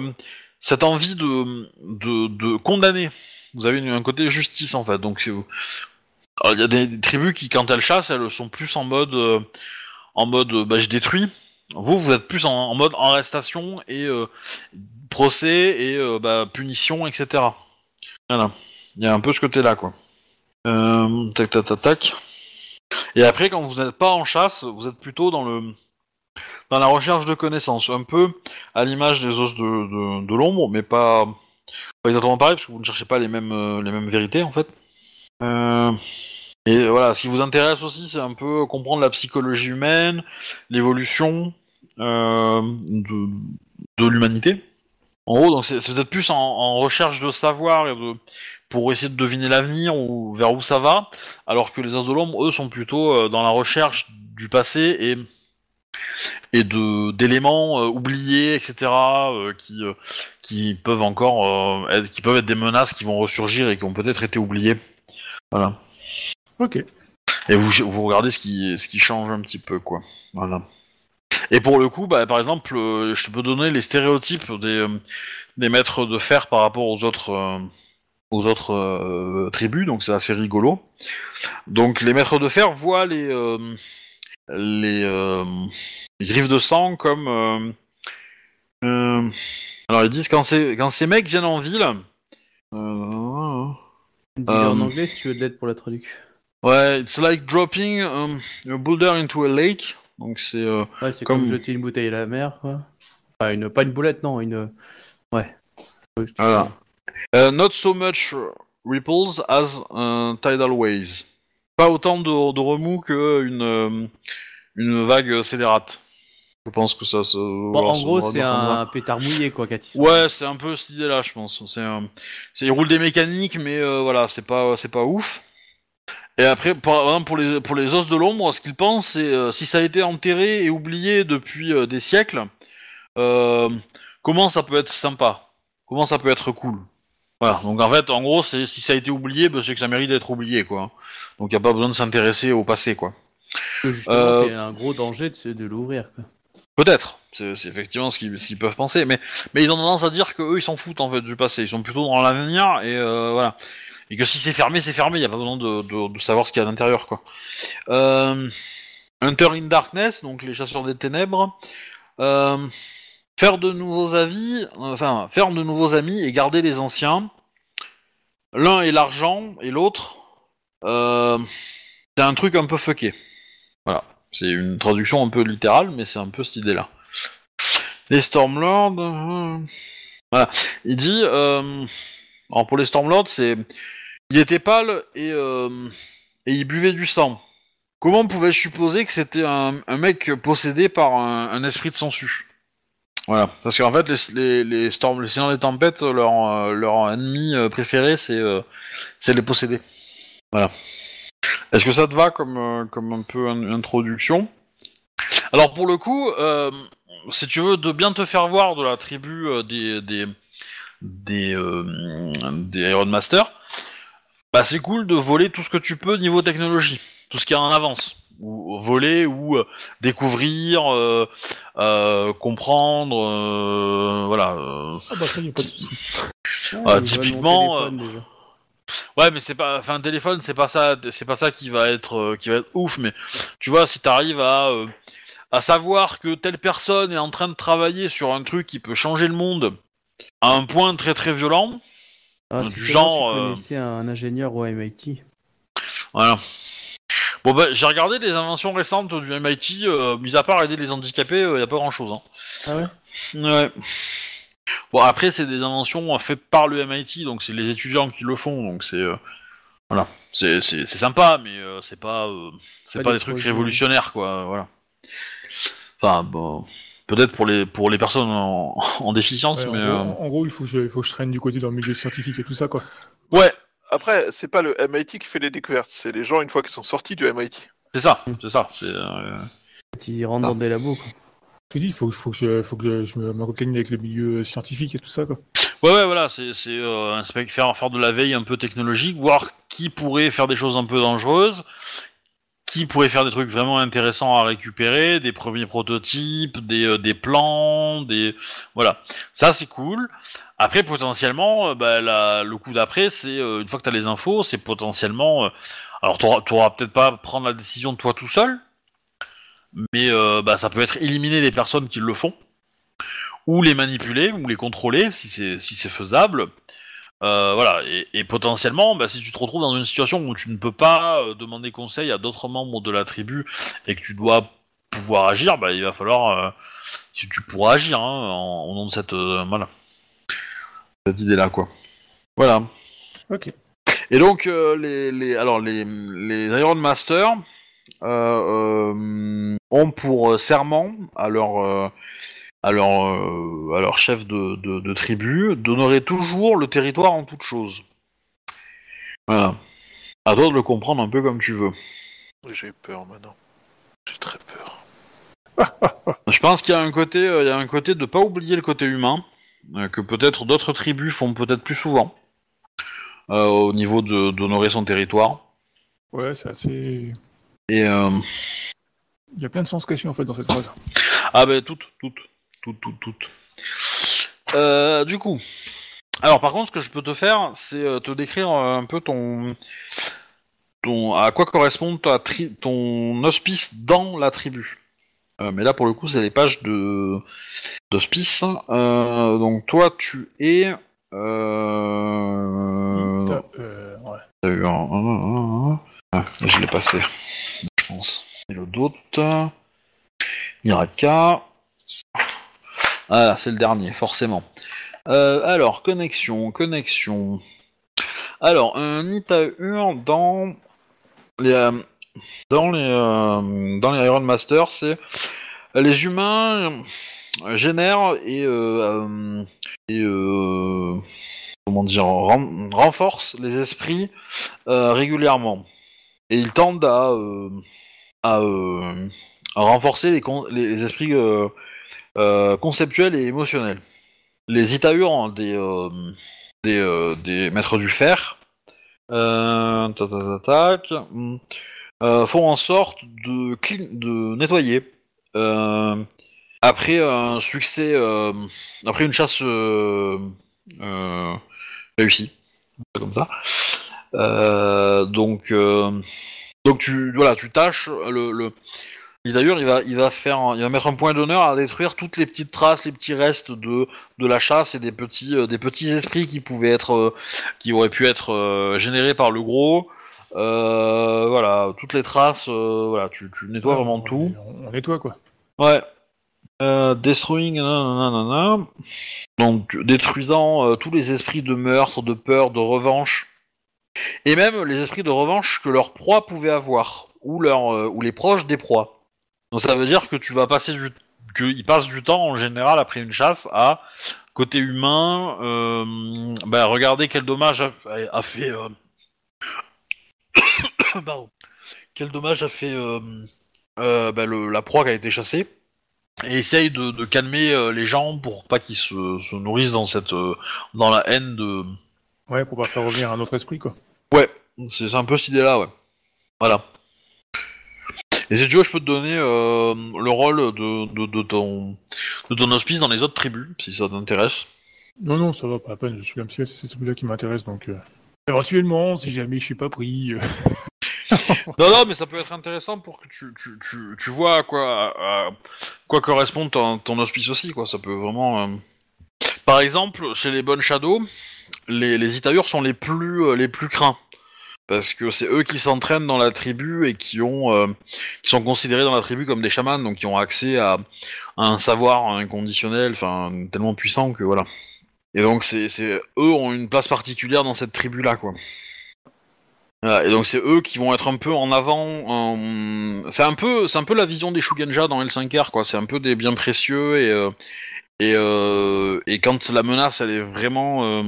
cette envie de, de, de condamner. Vous avez un côté justice en fait. Donc il y a des, tribus qui, quand elles chassent, elles sont plus en mode, en mode, bah, je détruis. Vous, vous êtes plus en, mode arrestation et procès et bah, punition, etc. Voilà. Il y a un peu ce côté-là, quoi. Euh, tac, tac, tac, tac. Et après, quand vous n'êtes pas en chasse, vous êtes plutôt dans le dans la recherche de connaissances, un peu à l'image des os de, de, l'ombre, mais pas, exactement pareil, parce que vous ne cherchez pas les mêmes, euh, les mêmes vérités, en fait. Euh, et voilà, ce qui vous intéresse aussi, c'est un peu comprendre la psychologie humaine, l'évolution de, de l'humanité. En gros, donc c'est peut-être plus en, en recherche de savoir et de, pour essayer de deviner l'avenir ou vers où ça va, alors que les As de l'ombre, eux, sont plutôt euh, dans la recherche du passé et et de d'éléments euh, oubliés, etc. euh, qui euh, qui peuvent encore être, qui peuvent être des menaces qui vont ressurgir et qui ont peut-être été oubliées. Voilà. Ok. Et vous, vous regardez ce qui, ce qui change un petit peu, quoi. Voilà. Et pour le coup, bah, par exemple, je te peux donner les stéréotypes des, des maîtres de fer par rapport aux autres, aux autres euh, tribus, donc c'est assez rigolo. Donc les maîtres de fer voient les, euh, les, euh, les griffes de sang comme... euh, alors ils disent quand, ces- quand ces mecs viennent en ville... En anglais si tu veux de l'aide pour la traduction. Ouais, it's like dropping um, a boulder into a lake. Donc c'est Ouais, comme- comme... jeter une bouteille à la mer, quoi. Enfin, une, pas une boulette, non, une. Ouais. Voilà. Uh, not so much ripples as uh, tidal waves. Pas autant de, de remous que une euh, une vague scélérate. Je pense que ça se. Bon, en ça gros, c'est ça. un pétard mouillé, quoi, Cathy. Ouais, c'est un peu cette idée-là, je pense. C'est il roule des mécaniques, mais euh, voilà, c'est pas, c'est pas ouf. Et après, par pour les, pour les os de l'ombre, ce qu'ils pensent, c'est euh, si ça a été enterré et oublié depuis euh, des siècles, euh, comment ça peut être sympa? Comment ça peut être cool? Voilà, donc en fait, en gros, c'est si ça a été oublié, bah, c'est que ça mérite d'être oublié, quoi. Donc il n'y a pas besoin de s'intéresser au passé, quoi. Justement, Euh, c'est un gros danger de, l'ouvrir, quoi. Peut-être, c'est effectivement ce qu'ils peuvent penser, mais, mais ils ont tendance à dire que eux ils s'en foutent en fait du passé, ils sont plutôt dans l'avenir et euh, voilà. Et que si c'est fermé, c'est fermé, il n'y a pas besoin de, de, de savoir ce qu'il y a à l'intérieur quoi. Euh, Hunter in Darkness, donc les chasseurs des ténèbres. Euh, faire de nouveaux avis, enfin faire de nouveaux amis et garder les anciens. L'un est l'argent et l'autre, euh, c'est un truc un peu fucké. Voilà. C'est une traduction un peu littérale, mais c'est un peu cette idée-là. Les Stormlords... euh, Voilà. Il dit... Euh... Alors pour les Stormlords, c'est... Il était pâle et, il buvait du sang. Comment pouvais-je supposer que c'était un, mec possédé par un, un esprit de sangsue? Voilà. Parce qu'en fait, les, les, Storm... les Seigneurs des Tempêtes, leur, euh, leur ennemi euh, préféré, c'est euh, c'est les possédés. Voilà. Est-ce que ça te va comme, euh, comme un peu une introduction? Alors pour le coup, euh, si tu veux de bien te faire voir de la tribu euh, des des des, euh, Iron Master, bah c'est cool de voler tout ce que tu peux niveau technologie, tout ce qui est en avance. Ou voler ou euh, découvrir, euh, euh, comprendre, euh, voilà. euh. Ah bah ça, y a pas de souci. Ah, Ah, typiquement, téléphone. Ouais, mais c'est pas, enfin, un téléphone, c'est pas ça, c'est pas ça qui va être, euh, qui va être ouf. Mais tu vois, si t'arrives à, euh, à savoir que telle personne est en train de travailler sur un truc qui peut changer le monde à un point très très violent, Ah, du genre, euh, tu connaissais un ingénieur au MIT. voilà. Bon bah, j'ai regardé les inventions récentes du MIT, euh, mis à part aider les handicapés, il y a pas grand chose. Hein. Ah ouais? Ouais. Bon après c'est des inventions euh, faites par le MIT, donc c'est les étudiants qui le font, donc c'est euh, voilà, c'est sympa, mais euh, c'est pas euh, c'est Pas pas, des trucs projets. révolutionnaires quoi, voilà. Enfin bon, peut-être pour les pour les personnes en, en déficience, Ouais, en, mais gros, euh, en gros, il faut que, je, il faut que je traîne du côté dans le milieu scientifique et tout ça, quoi. ouais, Après, c'est pas le MIT qui fait les découvertes, c'est les gens une fois qu'ils sont sortis du MIT. c'est ça, c'est ça, c'est euh, Ils rentrent dans des labos. Quoi. Je te dis, il faut, faut que, je, faut que je me, me recaligne avec le milieu scientifique et tout ça, quoi. Ouais, ouais, voilà, c'est c'est, euh, un spec- faire, faire de la veille un peu technologique, voir qui pourrait faire des choses un peu dangereuses, qui pourrait faire des trucs vraiment intéressants à récupérer, des premiers prototypes, des, euh, des plans, des... Voilà, ça c'est cool. Après, potentiellement, euh, bah, la- le coup d'après, c'est, euh, une fois que tu as les infos, c'est potentiellement... alors, tu n'auras peut-être pas à prendre la décision de toi tout seul, mais bah, ça peut être éliminer les personnes qui le font ou les manipuler, ou les contrôler, si c'est si c'est faisable. Euh, voilà, et, et potentiellement, bah, si tu te retrouves dans une situation où tu ne peux pas euh, demander conseil à d'autres membres de la tribu et que tu dois pouvoir agir, bah, il va falloir, euh, si tu pourras agir hein, en, au nom de cette, euh, voilà, cette idée-là, quoi. Voilà. Ok. Et donc euh, les, les alors les les Iron Master euh, euh, ont pour serment à leur euh, à leur euh, à leur chef de, de, de tribu d'honorer toujours le territoire en toute chose. Voilà. À toi de le comprendre un peu comme tu veux. J'ai peur maintenant. J'ai très peur. Je pense qu'il y a un côté euh, il y a un côté de pas oublier le côté humain euh, que peut-être d'autres tribus font peut-être plus souvent euh, au niveau de d'honorer son territoire. Ouais, c'est assez. Et euh, Il y a plein de sens cachés, en fait, dans cette phrase. Ah ben toutes, toutes, toutes, toutes, toutes. Euh, du coup, alors par contre, ce que je peux te faire, c'est euh, te décrire euh, un peu ton, ton, à quoi correspond ta tri, ton hospice dans la tribu. Euh, mais là, pour le coup, c'est les pages de d'hospice. Euh, donc toi, tu es. Euh... T'as- euh, ouais. T'as eu un- un- un- un- Ah, je l'ai passé, je pense. Et le doute. Iraka. Ah, c'est le dernier, forcément. Euh, alors, connexion, connexion. Alors, un Itaur dans les, euh, dans les, euh, dans les Iron Master, c'est les humains génèrent et, et comment dire, ren- renforcent les esprits régulièrement. Et ils tendent à, à, renforcer les esprits euh, conceptuels et émotionnels. Les Itaurs, des, euh, euh, des maîtres du fer, font en sorte de, nettoyer après un succès, après une chasse réussie, comme ça. Donc, donc tu, voilà, tu tâches le... et D'ailleurs, il va, il va faire, il va mettre un point d'honneur à détruire toutes les petites traces, les petits restes de, de la chasse et des petits, euh, des petits esprits qui pouvaient être, euh, qui auraient pu être euh, générés par le gros. Euh, voilà, toutes les traces, euh, voilà, tu, tu nettoies vraiment tout. On, on nettoie quoi. Ouais. Euh, destroying, nanana, donc détruisant euh, tous les esprits de meurtre, de peur, de revanche, et même les esprits de revanche que leur proie pouvait avoir, ou leur, euh, ou les proches des proies. Donc ça veut dire que tu vas passer du, qu'ils passent du temps en général après une chasse à côté humain, euh, bah, regarder quel dommage a, a fait, euh, pardon, quel dommage a fait euh, euh, bah, le- la proie qui a été chassée. Et essaye de, de calmer euh, les gens pour pas qu'ils se, se nourrissent dans cette euh, dans la haine de Ouais, pour pas faire revenir un autre esprit quoi. ouais c'est c'est un peu cette idée là ouais. Voilà et si tu veux je peux te donner euh, le rôle de, de, de ton de ton hospice dans les autres tribus si ça t'intéresse Non, non, ça va, pas à peine. Je suis un petit, c'est celui-là qui m'intéresse donc. euh, Éventuellement, si jamais je suis pas pris. euh, non non mais ça peut être intéressant pour que tu, tu, tu, tu vois à quoi à, quoi correspond ton, ton hospice aussi quoi ça peut vraiment euh, par exemple chez les bonnes shadows les, les sont les plus les plus craints parce que c'est eux qui s'entraînent dans la tribu et qui ont euh, qui sont considérés dans la tribu comme des chamans donc qui ont accès à, un savoir inconditionnel enfin tellement puissant que voilà et donc c'est eux ont une place particulière dans cette tribu là quoi et donc c'est eux qui vont être un peu en avant. C'est un peu, c'est un peu la vision des Shugenja dans L5R, quoi. C'est un peu des biens précieux et euh, et euh, et quand la menace elle est vraiment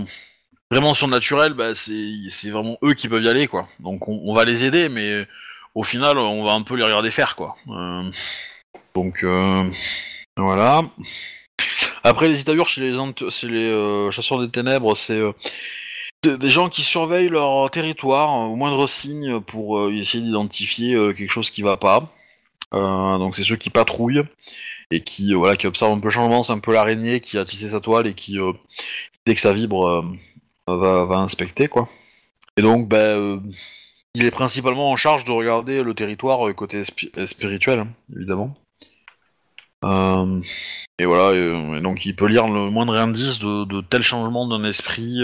vraiment surnaturelle, bah c'est vraiment eux qui peuvent y aller, quoi. Donc on, va les aider, mais au final on va un peu les regarder faire, quoi. Euh, donc euh, voilà. Après les Itaïurs chez les, euh, chasseurs des ténèbres, c'est des gens qui surveillent leur territoire au moindre signe pour essayer d'identifier quelque chose qui va pas. Donc c'est ceux qui patrouillent et qui voilà qui observent un peu le changement, c'est un peu l'araignée qui a tissé sa toile et qui dès que ça vibre va, inspecter quoi. Et donc ben euh, il est principalement en charge de regarder le territoire euh, côté euh, spirituel hein, évidemment. Et voilà, et, donc il peut lire le moindre indice de, tel changement d'un esprit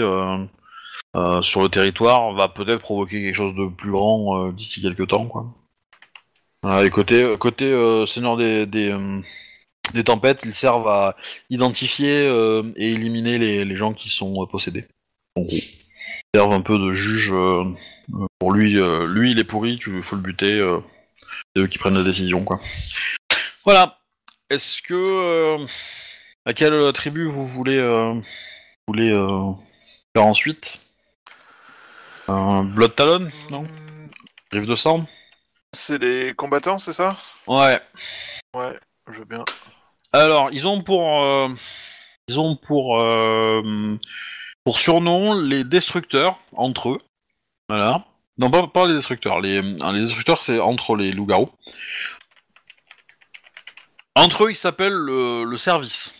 sur le territoire va peut-être provoquer quelque chose de plus grand d'ici quelques temps, quoi. Et côté côté Seigneur des tempêtes, ils servent à identifier et éliminer les, gens qui sont possédés. En gros, servent un peu de juge euh, euh, pour lui. euh, lui, il est pourri, tu faut le buter. euh, c'est eux qui prennent la décision, quoi. Voilà. Est-ce que euh, à quelle tribu vous voulez euh, vous voulez euh, faire ensuite? Blood Talon Non? Rive de sang C'est les combattants, c'est ça? Ouais. Ouais, je veux bien. Alors, ils ont pour... euh, ils ont pour... euh, pour surnom les destructeurs, entre eux. Voilà. Non, pas, les destructeurs. Les, euh, les destructeurs, c'est entre les loups-garous. Entre eux, ils s'appellent le, service.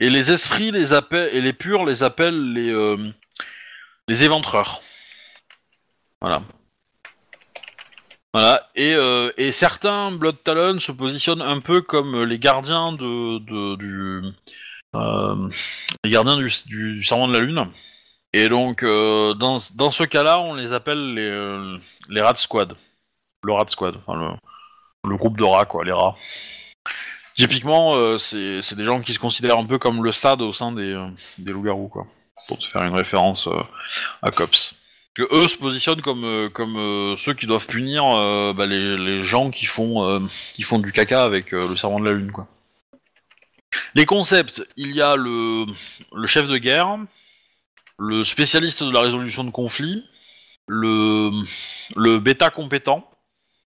Et les esprits les appellent... Et les purs les appellent les... euh, éventreurs. Voilà. Voilà, et, euh, et certains Blood Talon se positionnent un peu comme les gardiens de, du, les gardiens du, du serment de la lune. Et donc, euh, dans, ce cas-là, on les appelle les, euh, les Rat Squad. Le Rat Squad, enfin le, groupe de rats, quoi, les rats. Typiquement, euh, c'est des gens qui se considèrent un peu comme le SAD au sein des, euh, loups-garous, quoi. Pour te faire une référence euh, à Cops que eux se positionnent comme euh, euh, ceux qui doivent punir euh, bah, les, gens qui font euh, du caca avec euh, le serment de la lune quoi. Les concepts, il y a le le chef de guerre, le spécialiste de la résolution de conflits, le le bêta compétent,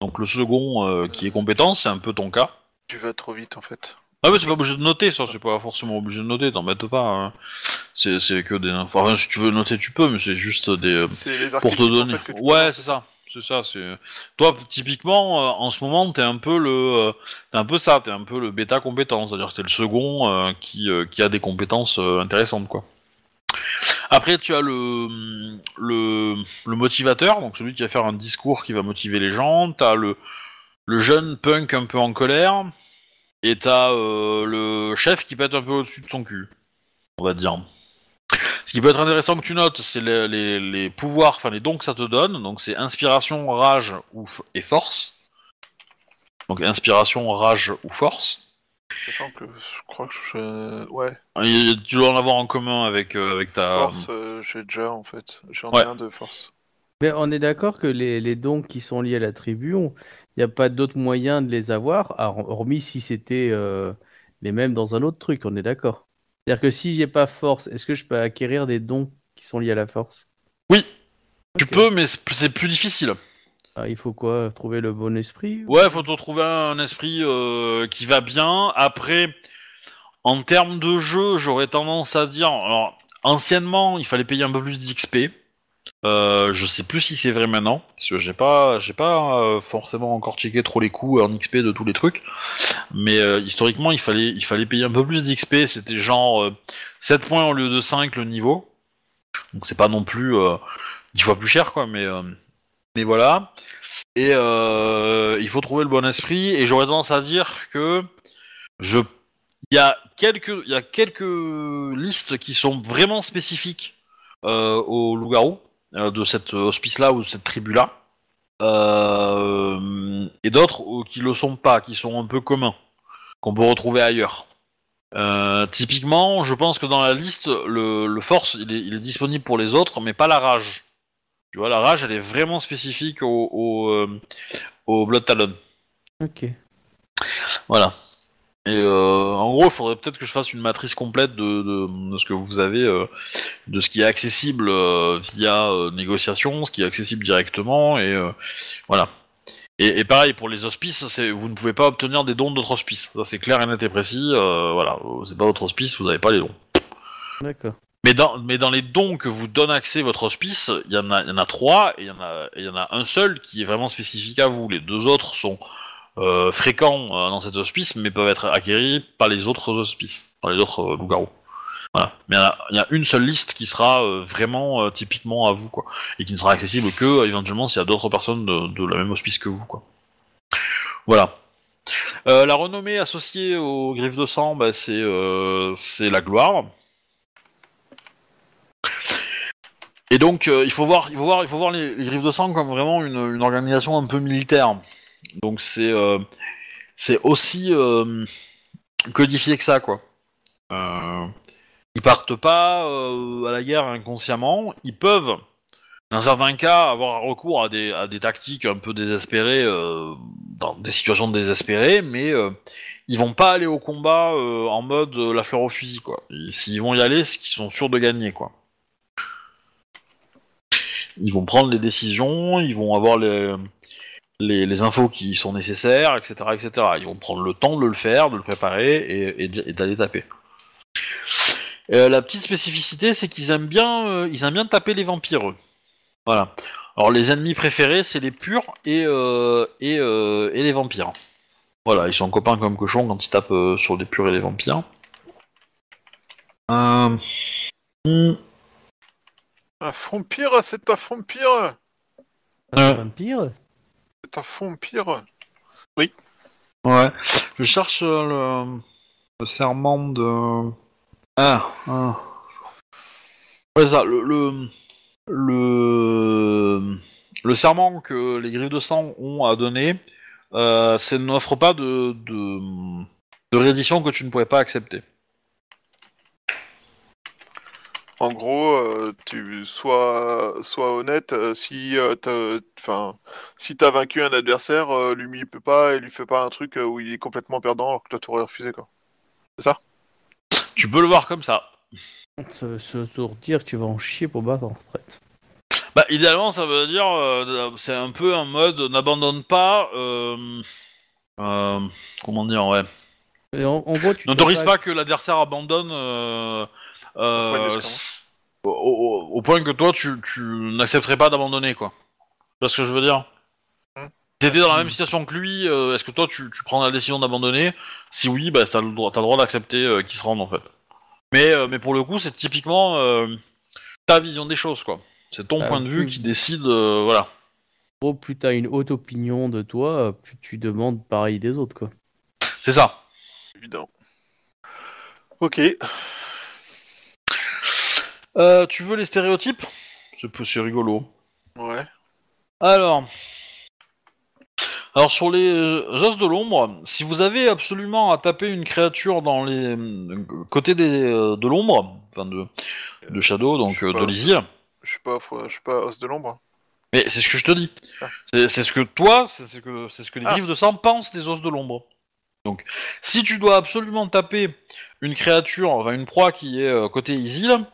donc le second euh, qui est compétent, c'est un peu ton cas. Tu vas trop vite en fait. Ah mais c'est pas obligé de noter ça, c'est pas forcément obligé de noter, t'embête pas. hein. C'est que des enfin si tu veux noter tu peux mais c'est juste des C'est les pour te donner. en fait, ouais, c'est ça. Ça. C'est toi typiquement euh, en ce moment t'es un peu le, euh, t'es un peu ça, t'es un peu le bêta compétent, c'est-à-dire que t'es le second euh, qui euh, qui a des compétences euh, intéressantes quoi. Après tu as le le le motivateur, donc celui qui va faire un discours qui va motiver les gens. T'as le le jeune punk un peu en colère et t'as euh, le chef qui pète un peu au-dessus de son cul, on va dire. Ce qui peut être intéressant que tu notes, c'est les, les- les pouvoirs, enfin les dons que ça te donne. Donc c'est inspiration, rage ou f- et force. Donc inspiration, rage ou force. Sachant que je crois que je... Ouais, Et tu dois en avoir en commun avec, euh, avec ta. force, euh, j'ai déjà en fait. J'en ai Ouais. un de force. Mais on est d'accord que les, les dons qui sont liés à la tribu, il n'y a pas d'autre moyen de les avoir, hormis si c'était euh, les mêmes dans un autre truc, on est d'accord. C'est-à-dire que si j'ai pas force, est-ce que je peux acquérir des dons qui sont liés à la force? Oui. Tu peux, mais c'est c'est plus difficile. Ah, il faut quoi? Trouver le bon esprit Ouais, faut te trouver un esprit euh, qui va bien. Après, en termes de jeu, j'aurais tendance à dire. Alors, anciennement, il fallait payer un peu plus d'XP. Euh, je sais plus si c'est vrai maintenant, parce que j'ai pas, j'ai pas euh, forcément encore checké trop les coûts en XP de tous les trucs. Mais euh, historiquement, il fallait, il fallait payer un peu plus d'XP. C'était genre euh, 7 points au lieu de 5 le niveau. Donc c'est pas non plus euh, 10 fois plus cher, quoi. Mais, mais voilà. Et il faut trouver le bon esprit. Et j'aurais tendance à dire que je, il y a quelques, il y a quelques listes qui sont vraiment spécifiques au loup-garou de cette hospice-là ou de cette tribu-là, Euh, et d'autres euh, qui le sont pas, qui sont un peu communs, qu'on peut retrouver ailleurs. Euh, typiquement, je pense que dans la liste, le, le force, il est, il est disponible pour les autres, mais pas la rage. Tu vois, la rage, elle est vraiment spécifique au, au, euh, au Blood Talon. Ok. Voilà. Et euh, en gros, il faudrait peut-être que je fasse une matrice complète de, de, de ce que vous avez, euh, de ce qui est accessible euh, via négociation, ce qui est accessible directement, et voilà. Et, et pareil pour les hospices, vous ne pouvez pas obtenir des dons d'autres hospices. Ça c'est clair et net et précis. voilà, c'est pas votre hospice, vous n'avez pas les dons. D'accord. Mais dans, mais dans les dons que vous donne accès votre hospice, il y en a, il y en a trois et il y en a, et il y en a un seul qui est vraiment spécifique à vous. Les deux autres sont euh, fréquents euh, dans cet hospice, mais peuvent être acquéris par les autres hospices, par les autres euh, loups-garous. Voilà. Mais il y, a, une seule liste qui sera vraiment typiquement à vous, quoi, et qui ne sera accessible que éventuellement s'il y a d'autres personnes de, la même hospice que vous, quoi. Voilà. La renommée associée aux griffes de sang, bah, c'est euh, la gloire. Et donc, il faut voir, il faut voir, il faut voir les, griffes de sang comme vraiment une organisation un peu militaire. Donc c'est, euh, c'est aussi euh, codifié que ça, quoi. Euh, ils partent pas à la guerre inconsciemment. Ils peuvent, dans certains cas, avoir recours à des, à des tactiques un peu désespérées, dans des situations désespérées, mais euh, ils vont pas aller au combat en mode la fleur au fusil, quoi. S'ils vont y aller, c'est qu'ils sont sûrs de gagner, quoi. Ils vont prendre les décisions, ils vont avoir les, les, les infos qui sont nécessaires, etc., etc. Ils vont prendre le temps de le faire, de le préparer et, et, et d'aller taper. Euh, la petite spécificité, c'est qu'ils aiment bien, euh, ils aiment bien taper les vampires. eux. Voilà. Alors les ennemis préférés, c'est les purs et euh, et, euh, et les vampires. Voilà, ils sont copains comme cochons quand ils tapent euh, sur les purs et les vampires. Euh... hmm, Un vampire, c'est un vampire? C'est un vampire Ouais, je cherche euh, le, serment de. Ah, ah. Ouais, ça, le, le, le, serment que les griffes de sang ont à donner, euh, ça n'offre pas de, de, de réédition que tu ne pourrais pas accepter. En gros, euh, tu sois, sois honnête, euh, si euh, enfin, si t'as vaincu un adversaire, euh, lui il peut pas et lui fait pas un truc où il est complètement perdant alors que toi t'aurais refusé quoi. C'est ça? Tu peux le voir comme ça. Ça veut dire que tu vas en chier pour battre en retraite. Bah, idéalement, ça veut dire, euh, c'est un peu un mode n'abandonne pas. Euh, euh, comment dire, ouais. Et en, en gros, tu N'autorise pas que l'adversaire abandonne euh, Au point au, au- que toi tu, tu n'accepterais pas d'abandonner quoi. vois ce que je veux dire Hmm. T'étais dans la même situation que lui, euh, est-ce que toi tu, tu prends la décision d'abandonner Si oui, bah t'as le droit, t'as le droit d'accepter euh, qu'il se rende en fait. Mais, euh, mais pour le coup, c'est typiquement euh, ta vision des choses quoi. C'est ton Ah, point de vue qui décide, euh, voilà. Gros, plus t'as une haute opinion de toi, plus tu demandes pareil des autres, quoi. C'est ça. Évident. Ok. Euh, tu veux les stéréotypes? C'est peu- c'est rigolo. Ouais. Alors, alors sur les euh, os de l'ombre, si vous avez absolument à taper une créature dans les euh, côtés des, euh, de l'ombre, enfin de, de Shadow, donc Je sais euh, pas. de l'Isil, Je suis pas, je suis pas os de l'ombre. mais c'est ce que je te dis. Ah. C'est c'est ce que toi, c'est ce que c'est ce que les Ah. griffes de sang pensent des os de l'ombre. Donc, si tu dois absolument taper une créature, enfin une proie qui est euh, côté Isil,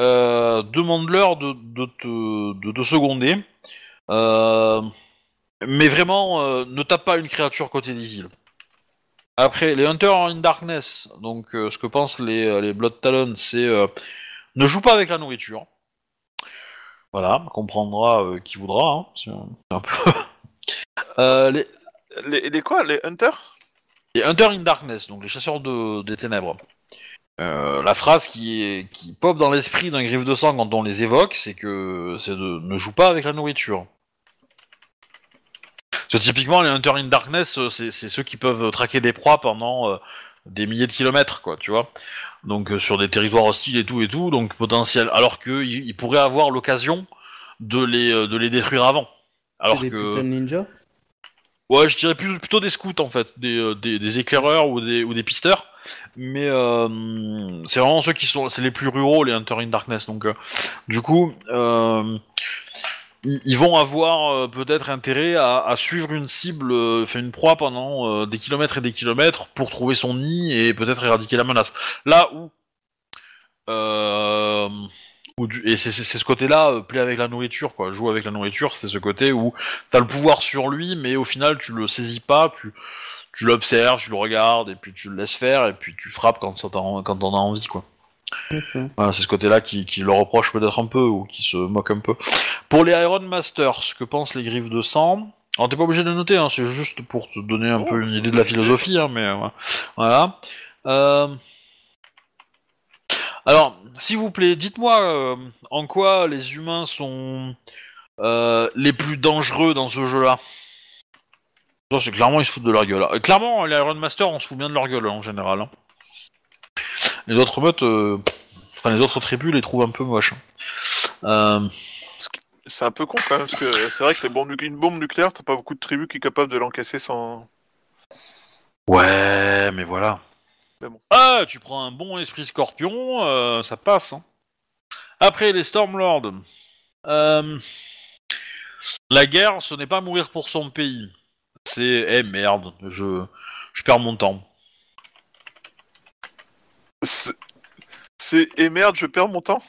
euh, demande-leur de, de te de te seconder. Euh, mais vraiment, euh, ne tape pas une créature côté d'Isil. Après, les Hunters in Darkness, donc ce que pensent les, les Blood Talons, c'est ne joue pas avec la nourriture. Voilà, comprendra qui voudra. Hein, les, Les, les quoi? Les hunters? les Hunters in Darkness, donc les chasseurs de, des ténèbres. Euh, la phrase qui, est, qui pop dans l'esprit d'un griffe de sang quand on les évoque, c'est que c'est de ne joue pas avec la nourriture. Parce que typiquement, les Hunters in Darkness, euh, c'est ceux qui peuvent traquer des proies pendant euh, des milliers de kilomètres, quoi, tu vois. Donc euh, sur des territoires hostiles et tout et tout, donc potentiel. Alors qu'ils ils pourraient avoir l'occasion de les, de les détruire avant. Alors des que. ninjas? Ouais, je dirais plus- plutôt des scouts en fait, des, des, des éclaireurs ou des, ou des pisteurs. Mais euh, c'est vraiment ceux qui sont, c'est les plus ruraux, les Hunter in Darkness. Donc, euh, du coup, euh, ils, vont avoir peut-être intérêt à, suivre une cible, une proie pendant des kilomètres et des kilomètres pour trouver son nid et peut-être éradiquer la menace. Là où, et c'est ce côté-là, euh, plaît avec la nourriture, quoi. Joue avec la nourriture, c'est ce côté où t'as le pouvoir sur lui, mais au final tu le saisis pas, tu, tu l'observes, tu le regardes, et puis tu le laisses faire, et puis tu frappes quand, ça t'en- quand t'en as envie, quoi. Voilà, c'est ce côté-là qui, qui le reproche peut-être un peu, ou qui se moque un peu. Pour les Iron Masters, ce que pensent les griffes de sang, alors t'es pas obligé de noter, hein, c'est juste pour te donner un Oh, peu une idée de la philosophie, hein, mais euh, voilà. Euh, Alors, s'il vous plaît, dites-moi euh, en quoi les humains sont les plus dangereux dans ce jeu-là? Ça, c'est clairement ils se foutent de leur gueule. Clairement, les Iron Master, on se fout bien de leur gueule hein, en général. hein. Les autres meutes, euh, enfin les autres tribus, les trouvent un peu moches. hein. Euh, C'est un peu con quand même, parce que c'est vrai que les bombes nu- une bombe nucléaire, t'as pas beaucoup de tribus qui est capable de l'encaisser sans. Ouais, mais voilà. Mais bon. Ah, tu prends un bon esprit scorpion, euh, ça passe. hein. Après, les Stormlords. Euh, La guerre, ce n'est pas mourir pour son pays. C'est... Eh merde, je... je perds mon temps. C'est-. Et merde, je perds mon temps?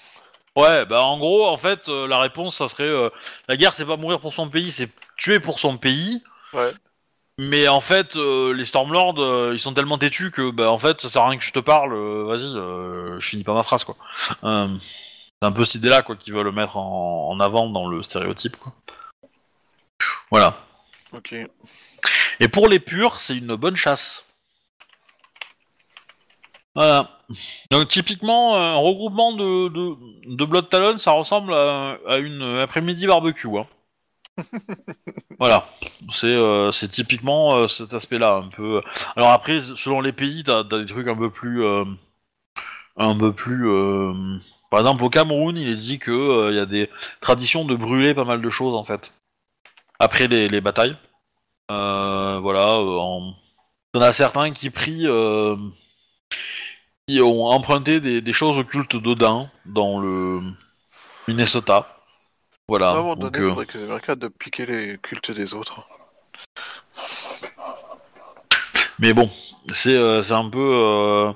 Ouais, bah en gros, en fait, euh, la réponse, ça serait... euh, la guerre, c'est pas mourir pour son pays, c'est tuer pour son pays. Ouais. Mais en fait, euh, les Stormlords, ils sont tellement têtus que, bah, en fait, ça sert à rien que je te parle. Vas-y, je finis pas ma phrase, quoi. C'est un peu cette idée-là, quoi, qu'ils veulent mettre en, en avant dans le stéréotype, quoi. Voilà. Ok. Et pour les purs, c'est une bonne chasse. Voilà. Donc typiquement, un regroupement de, de, de Blood Talon, ça ressemble à, à une après-midi barbecue. Hein. voilà. C'est euh, c'est typiquement euh, cet aspect-là, un peu. Alors après, selon les pays, t'as as des trucs un peu plus, euh, un peu plus. Par exemple, au Cameroun, il est dit que il y a des traditions de brûler pas mal de choses en fait après les, les batailles. Euh, voilà, euh, en... il y en a certains qui prient, euh, qui ont emprunté des, des choses occultes d'Odin dans le Minnesota. Voilà. à un moment donc, donné, il faudrait que les Américains de piquer les cultes des autres. Mais bon, c'est euh, un peu euh,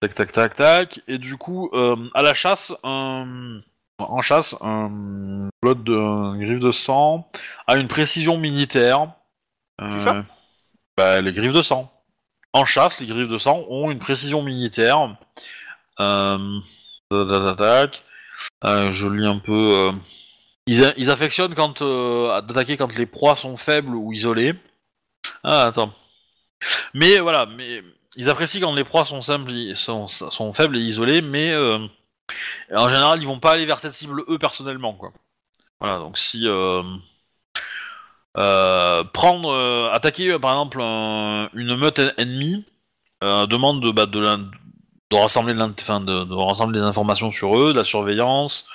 tac tac tac tac. Et du coup, euh, à la chasse, un- en chasse, un blood de griffe de sang a une précision militaire. Qui ça bah, Les griffes de sang. En chasse, les griffes de sang ont une précision militaire. Euh. Euh, je lis un peu. euh, Ils, ils affectionnent quand euh, d'attaquer quand les proies sont faibles ou isolées. Ah attends. Mais voilà, mais ils apprécient quand les proies sont simples, sont, sont faibles et isolées, mais euh, en général ils vont pas aller vers cette cible eux personnellement quoi. Voilà donc si euh, euh, prendre euh, attaquer euh, par exemple un- une meute en- ennemie euh, demande de, bah, de, de rassembler des informations sur eux, de la surveillance,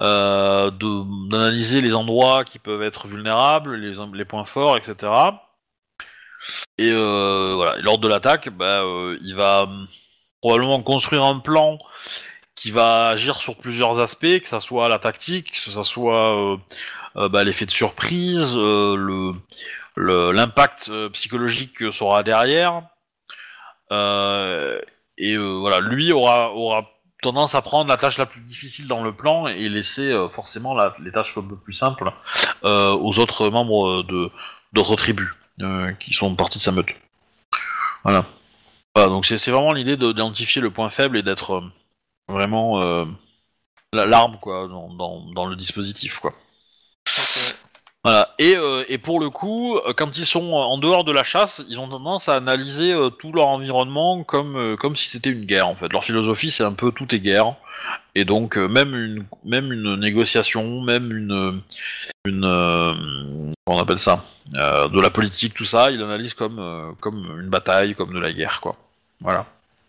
euh, d'analyser les endroits qui peuvent être vulnérables, les, points forts, etc. Et euh, lors de l'attaque, bah, euh, il va hum, probablement construire un plan qui va agir sur plusieurs aspects, que ça soit la tactique, que ça soit euh, euh, bah, l'effet de surprise, euh, l'impact psychologique que aura derrière. Et voilà, lui aura, aura tendance à prendre la tâche la plus difficile dans le plan et laisser forcément la- les tâches un peu plus simples aux autres membres d'autres tribus qui sont partie de sa meute. Voilà. Voilà, donc c'est vraiment l'idée de- d'identifier le point faible et d'être vraiment euh, la- l'arme quoi dans, dans, dans le dispositif quoi. Voilà. Et, euh, et pour le coup, euh, quand ils sont en dehors de la chasse, ils ont tendance à analyser euh, tout leur environnement comme comme si c'était une guerre en fait. Leur philosophie c'est un peu tout est guerre. Et donc même une même une négociation, même une une comment on appelle ça, de la politique tout ça, ils analysent comme comme une bataille, comme de la guerre quoi. Voilà.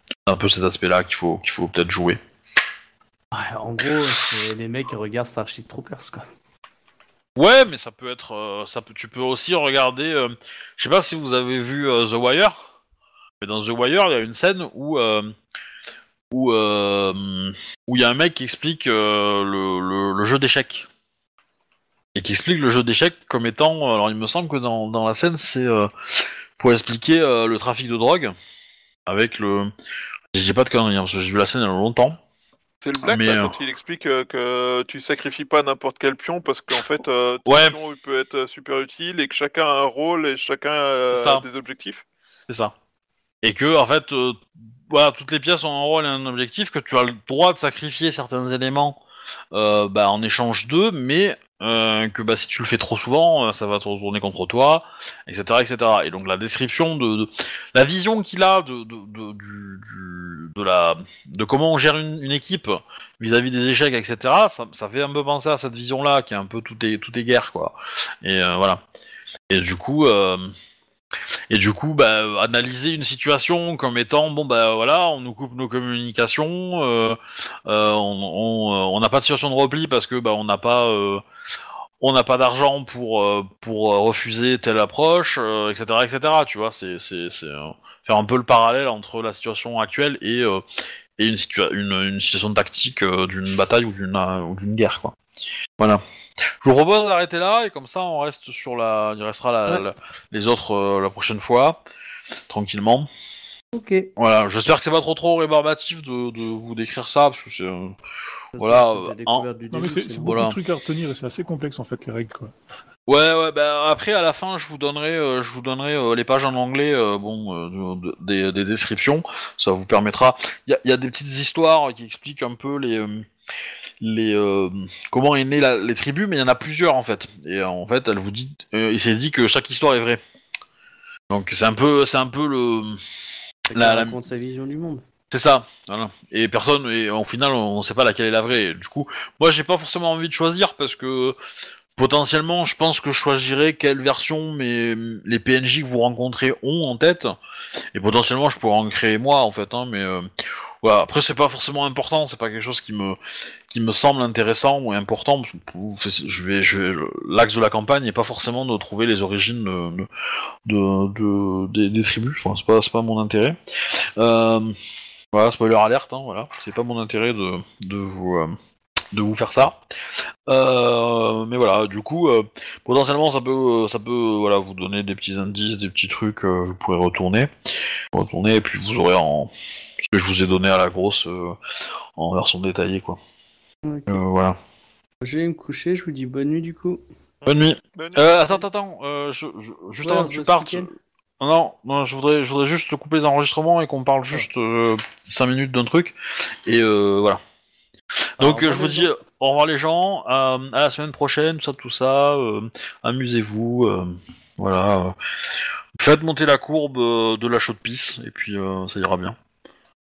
C'est un peu ces aspects-là qu'il faut qu'il faut peut-être jouer. En gros, c'est les mecs qui regardent Starship Troopers, quoi. Ouais, mais ça peut être, euh, ça peut, tu peux aussi regarder. euh, je sais pas si vous avez vu euh, The Wire, mais dans The Wire, il y a une scène où euh, où où il y a un mec qui explique le, jeu d'échecs et qui explique le jeu d'échecs comme étant. Alors, il me semble que dans, dans la scène, c'est pour expliquer le trafic de drogue avec le. J'ai pas de conneries hein, parce que j'ai vu la scène il y a longtemps. C'est le Black Mais, là, euh, quand il explique euh, que tu sacrifies pas n'importe quel pion parce qu'en fait euh, ton Ouais. pion peut être euh, super utile et que chacun a un rôle et chacun a des objectifs. C'est ça. Et que, en fait, euh, voilà, toutes les pièces ont un rôle et un objectif, que tu as le droit de sacrifier certains éléments euh, bah, en échange d'eux, mais euh, que bah, si tu le fais trop souvent, euh, ça va te retourner contre toi, etc. etc. Et donc la description de, la vision qu'il a de, de, de, la, de comment on gère une, équipe vis-à-vis des échecs, etc. Ça, ça fait un peu penser à cette vision-là, qui est un peu tout est, tout est guerre, quoi. Et euh, voilà. Et du coup... Et du coup, bah, analyser une situation comme étant bon, bah voilà, on nous coupe nos communications, euh, euh, on euh, n'a pas de situation de repli parce que bah on n'a pas euh, on n'a pas d'argent pour euh, pour refuser telle approche, euh, etc., etc. Tu vois, c'est c'est faire un peu le parallèle entre la situation actuelle et et une, situa- une une situation tactique d'une bataille ou d'une ou d'une guerre, quoi. Voilà. Je vous propose d'arrêter là et comme ça on reste sur la, il restera la, Ouais. la- les autres euh, la prochaine fois, tranquillement. Ok. Voilà, j'espère que c'est pas trop trop rébarbatif de, de vous décrire ça parce que c'est. euh, Voilà, La euh, découverte du Non, mais début, c'est c'est c'est bon. beaucoup Voilà. de trucs à retenir et c'est assez complexe en fait les règles quoi. Ouais, ouais, bah après à la fin je vous donnerai, euh, je vous donnerai euh, les pages en anglais, euh, bon, euh, de- de- des, des descriptions, ça vous permettra. Il y a, il y a des petites histoires qui expliquent un peu les, euh, les, euh, comment est née la- les tribus, mais il y en a plusieurs en fait. Et euh, en fait, elle vous dit, euh, il s'est dit que chaque histoire est vraie. Donc c'est un peu, c'est un peu le, la- la- raconte sa vision du monde. C'est ça, voilà. Et personne, et au final, on sait pas laquelle est la vraie. Et du coup, moi, j'ai pas forcément envie de choisir parce que potentiellement, je pense que je choisirais quelle version mais les PNJ que vous rencontrez ont en tête. Et potentiellement, je pourrais en créer moi, en fait. Hein, mais euh, voilà. Après, c'est pas forcément important. C'est pas quelque chose qui me qui me semble intéressant ou important. Je vais, je vais, l'axe de la campagne n'est pas forcément de trouver les origines de, de, de- des, tribus. Enfin, c'est pas, pas mon intérêt. Euh, voilà, spoiler alerte, hein, voilà. C'est pas mon intérêt de, de vous euh, de vous faire ça. Euh, mais voilà, du coup, potentiellement ça peut ça peut voilà vous donner des petits indices, des petits trucs, vous pourrez retourner, retourner et puis vous aurez en ce que je vous ai donné à la grosse euh, en version détaillée quoi. Euh, voilà. Je vais me coucher, je vous dis bonne nuit du coup. Bonne nuit. Bonne- Euh, attends, attends, attends. Euh, je, je- juste Ouais, avant que tu partes. Non, non, je voudrais, je voudrais juste couper les enregistrements et qu'on parle juste 5 minutes d'un truc. Et euh, voilà. Donc Alors, euh, je vous dis au revoir les gens, euh, à la semaine prochaine, tout ça, tout ça, euh, amusez-vous, euh, voilà. euh, faites monter la courbe euh, de la chaude pisse et puis euh, ça ira bien.